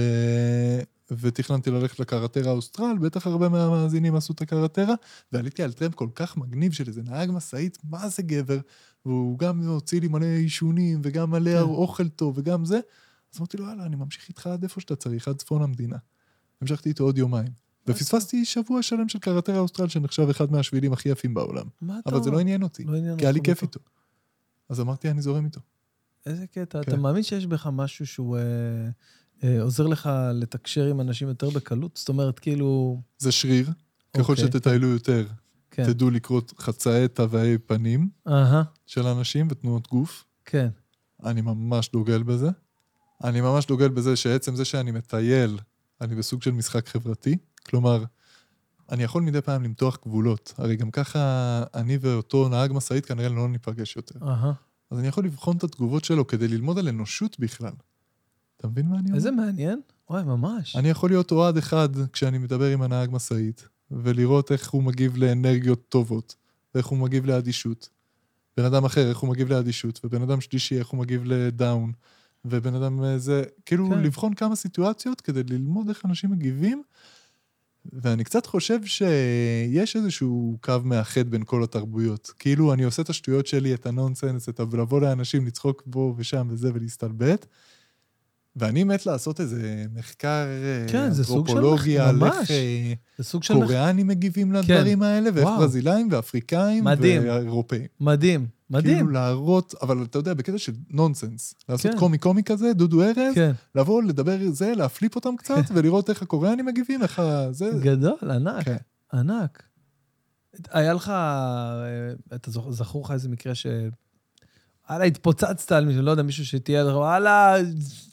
ותכננתי ללכת לקרטרה אוסטרל, בטח הרבה מהמאזינים עשו את הקרטרה, ועליתי על טרמפ כל כך מגניב של איזה נהג משאית, מה זה גבר, והוא גם הוציא לי מלא עישונים, וגם מלא כן. אוכל טוב, וגם זה. אז אמרתי לו, יאללה, אני ממשיך איתך עד איפה שאתה צריך, עד צפון המדינה. המשכתי איתו עוד יומיים. ופספסתי שבוע שלם של קרטרה אוסטרל, שנחשב אחד מהשבילים הכי יפים בעולם. מה אתה אבל זה? לא עניין אותי, לא כי היה לי כיף. איתו. אז אמרתי, אני זורם איתו. איזה קטע. כן. אתה מאמין שיש בך משהו שהוא אה, אה, עוזר לך לתקשר עם אנשים יותר בקלות? זאת אומרת, כאילו... זה שריר, ככל אוקיי. שתטיילו יותר, כן. תדעו לקרוא חצאי תוואי פנים של אנשים ותנועות גוף. כן. אני ממש דוגל בזה. אני ממש דוגל בזה שעצם זה שאני מטייל, אני בסוג של משחק חברתי. כלומר, אני יכול מדי פעם למתוח גבולות. הרי גם ככה אני ואותו נהג משאית כנראה לא ניפגש יותר. אהה. אז אני יכול לבחון את התגובות שלו כדי ללמוד על אנושות בכלל. אתה מבין מה אני אומר? איזה מעניין. וואי, ממש. אני יכול להיות אוהד אחד כשאני מדבר עם הנהג משאית, ולראות איך הוא מגיב לאנרגיות טובות, ואיך הוא מגיב לאדישות. בן אדם אחר, איך הוא מגיב לאדישות, ובן אדם שלישי, איך הוא מגיב לדאון, ובן אדם אה, זה, כאילו כן. לבחון כמה סיטואציות כדי ללמוד איך אנשים מגיבים, ואני קצת חושב שיש איזשהו קו מאחד בין כל התרבויות. כאילו, אני עושה את השטויות שלי, את הנונסנס, את ה... ולבוא לאנשים, לצחוק פה ושם וזה, ולהסתלבט. ואני מת לעשות איזה מחקר אה, כן, של אנתרופולוגי מח- על. איך אה, של... מח- קוריאנים מגיבים לדברים האלה, ואיך וואו. ברזילאים ואפריקאים מדהים. ואירופאים. מדהים, מדהים. כאילו להראות, אבל אתה יודע, בקטע של נונסנס. לעשות כן. קומי קומי כזה, דודו ארז, כן. לבוא, לדבר זה, להפליפ אותם קצת, ולראות איך הקוריאנים מגיבים, איך ה... זה... גדול, ענק, כן. ענק. היה לך, אה, אתה זכור לך איזה מקרה ש... וואלה, התפוצצת על מישהו, לא יודע, מישהו שתהיה, וואלה,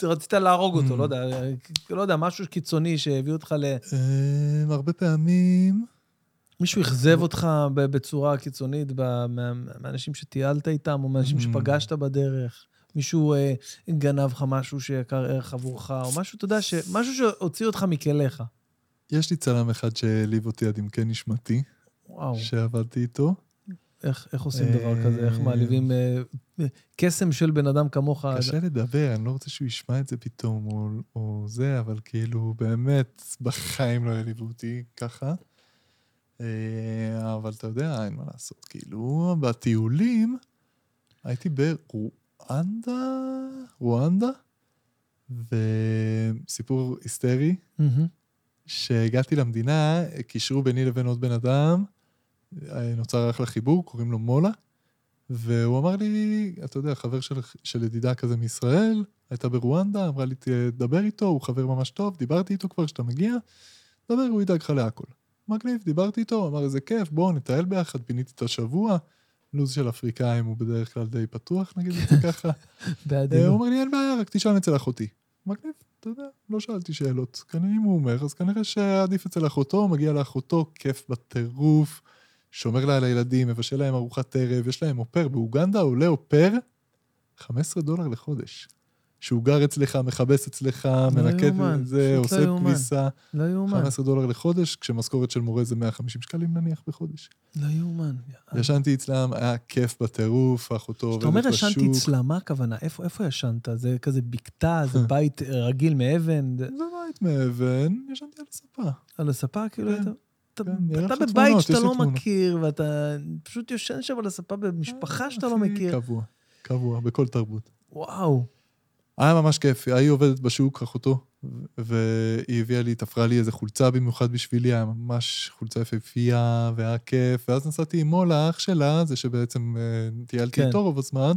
רצית להרוג אותו, Mm. לא יודע, לא יודע, משהו קיצוני שהביא אותך ל... אה, הרבה פעמים... מישהו אכזב אותך בצורה קיצונית מהאנשים שטיילת איתם, או מהאנשים Mm. שפגשת בדרך. מישהו אה, גנב לך משהו שיקר ערך עבורך, או משהו, אתה יודע, ש... משהו שהוציא אותך מכליך. יש לי צלם אחד שהעליב אותי עד עמקי נשמתי, וואו, שעבדתי איתו. איך, איך עושים דבר כזה? איך אה, מעליבים אה, קסם של בן אדם כמוך? קשה לדבר, אני לא רוצה שהוא ישמע את זה פתאום, או, או זה, אבל כאילו, באמת, בחיים לא העליבו אותי ככה. אה, אבל אתה יודע, אין מה לעשות. כאילו, בטיולים, הייתי ברואנדה, רואנדה, וסיפור היסטרי, מהמם. שהגעתי למדינה, קישרו ביני לבין עוד בן אדם, אה, נוצר אחלה חיבור, קוראים לו מולה, והוא אמר לי, אתה יודע, חבר של, של ידידה כזה מישראל, הייתה ברואנדה, אמרה לי, תדבר איתו, הוא חבר ממש טוב, דיברתי איתו כבר כשאתה מגיע, דבר, הוא ידאג לך להכל. מגניב, דיברתי איתו, אמר, איזה כיף, בואו נטייל ביחד, פיניתי את השבוע. לו"ז של אפריקאים הוא בדרך כלל די פתוח, נגיד את זה ככה. בעדינות. הוא אומר לי, אין בעיה, רק תשאל אצל אחותי. מגניב, אתה יודע, לא שאלתי שאלות. כנראה אם הוא אומר, אז כנראה שעדיף אצל אחותו, מגיע לאחותו, כיף בטירוף, שומר לה על הילדים, מבשל להם ארוחת ערב, יש להם אופר. באוגנדה עולה אופר 15 דולר לחודש. שהוא גר אצלך, מכבס אצלך, מנקד יאומן, את זה, לא עושה יאומן. כביסה. לא יאומן, 15 דולר לחודש, כשמשכורת של מורה זה 150 שקלים נניח בחודש. לא יאומן. ישנתי אצלם, היה כיף בטירוף, אחותו כשאתה עובדת אומר בשוק. ישנתי אצלה, מה הכוונה? איפה איפה ישנת? זה כזה בקתה, זה בית רגיל מאבן, זה בית מאבן, ישנתי על הספה. על הספה, כאילו, כן, אתה... כן, אתה בבית תמונות, שאתה לא תמונות. מכיר, ואתה פשוט יושן שם על הספה במשפחה שאתה לא מכיר. קבוע, קבוע, בכל תרבות. וואו. היה ממש כיף, היא עובדת בשוק, אחותו, והיא הביאה לי, תפרה לי איזה חולצה במיוחד בשבילי, היה ממש חולצה יפהפייה, והיה כיף, ואז נסעתי עם מולה, אח שלה, זה שבעצם אה, טיילתי כן. איתו רוב הזמן,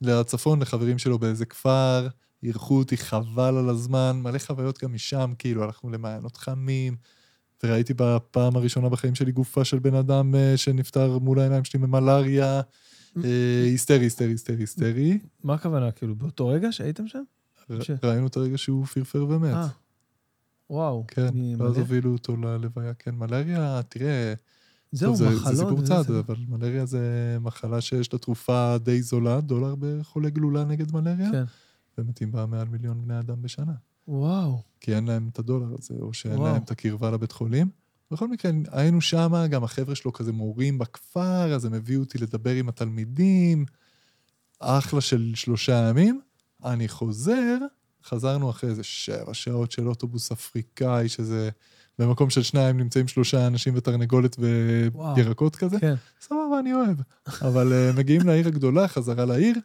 לצפון, לחברים שלו באיזה כפר, אירחו אותי חבל על הזמן, מלא חוויות גם משם, כאילו, הלכנו למעיינות חמים, וראיתי בפעם הראשונה בחיים שלי גופה של בן אדם אה, שנפטר מול העיניים שלי ממלאריה, אה, היסטרי, היסטרי, היסטרי, היסטרי. מה הכוונה, כאילו, באותו רגע שהייתם שם? ראינו את הרגע שהוא פרפר ומת. אה. וואו. כן, ואז הובילו אותו ללוויה. כן, מלריה, תראה, זהו, מחלות. זה סיפור צד, אבל מלריה זה מחלה שיש לה תרופה די זולה, דולר בחולה גלולה נגד מלריה, כן. ומתים בה מעל מיליון בני אדם בשנה. וואו. כי אין להם את הדולר הזה, או שאין וואו. להם את הקרבה לבית חולים. בכל מקרה, היינו שם, גם החבר'ה שלו כזה מורים בכפר, אז הם הביאו אותי לדבר עם התלמידים. אחלה של שלושה ימים. אני חוזר, חזרנו אחרי איזה שבע שעות של אוטובוס אפריקאי, שזה במקום של שניים נמצאים שלושה אנשים ותרנגולת. וירקות כזה. כן. סבבה, אני אוהב. אבל uh, מגיעים לעיר הגדולה, חזרה לעיר,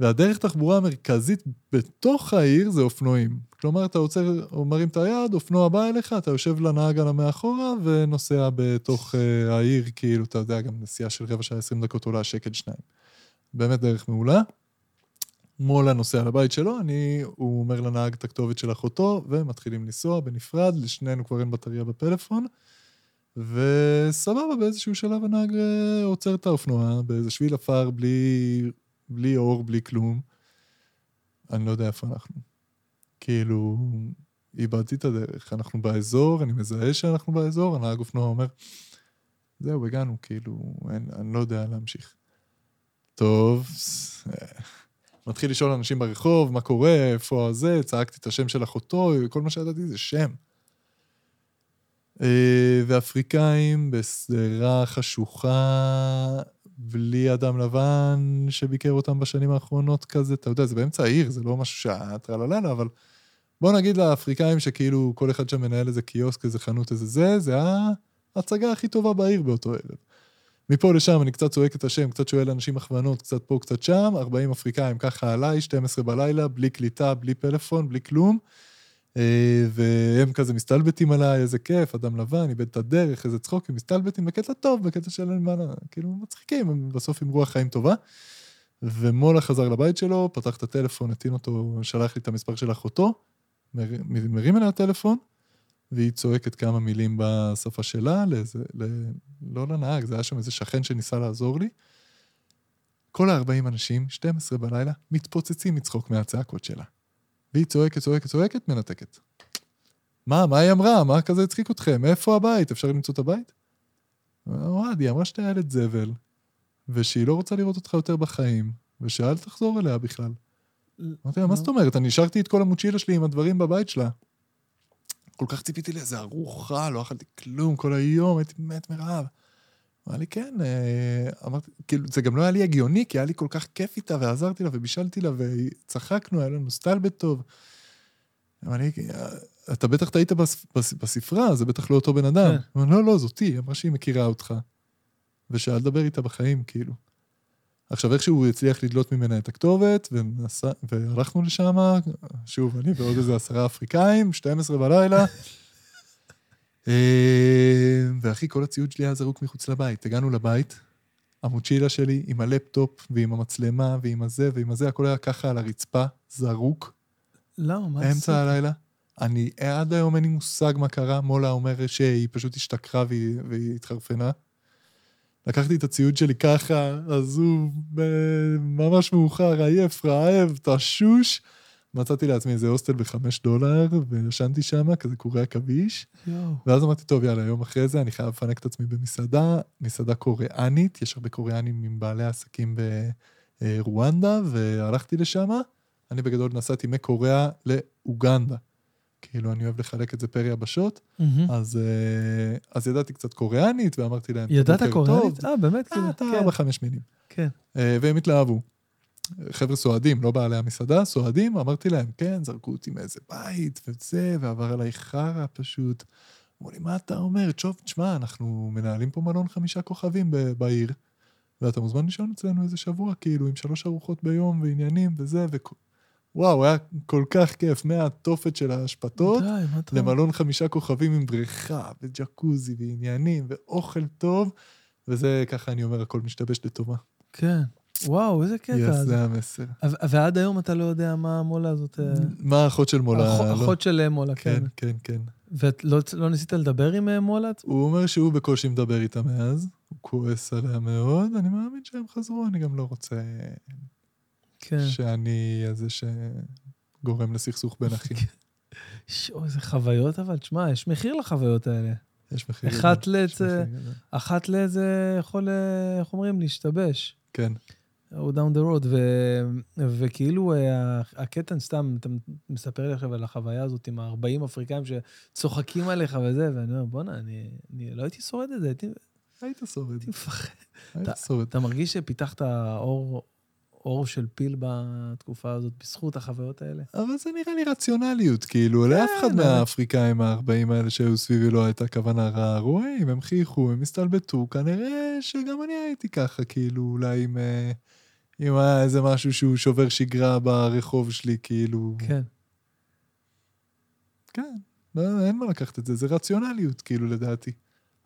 והדרך תחבורה המרכזית בתוך העיר זה אופנועים. כלומר, אתה עוצר, מרים את היד, אופנוע בא אליך, אתה יושב לנהג על המאחורה ונוסע בתוך uh, העיר, כאילו, אתה יודע, גם נסיעה של רבע שעה, 20 דקות עולה שקל שניים. באמת דרך מעולה. מולה נוסע לבית שלו, אני, הוא אומר לנהג את הכתובת של אחותו, ומתחילים לנסוע בנפרד, לשנינו כבר אין בטריה בפלאפון. וסבבה, באיזשהו שלב הנהג אה, עוצר את האופנוע באיזה שביל עפר, בלי, בלי אור, בלי כלום. אני לא יודע איפה אנחנו. כאילו, איבדתי את הדרך. אנחנו באזור, אני מזהה שאנחנו באזור, הנהג אופנוע אומר, זהו, הגענו, כאילו, אין, אני לא יודע להמשיך. טוב, אה, מתחיל לשאול אנשים ברחוב, מה קורה, איפה הזה, צעקתי את השם של אחותו, כל מה שידעתי זה שם. אה, ואפריקאים בשדרה חשוכה, בלי אדם לבן שביקר אותם בשנים האחרונות כזה, אתה יודע, זה באמצע העיר, זה לא משהו שהיה טרלללה, אבל בוא נגיד לאפריקאים שכאילו כל אחד שם מנהל איזה קיוסק, איזה חנות, איזה זה, זה ההצגה הכי טובה בעיר באותו ערב. מפה לשם אני קצת צועק את השם, קצת שואל אנשים הכוונות, קצת פה, קצת שם, 40 אפריקאים ככה עליי, 12 בלילה, בלי קליטה, בלי פלאפון, בלי כלום. אה, והם כזה מסתלבטים עליי, איזה כיף, אדם לבן, איבד את הדרך, איזה צחוק, הם מסתלבטים בקטע טוב, בקטע של מה, כאילו מצחיקים, הם בסוף עם רוח חיים טובה. ומולה חזר לבית שלו, פתח את הטלפון, הטעין אותו, שלח לי את המספר של אחותו, מר, מרים אליה הטלפון, והיא צועקת כמה מילים בשפה שלה, לאיזה, ל, לא לנהג, זה היה שם איזה שכן שניסה לעזור לי. כל ה-40 אנשים, 12 בלילה, מתפוצצים מצחוק מהצעקות שלה. והיא צועקת, צועקת, צועקת, מנתקת. מה, מה היא אמרה? מה כזה הצחיק אתכם? איפה הבית? אפשר למצוא את הבית? אוהד, היא אמרה שאתה ילד זבל, ושהיא לא רוצה לראות אותך יותר בחיים, ושאל תחזור אליה בכלל. אמרתי לה, מה זאת אומרת? אני השארתי את כל המוצ'ילה שלי עם הדברים בבית שלה. כל כך ציפיתי לאיזה ארוחה, לא אכלתי כלום כל היום, הייתי מת מרעב. אמר לי, כן, אה, אמרתי, כאילו, זה גם לא היה לי הגיוני, כי היה לי כל כך כיף איתה, ועזרתי לה, ובישלתי לה, וצחקנו, היה לנו סטלבט טוב. אמר לי, אתה בטח טעית בס- בס- בספרה, זה בטח לא אותו בן אדם. כן. אמר, לא, לא, זאתי, היא אמרה שהיא מכירה אותך. ושאל לדבר איתה בחיים, כאילו. עכשיו, איכשהו הוא הצליח לדלות ממנה את הכתובת, ונסע, והלכנו לשם, שוב, אני ועוד איזה עשרה אפריקאים, 12 בלילה, אה, ואחי, כל הציוד שלי היה זרוק מחוץ לבית. הגענו לבית, המוצ'ילה שלי עם הלפטופ ועם המצלמה ועם הזה ועם הזה, הכל היה ככה על הרצפה, זרוק, למה? מה אמצע עשית? הלילה. אני, עד היום אין לי מושג מה קרה, מולה אומר שהיא פשוט השתכרה והיא, והיא התחרפנה. לקחתי את הציוד שלי ככה, עזוב, ממש מאוחר, עייף, רעב, תשוש. מצאתי לעצמי איזה הוסטל בחמש דולר, וישנתי שם, כזה קורי עכביש. ואז אמרתי, טוב, יאללה, יום אחרי זה אני חייב לפנק את עצמי במסעדה, מסעדה קוריאנית, יש הרבה קוריאנים עם בעלי עסקים ברואנדה, והלכתי לשם. אני בגדול נסעתי מקוריאה לאוגנדה. כאילו, אני אוהב לחלק את זה פר יבשות, מהמם. אז, אה, אז ידעתי קצת קוריאנית, ואמרתי להם, ידעת "בוקר קוריאנית? טוב." אה, באמת? כאילו, אה, אתה כן, ארבע, חמש מילים. כן. אה, והם התלהבו. חבר'ה סועדים, לא בעלי המסעדה, סועדים, אמרתי להם, כן, זרקו אותי מאיזה בית וזה, ועבר עליי חרא פשוט. אמרו לי, מה אתה אומר? תשוב, תשמע, אנחנו מנהלים פה מלון חמישה כוכבים בעיר, ואתה מוזמן לישון אצלנו איזה שבוע, כאילו, עם שלוש ארוחות ביום ועניינים וזה, ו... וואו, היה כל כך כיף, מהתופת של האשפתות די? למלון חמישה כוכבים עם בריכה וג'קוזי ועניינים ואוכל טוב, וזה, ככה אני אומר, הכל משתבש לטובה. כן. וואו, איזה קטע. יס, זה המסר. ועד היום אתה לא יודע מה המולה הזאת... אה, מה האחות של מולה? אח- לא? אחות של אה, מולה, כן. כן, כן, כן. ולא לא ניסית לדבר עם אה, מולה? הוא אומר שהוא בקושי מדבר איתה מאז, הוא כועס עליה מאוד, אני מאמין שהם חזרו, אני גם לא רוצה כן. שאני הזה שגורם לסכסוך בין אחים. שואו, איזה חוויות, אבל תשמע, יש מחיר לחוויות האלה. יש מחיר. אחת גדול. אחת לזה יכול, איך אומרים, להשתבש. כן, או down the road, ו, וכאילו אה, הקטע, סתם, אתה מספר לי עכשיו על החוויה הזאת עם ה-40 אפריקאים שצוחקים עליך וזה, ואני אומר, בואנה, אני, אני לא הייתי שורד את זה, הייתי, היית שורד, הייתי מפחד. היית שורד. אתה מרגיש שפיתחת אור, אור של פיל בתקופה הזאת בזכות החוויות האלה? אבל זה נראה לי רציונליות, כאילו, לאף אחד מהאפריקאים ה-40 האלה שהיו סביבי לא הייתה כוונה רעה. רואים, הם חייכו, הם הסתלבטו, כנראה שגם אני הייתי ככה, כאילו, אולי אם, אה, אם היה איזה משהו שהוא שובר שגרה ברחוב שלי, כאילו... כן. כן, לא, אין מה לקחת את זה, זה רציונליות, כאילו, לדעתי.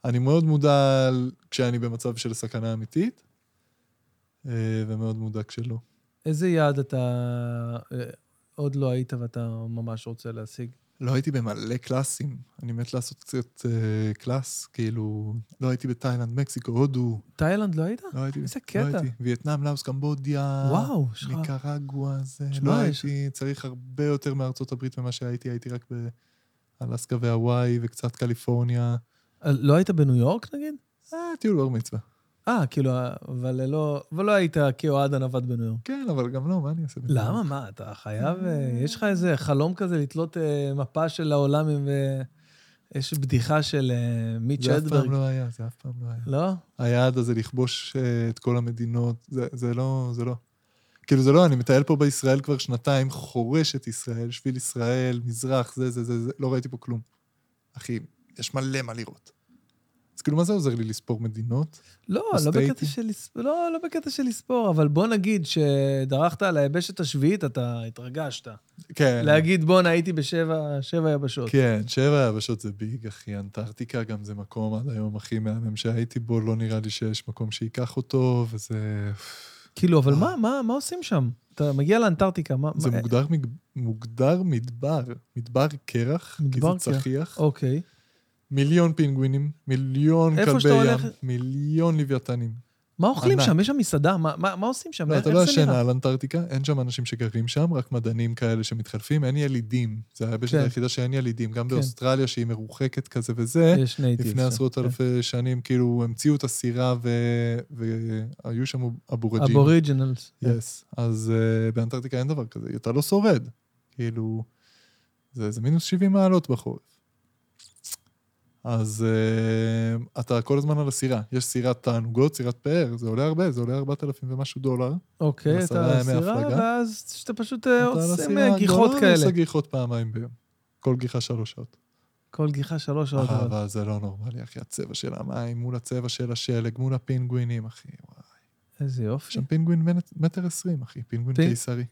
אני מאוד מודע כשאני במצב של סכנה אמיתית, אה, ומאוד מודע כשלא. איזה יעד אתה אה, עוד לא היית ואתה ממש רוצה להשיג? לא הייתי במלא קלאסים, אני מת לעשות קצת אה, קלאס, כאילו, לא הייתי בתאילנד, מקסיקו, הודו, תאילנד לא היית? לא הייתי, איזה לא קטע. הייתי, וייטנאם, לאוס, קמבודיה, וואו, יש לך... ניקרגואה, זה, תשמע, לא יש- הייתי, צריך הרבה יותר מארצות הברית ממה שהייתי, הייתי רק באלסקה והוואי וקצת קליפורניה. אה, לא היית בניו יורק נגיד? אה, טיול בר מצווה. אה, כאילו, אבל לא, אבל לא היית כאוהד הנווט בניו יורק. כן, אבל גם לא, מה אני אעשה? למה? מה, אתה חייב... אה, יש לך איזה חלום כזה לתלות אה, מפה של העולם עם... אה, יש בדיחה של מיץ' זה אף אדברג. פעם לא היה, זה אף פעם לא היה. לא? היעד הזה לכבוש את כל המדינות, זה, זה לא, זה לא. כאילו זה לא, אני מטייל פה בישראל כבר שנתיים, חורש את ישראל, שביל ישראל, מזרח, זה, זה, זה, זה, לא ראיתי פה כלום. אחי, יש מלא מה לראות. אז כאילו, מה זה עוזר לי לספור מדינות? לא, לא בקטע? של לא, לא בקטע של לספור, אבל בוא נגיד שדרכת על היבשת השביעית, אתה התרגשת. כן. להגיד, בואנה, הייתי בשבע שבע יבשות. כן, שבע יבשות זה ביג, אחי. אנטארקטיקה גם זה מקום עד היום הכי מהמם שהייתי בו, לא נראה לי שיש מקום שייקח אותו, וזה... כאילו, אבל מה, מה, מה עושים שם? אתה מגיע לאנטארקטיקה, מה... זה מה- מוגדר, מוגדר מדבר, מדבר קרח, מדבר כי זה קרח. צחיח. אוקיי. מיליון פינגווינים, מיליון כלבי ים, הולך- מיליון לוויתנים. מה אוכלים ענק. שם? יש שם מסעדה? מה, מה, מה עושים שם? לא, אתה לא ישן? על אנטארקטיקה, אין שם אנשים שגרים שם, רק מדענים כאלה שמתחלפים, אין ילידים. זה היבשת כן. היחידה שאין ילידים. גם כן. באוסטרליה, שהיא מרוחקת כזה וזה. לפני שם, עשרות כן. אלפי שנים, כאילו, המציאו את הסירה ו- והיו שם אבורג'ינים. Aboriginals. Yes. אז uh, באנטארקטיקה אין דבר כזה, אתה לא שורד. כאילו, זה, זה מינוס 70 מעלות בחורף. אז uh, אתה כל הזמן על הסירה. יש סירת תענוגות, סירת פאר, זה עולה הרבה, זה עולה 4,000 ומשהו דולר. אוקיי, אתה על הסירה, הפלגה. ואז שאתה פשוט אה, אתה עושה הסירה, גיחות לא, אני כאלה. עושה גיחות פעמיים ביום. כל גיחה שלוש שעות. כל גיחה שלוש שעות. אבל. זה לא נורמלי, אחי. הצבע של המים מול הצבע של השלג, מול הפינגווינים, אחי. וואי. איזה יופי. שם פינגווין מטר עשרים, אחי. פינגווין פינג- קיסרי.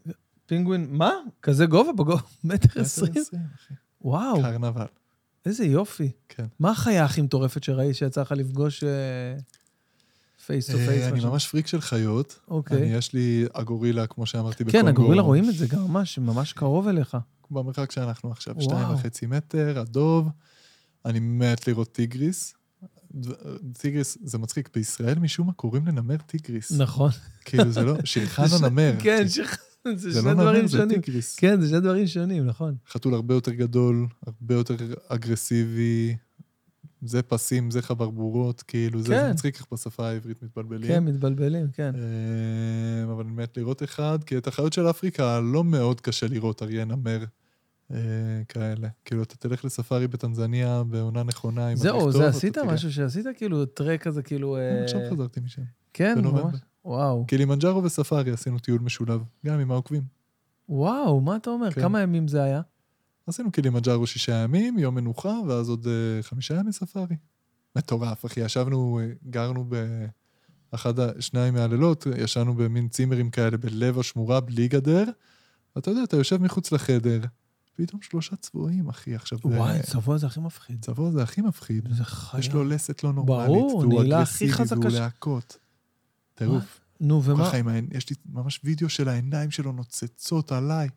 פינגווין, מה? כזה גובה בגובה? מטר מטר עשרים? עשרים, אחי. וואו. קרנבל. איזה יופי. כן. מה החיה הכי מטורפת שראית שיצא לך לפגוש face to face? אני ממש פריק של חיות. אוקיי. אני, יש לי הגורילה, כמו שאמרתי, בקונגו. כן, הגורילה רואים את זה גם ממש, ממש קרוב אליך. במרחק שאנחנו עכשיו, וואו. שתיים וחצי מטר, הדוב. אני מת לראות טיגריס. טיגריס, זה מצחיק, בישראל משום מה קוראים לנמר טיגריס. נכון. כאילו זה לא, שירחאן הנמר. כן, אחי. זה זה שני לא דברים זה שונים. טיגריס. כן, זה שני דברים שונים, נכון. חתול הרבה יותר גדול, הרבה יותר אגרסיבי. זה פסים, זה חברבורות, כאילו, זה כן. זה מצחיק איך בשפה העברית מתבלבלים. כן, מתבלבלים, כן. אה, אבל אני מת לראות אחד, כי את החיות של אפריקה לא מאוד קשה לראות אריה נמר אה, כאלה. כאילו, אתה תלך לספארי בטנזניה בעונה נכונה מדריך זהו, זה עשית. משהו שעשית כאילו טרק כזה, כאילו... אה, עכשיו חזרתי משם. כן. ממש. וואו. קילימנג'ארו וספארי עשינו טיול משולב, גם עם העוקבים. וואו, מה אתה אומר? כן. כמה ימים זה היה? עשינו קילימנג'ארו שישה ימים, יום מנוחה, ואז עוד אה, חמישה ימי ספארי. מטורף, אחי. ישבנו, אה, גרנו באחד, שניים מהלילות, ישנו במין צימרים כאלה בלב השמורה, בלי גדר. ואתה יודע, אתה יושב מחוץ לחדר, פתאום שלושה צבועים, אחי. עכשיו, זה- וואי, צבוע זה הכי מפחיד. צבוע זה הכי מפחיד. זה חיה. יש לו לסת לא נורמלית, ברור, והוא אגרסיבי, והוא להקות. טירוף. נו, ומה? ככה עם העין, יש לי ממש וידאו של העיניים שלו נוצצות עליי.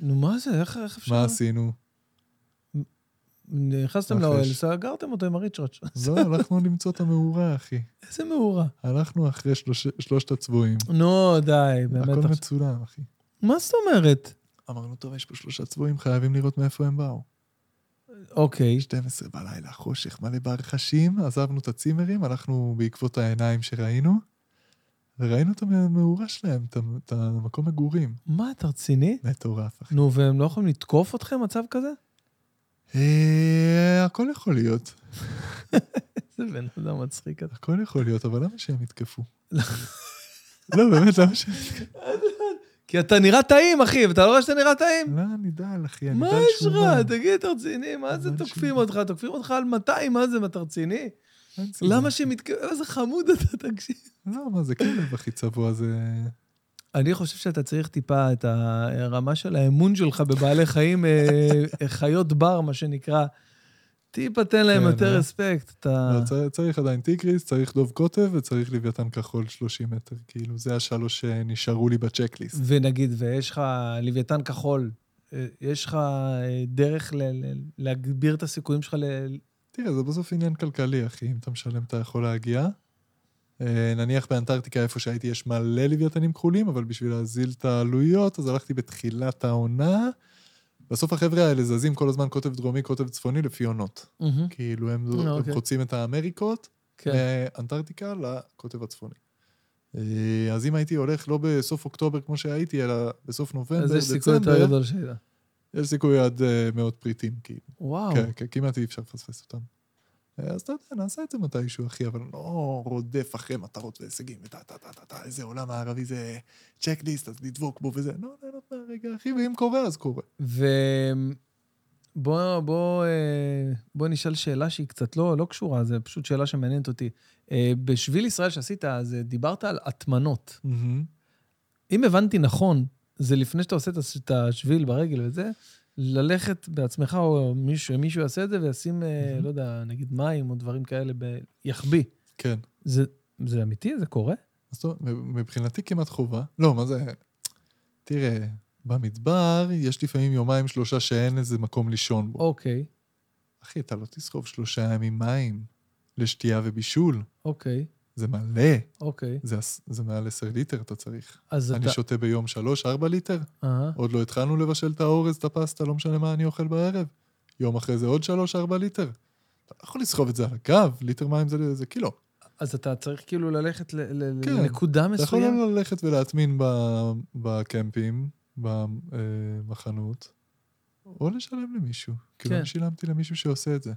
נו, מה זה? איך איך אפשר? מה עשינו? נכנסתם לאוהל, סגרתם אותו עם הריצ'ראץ'. לא, הלכנו למצוא את המאורה, אחי. איזה מאורה. הלכנו אחרי שלוש, שלושת הצבועים. נו, די, באמת. הכל מצולם, אחי. מה זאת אומרת? אמרנו, טוב, יש פה שלושה צבועים, חייבים לראות מאיפה הם באו. אוקיי, 12 בלילה, חושך, מלא ברכשים, עזבנו את הצימרים, הלכנו בעקבות העיניים שראינו, וראינו את המאורה שלהם, את המקום מגורים. מה, אתה רציני? מטורף, אחי. נו, והם לא יכולים לתקוף אתכם, מצב כזה? אה, הכל יכול להיות. איזה בן אדם מצחיק אתה. הכל יכול להיות, אבל למה שהם יתקפו? לא, באמת, למה שהם... כי אתה נראה טעים, אחי, ואתה לא רואה שאתה נראה טעים? לא, אני דל, אחי, אני מה דל יש שומן. לך? תגיד, אתה רציני? מה זה תוקפים אותך? תוקפים אותך על 200, מה זה, מה, אתה רציני? סיבה. למה שהם יתקפו? איזה חמוד אתה, תקשיב. לא, מה זה כלב, אחי, צבוע זה... אני חושב שאתה צריך טיפה את הרמה של האמון שלך בבעלי חיים, אה, חיות בר, מה שנקרא. טיפה תן להם כן, יותר אה? רספקט. אתה... לא, צריך- צריך עדיין טיגריס, צריך דוב קוטב וצריך לוויתן כחול 30 מטר. כאילו, זה השלוש שנשארו לי בצ'קליסט. ונגיד, ויש לך לוויתן כחול, אה, יש לך אה, דרך ל- ל- להגביר את הסיכויים שלך ל... תראה, זה בסוף עניין כלכלי, אחי. אם אתה משלם, אתה יכול להגיע. אה, נניח באנטארקטיקה, איפה שהייתי, יש מלא לוויתנים כחולים, אבל בשביל להזיל את העלויות, אז הלכתי בתחילת העונה. בסוף החבר'ה האלה זזים כל הזמן קוטב דרומי, קוטב צפוני, לפי עונות. מהמם, כאילו, הם הם אוקיי. חוצים את האמריקות, כן. מאנטארקטיקה לקוטב הצפוני. אה, אז אם הייתי הולך לא בסוף אוקטובר כמו שהייתי, אלא בסוף נובמבר, אז יש סיכוי יותר דצמבר, גדול שהיית. יש סיכוי עד אה, מאות פריטים, כאילו. וואו. כן, כן, כמעט אי אפשר לפספס אותם. אה, אז אתה יודע, נעשה את זה מתישהו, אחי, אבל לא רודף אחרי מטרות והישגים, וטה, טה, טה, טה, טה, איזה עולם הערבי זה צ'קליסט, אז לדבוק בו וזה. לא, ליהנות מהרגע, אחי, ואם קורה, אז קורה. ובוא בוא, אה, בוא נשאל שאלה שהיא קצת לא, לא קשורה, זו פשוט שאלה שמעניינת אותי. בשביל ישראל שעשית, אז דיברת על הטמנות. אם הבנתי נכון, זה לפני שאתה עושה את הש- את השביל ברגל וזה, ללכת בעצמך, או מישהו, מישהו יעשה את זה וישים, מהמם. לא יודע, נגיד מים או דברים כאלה, ב- יחביא. כן. זה, זה אמיתי? זה קורה? אז טוב, מבחינתי כמעט חובה. לא, מה זה... תראה, במדבר יש לפעמים יומיים, שלושה שאין איזה מקום לישון בו. אוקיי, אחי, אתה לא תסחוב שלושה ימים מים לשתייה ובישול. אוקיי, זה מלא. אוקיי. זה, זה מעל עשר ליטר אתה צריך. אז אני אתה... שותה ביום שלוש, ארבע ליטר. אה, עוד לא התחלנו לבשל את האורז, את הפסטה, לא משנה מה אני אוכל בערב. יום אחרי זה עוד שלוש, ארבע ליטר. אתה לא יכול לסחוב את זה על הגב, ליטר מים זה, זה קילו. אז אתה צריך כאילו ללכת ל- ל- כן. לנקודה אתה יכול מסוימת? ללכת ולהטמין בקמפים, בחנות, או לשלם למישהו. כאילו, כן. אני שילמתי למישהו שעושה את זה.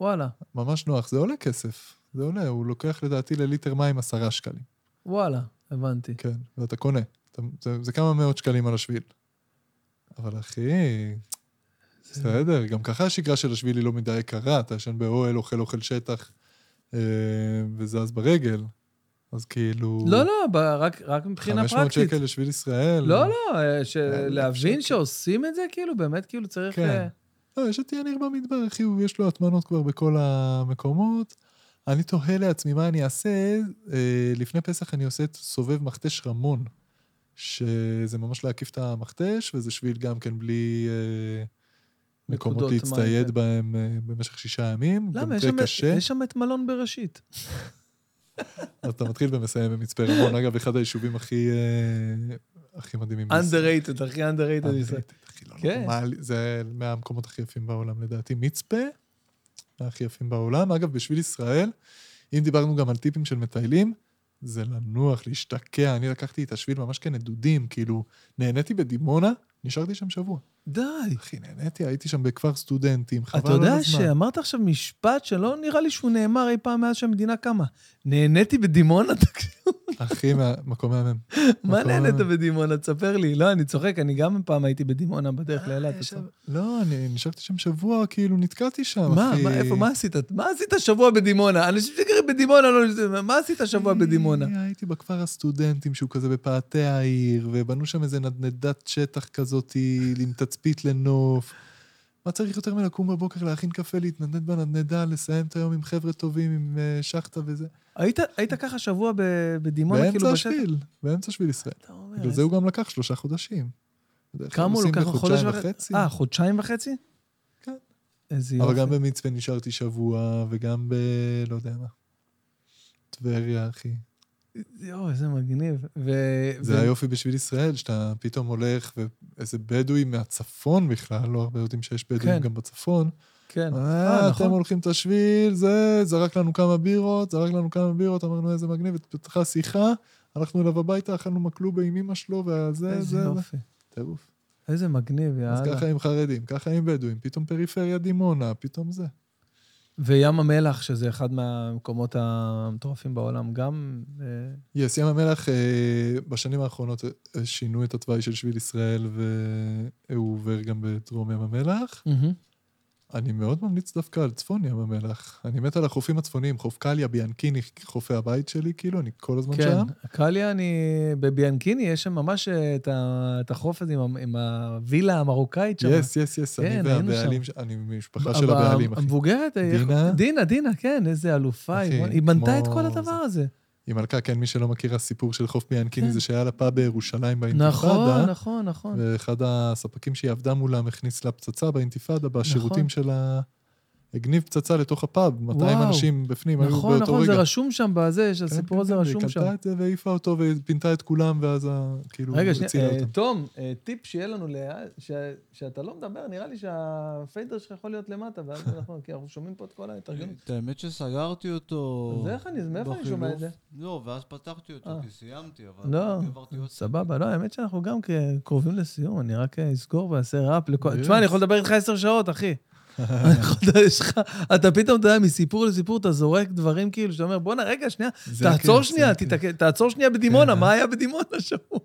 וואלה, ממש נוח, זה עולה כסף. זה עולה, הוא לוקח לדעתי לליטר מים עשרה שקלים. וואלה, הבנתי. כן, ואתה קונה. אתה, זה, זה כמה מאות שקלים על השביל. אבל אחי, בסדר, גם ככה השגרה של השביל היא לא מדי יקרה, אתה ישן באוהל, אוכל אוכל שטח, אה, וזז ברגל. אז כאילו... לא, לא, ב- רק, רק מבחינה 500 פרקטית. שקל לשביל ישראל. לא, לא, אה, ש- אלף להבין שקל. שעושים את זה, כאילו, באמת, כאילו, צריך... כן. אה, לא, יש את יניר במדבר, אחי, יש לו הטמנות כבר בכל המקומות. אני תוהה לעצמי מה אני אעשה. אה, לפני פסח אני עושה את סובב מכתש רמון, שזה ממש להקיף את המכתש, וזה שביל גם כן בלי אה, מקומות להצטייד. בהם אה, במשך שישה ימים. למה? יש שם- קשה. יש שם את מלון בראשית. אתה מתחיל ומסיים במצפה רמון. אגב, אחד היישובים הכי, הכי מדהימים underrated, הכי underrated underrated, אחי, לא כן. נורמלי. זה מהמקומות הכי יפים בעולם, לדעתי. מצפה, הכי יפים בעולם. אגב, בשביל ישראל, אם דיברנו גם על טיפים של מטיילים, זה לנוח, להשתקע. אני לקחתי את השביל ממש כנדודים, כאילו, נהניתי בדימונה, נשארתי שם שבוע. די. אחי, נהניתי, הייתי שם בכפר סטודנטים, חבל אתה על יודע הזמן. שאמרת עכשיו משפט שלא נראה לי שהוא נאמר אי פעם מאז שהמדינה קמה. נהניתי בדימונה, תקשיב, אחי, מה- מקום מהמם. מה נהנית. בדימונה? תספר לי. לא, אני צוחק, אני גם פעם הייתי בדימונה בדרך לאילת. אה, שם- לא, אני נשארתי שם שבוע, כאילו, נתקעתי שם, מה, אחי. מה, איפה, מה עשית? מה עשית שבוע בדימונה? אנשים שגרים בדימונה, לא... מה עשית שבוע בדימונה? הייתי בכפר הסטודנטים, שהוא כזה בפאתי העיר, ובנו שם איזה נדנדת שטח כזאת עם תצפית לנוף. מה צריך יותר מלקום בבוקר, להכין קפה, להתנדנד בנדנדה, לסיים את היום עם חבר'ה טובים, עם אה, שחטה וזה? היית היית ככה שבוע בדימונה, כאילו באמצע בשטח? השביל, באמצע שביל ישראל. אתה אומר, בגלל זה הוא גם לקח שלושה חודשים. כמה הוא עושים לוקח? חודש בחודשיים וחצי? וחצי. אה, חודשיים וחצי? כן. איזה יופי. אבל גם במצפה נשארתי שבוע, וגם ב... לא יודע מה. טבריה, אחי. יואו, איזה מגניב. ו... זה ו- היופי בשביל ישראל, שאתה פתאום הולך, ואיזה בדואי מהצפון בכלל, לא הרבה יודעים שיש בדואים כן. גם בצפון. כן. אה, אה, אתם נכון. הולכים את השביל, זה, זרק לנו כמה בירות, זרק לנו כמה בירות, אמרנו איזה מגניב, התפתחה שיחה, הלכנו אליו הביתה, אכלנו מקלובה עם אמא שלו, וזה, איזה זה. יופי. טירוף. איזה מגניב, אז יאללה. ככה עם חרדים, ככה עם בדואים, פתאום פריפריה דימונה, פתאום זה. וים המלח, שזה אחד מהמקומות המטורפים בעולם, גם... אה, יס, ים המלח אה, בשנים האחרונות שינו את התוואי של שביל ישראל, והוא עובר גם בדרום ים המלח. אני מאוד ממליץ דווקא על צפון ים המלח. אני מת על החופים הצפוניים, חוף קליה, ביאנקיני, חופי הבית שלי, כאילו, אני כל הזמן כן, שם. קליה, אני... בביאנקיני יש שם ממש אה, את ה- את החוף הזה עם עם הווילה המרוקאית שם. yes, yes, yes, כן, אני היינו והבעלים, שם. אני ממשפחה ב- של הבעלים, אחי. המבוגרת? דינה? דינה, דינה, כן, איזה אלופה. אחי, היא בנתה את כמו כל זה. הדבר הזה. היא מלכה, כן, מי שלא מכיר, הסיפור של חוף ביאנקיני כן. זה שהיה לה פאב בירושלים נכון, באינתיפאדה, נכון, נכון. ואחד הספקים שהיא עבדה מולם הכניס לה פצצה באינתיפאדה, בשירותים של ה... הגניב פצצה לתוך הפאב, 200 וואו. אנשים בפנים היו נכון, באותו נכון, רגע. זה רשום שם בזה, כן, שהסיפור כן, הזה כן, רשום שם. קנתה את זה והעיפה אותו ופינתה את כולם, ואז ה- כאילו רגע, הצילה שנייה, אה, אותם. תום, אה, טיפ שיהיה לנו, ל- ש- שאתה לא מדבר, נראה לי שהפיידר שלך יכול להיות למטה, ואז אנחנו, כי אנחנו שומעים פה את כל ההתארגנות. את האמת שסגרתי אותו... אז איך אני- מאיפה אני שומע את זה? לא, ואז פתחתי אותו, אה. כי סיימתי, אבל... לא, סבבה, לא, האמת שאנחנו גם כ- קרובים לסיום, אני רק אסגור ואעשה ראפ לכל... תשמע, אני יכול לדבר איתך עשר שעות, אחי. יש לך- אתה פתאום, אתה יודע, מסיפור לסיפור, אתה זורק דברים כאילו, שאתה אומר, בואנה, רגע, שנייה, זה תעצור שנייה. תתעכב- תעצור שנייה בדימונה, כן. מה היה בדימונה השבוע?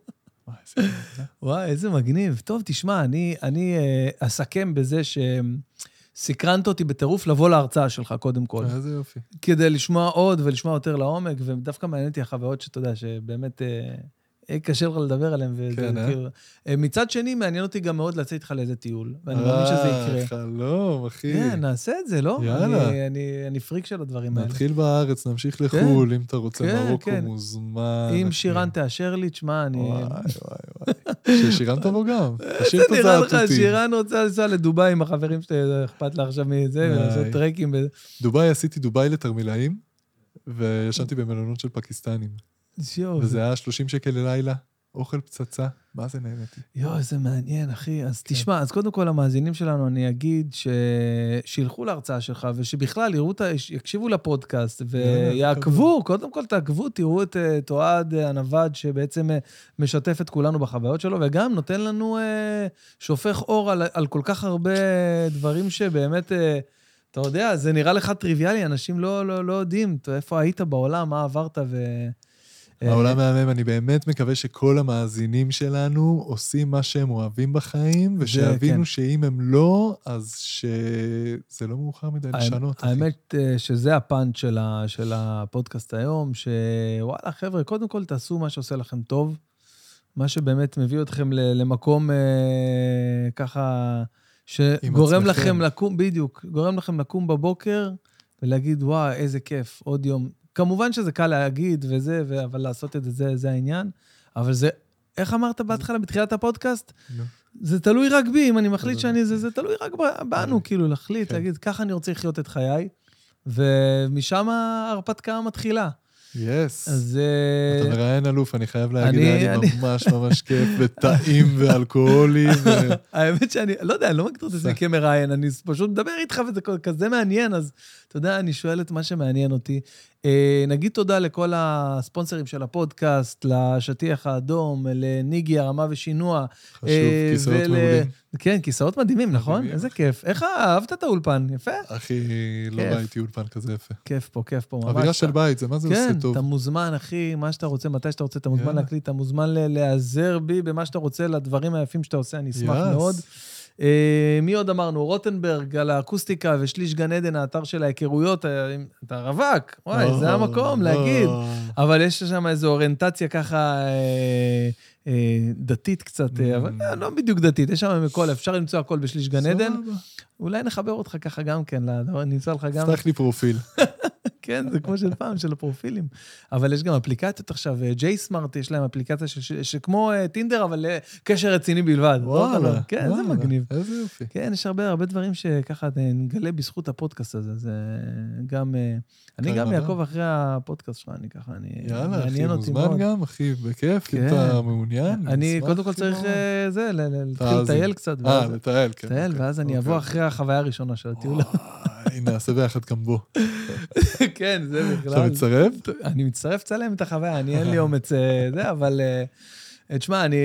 וואי, איזה מגניב. טוב, תשמע, אני, אני אה, אסכם בזה שסקרנת אותי בטירוף לבוא להרצאה שלך, קודם כל. איזה יופי. כדי לשמוע עוד ולשמוע יותר לעומק, ודווקא מעניין אותי החוויות שאתה יודע, שבאמת אה, קשה לך לדבר עליהן. וזה כן, אה? כאילו... אה, מצד שני, מעניין אותי גם מאוד לצאת איתך לאיזה טיול, ואני מאמין שזה אה, יקרה. חלום, אחי. כן, נעשה את זה, לא? יאללה. אני, אני, אני פריק של הדברים האלה. נתחיל בארץ, נמשיך לחו"ל, אם אתה רוצה כן, מרוקו, כן. מוזמן. אם. שירן תאשר לי, תשמע, אני... וואי, וואי, וואי. ששירן תבוא גם. תשאיר את נראה לך. שירן רוצה לנסוע לדובאי עם החברים שלי, אכפת לה עכשיו מזה. ולעשות טרקים. דובאי, עשיתי דובאי לתרמילאים, וישנתי במלונות של פקיסטנים. יואו, וזה היה 30 שקל ללילה, אוכל פצצה, מה זה נהניתי. יואו, איזה מעניין, אחי. אז כן. תשמע, אז קודם כל, המאזינים שלנו, אני אגיד ש... שילכו להרצאה שלך, ושבכלל יראו את ה... יקשיבו לפודקאסט, ויעקבו, קודם כל תעקבו, תראו את, אה, את אוהד אה, הנווד, שבעצם אה, משתף את כולנו בחוויות שלו, וגם נותן לנו, שופך אור על, על כל כך הרבה דברים שבאמת... אתה יודע, זה נראה לך טריוויאלי, אנשים לא, לא, לא יודעים איפה היית בעולם, מה עברת, ו... אה, העולם מהמם, אני באמת מקווה שכל המאזינים שלנו עושים מה שהם אוהבים בחיים, ושיבינו כן. שאם הם לא, אז שזה לא מאוחר מדי לשנות. האמת אה, שזה הפאנץ' של, ה, של הפודקאסט היום, שוואלה, חבר'ה, קודם כל תעשו מה שעושה לכם טוב, מה שבאמת מביא אתכם למקום אה, ככה שגורם. לכם לקום, בדיוק, גורם לכם לקום בבוקר ולהגיד, וואו, איזה כיף, עוד יום. כמובן שזה קל להגיד וזה, ו- אבל לעשות את זה, זה, זה העניין. אבל זה, איך אמרת בהתחלה, בתחילת הפודקאסט? זה תלוי רק בי, אם אני מחליט תלוי שאני זה, זה תלוי רק בנו, כאילו, להחליט, כן. להגיד, ככה אני רוצה לחיות את חיי. ומשם ההרפתקה מתחילה. יס. אז... אתה אה, מראיין אלוף, אני חייב להגיד, אני- היה לי אני- ממש ממש כיף, וטעים ואלכוהולי, ו... האמת שאני, לא יודע, אני לא מגדיר את עצמי כמראיין, אני פשוט מדבר איתך וזה כזה מעניין, אז אתה יודע, אני שואל את מה שמעניין אותי. אה, נגיד תודה לכל הספונסרים של הפודקאסט, לשטיח האדום, לניגי, הרמה ושינוע. חשוב, אה, כיסאות ול- מעולים. כן, כיסאות מדהימים, נכון? מדהימים, איזה. כיף. איך אהבת את האולפן? יפה? אחי, לא. ראיתי אולפן כזה יפה. כיף פה, כיף פה, ממש. אווירה של בית, זה מה זה כן, עושה טוב. אתה מוזמן, אחי, מה שאתה רוצה, מתי שאתה רוצה, אתה מוזמן יאללה. להקליט, אתה מוזמן להיעזר בי במה שאתה רוצה, לדברים היפים שאתה עושה, אני אשמח. מאוד. אה, מי עוד אמרנו? רוטנברג, על האקוסטיקה ושליש גן עדן, האתר של ההיכרויות, אה, אתה רווק, וואי, זה המקום או. להגיד. אבל יש שם איזו אוריינטציה ככה אה, דתית קצת, אבל לא בדיוק דתית, יש שם הכל, אפשר למצוא הכל בשליש גן עדן. אולי נחבר אותך ככה גם כן, נמצא לך גם... פתח לי פרופיל. כן, זה כמו של פעם, של הפרופילים. אבל יש גם אפליקציות עכשיו, ג'יי סמארט, יש להם אפליקציה שכמו אה, טינדר, אבל אה, קשר רציני בלבד. לא לא- וואלה. כן, זה וואלה, מגניב. איזה יופי. כן, יש הרבה הרבה דברים שככה אה, נגלה בזכות הפודקאסט הזה. זה גם... אה, אני כן, גם. אעקוב אחרי הפודקאסט שלך, אני ככה, אני... יאללה, אחי, מוזמן. גם, אחי, בכיף, אם כן. אתה מעוניין. אני קודם כל צריך. אה, זה, להתחיל תאזין. לטייל קצת. אה, לטייל, כן. לטייל, אוקיי, ואז אני אוקיי. אבוא אחרי החוויה הראשונה של הטיול. וואי, נעשה ביחד גם בו. כן, זה אתה בכלל. מצטרף? אני מצטרף לצלם את החוויה, אני אין לי אומץ אה, זה, אבל... אה, תשמע, אני,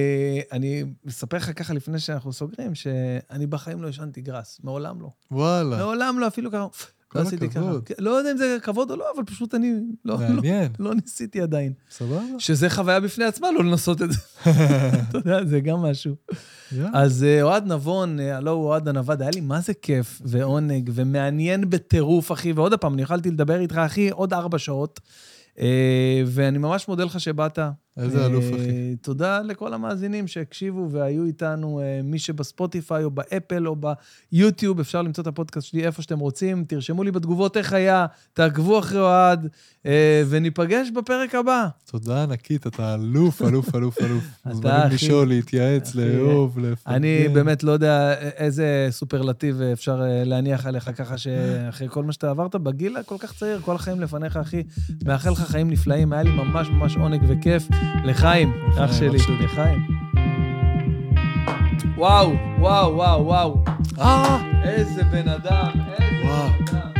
אני מספר לך ככה לפני שאנחנו סוגרים, שאני בחיים לא ישנתי גראס, מעולם לא. וואלה, מעולם לא, אפילו ככה, לא עשיתי ככה. לא יודע אם זה כבוד או לא, אבל פשוט אני לא, לא, מעניין. לא ניסיתי עדיין. סבבה? שזה חוויה בפני עצמה, לא לנסות את זה. אתה יודע, זה גם משהו. יאללה. אז אה, אוהד נבון, אה, הלו הוא אוהד הנווד, היה לי מה זה כיף ועונג ומעניין בטירוף, אחי. ועוד פעם, אני יכולתי לדבר איתך, אחי, עוד ארבע שעות. אה, ואני ממש מודה לך שבאת. איזה אלוף, אה, אחי. תודה לכל המאזינים שהקשיבו והיו איתנו, אה, מי שבספוטיפיי או באפל או ביוטיוב, אפשר למצוא את הפודקאסט שלי איפה שאתם רוצים. תרשמו לי בתגובות איך היה, תעקבו אחרי אוהד, אה, וניפגש בפרק הבא. תודה ענקית, אתה אלוף, אלוף, אלוף, אלוף. אתה, מוזמנים. לשאול, להתייעץ, לאהוב, לפרגן. אני באמת לא יודע איזה סופרלטיב אפשר להניח עליך, ככה שאחרי כל מה שאתה עברת בגיל הכל כך צעיר, כל החיים לפניך, אחי, מאחל לך חיים נפלאים, היה לי ממש ממש עונג וכיף. לחיים, אח שלי. לחיים. וואו, וואו, וואו, וואו. אה, איזה בן אדם, איזה. בן אדם.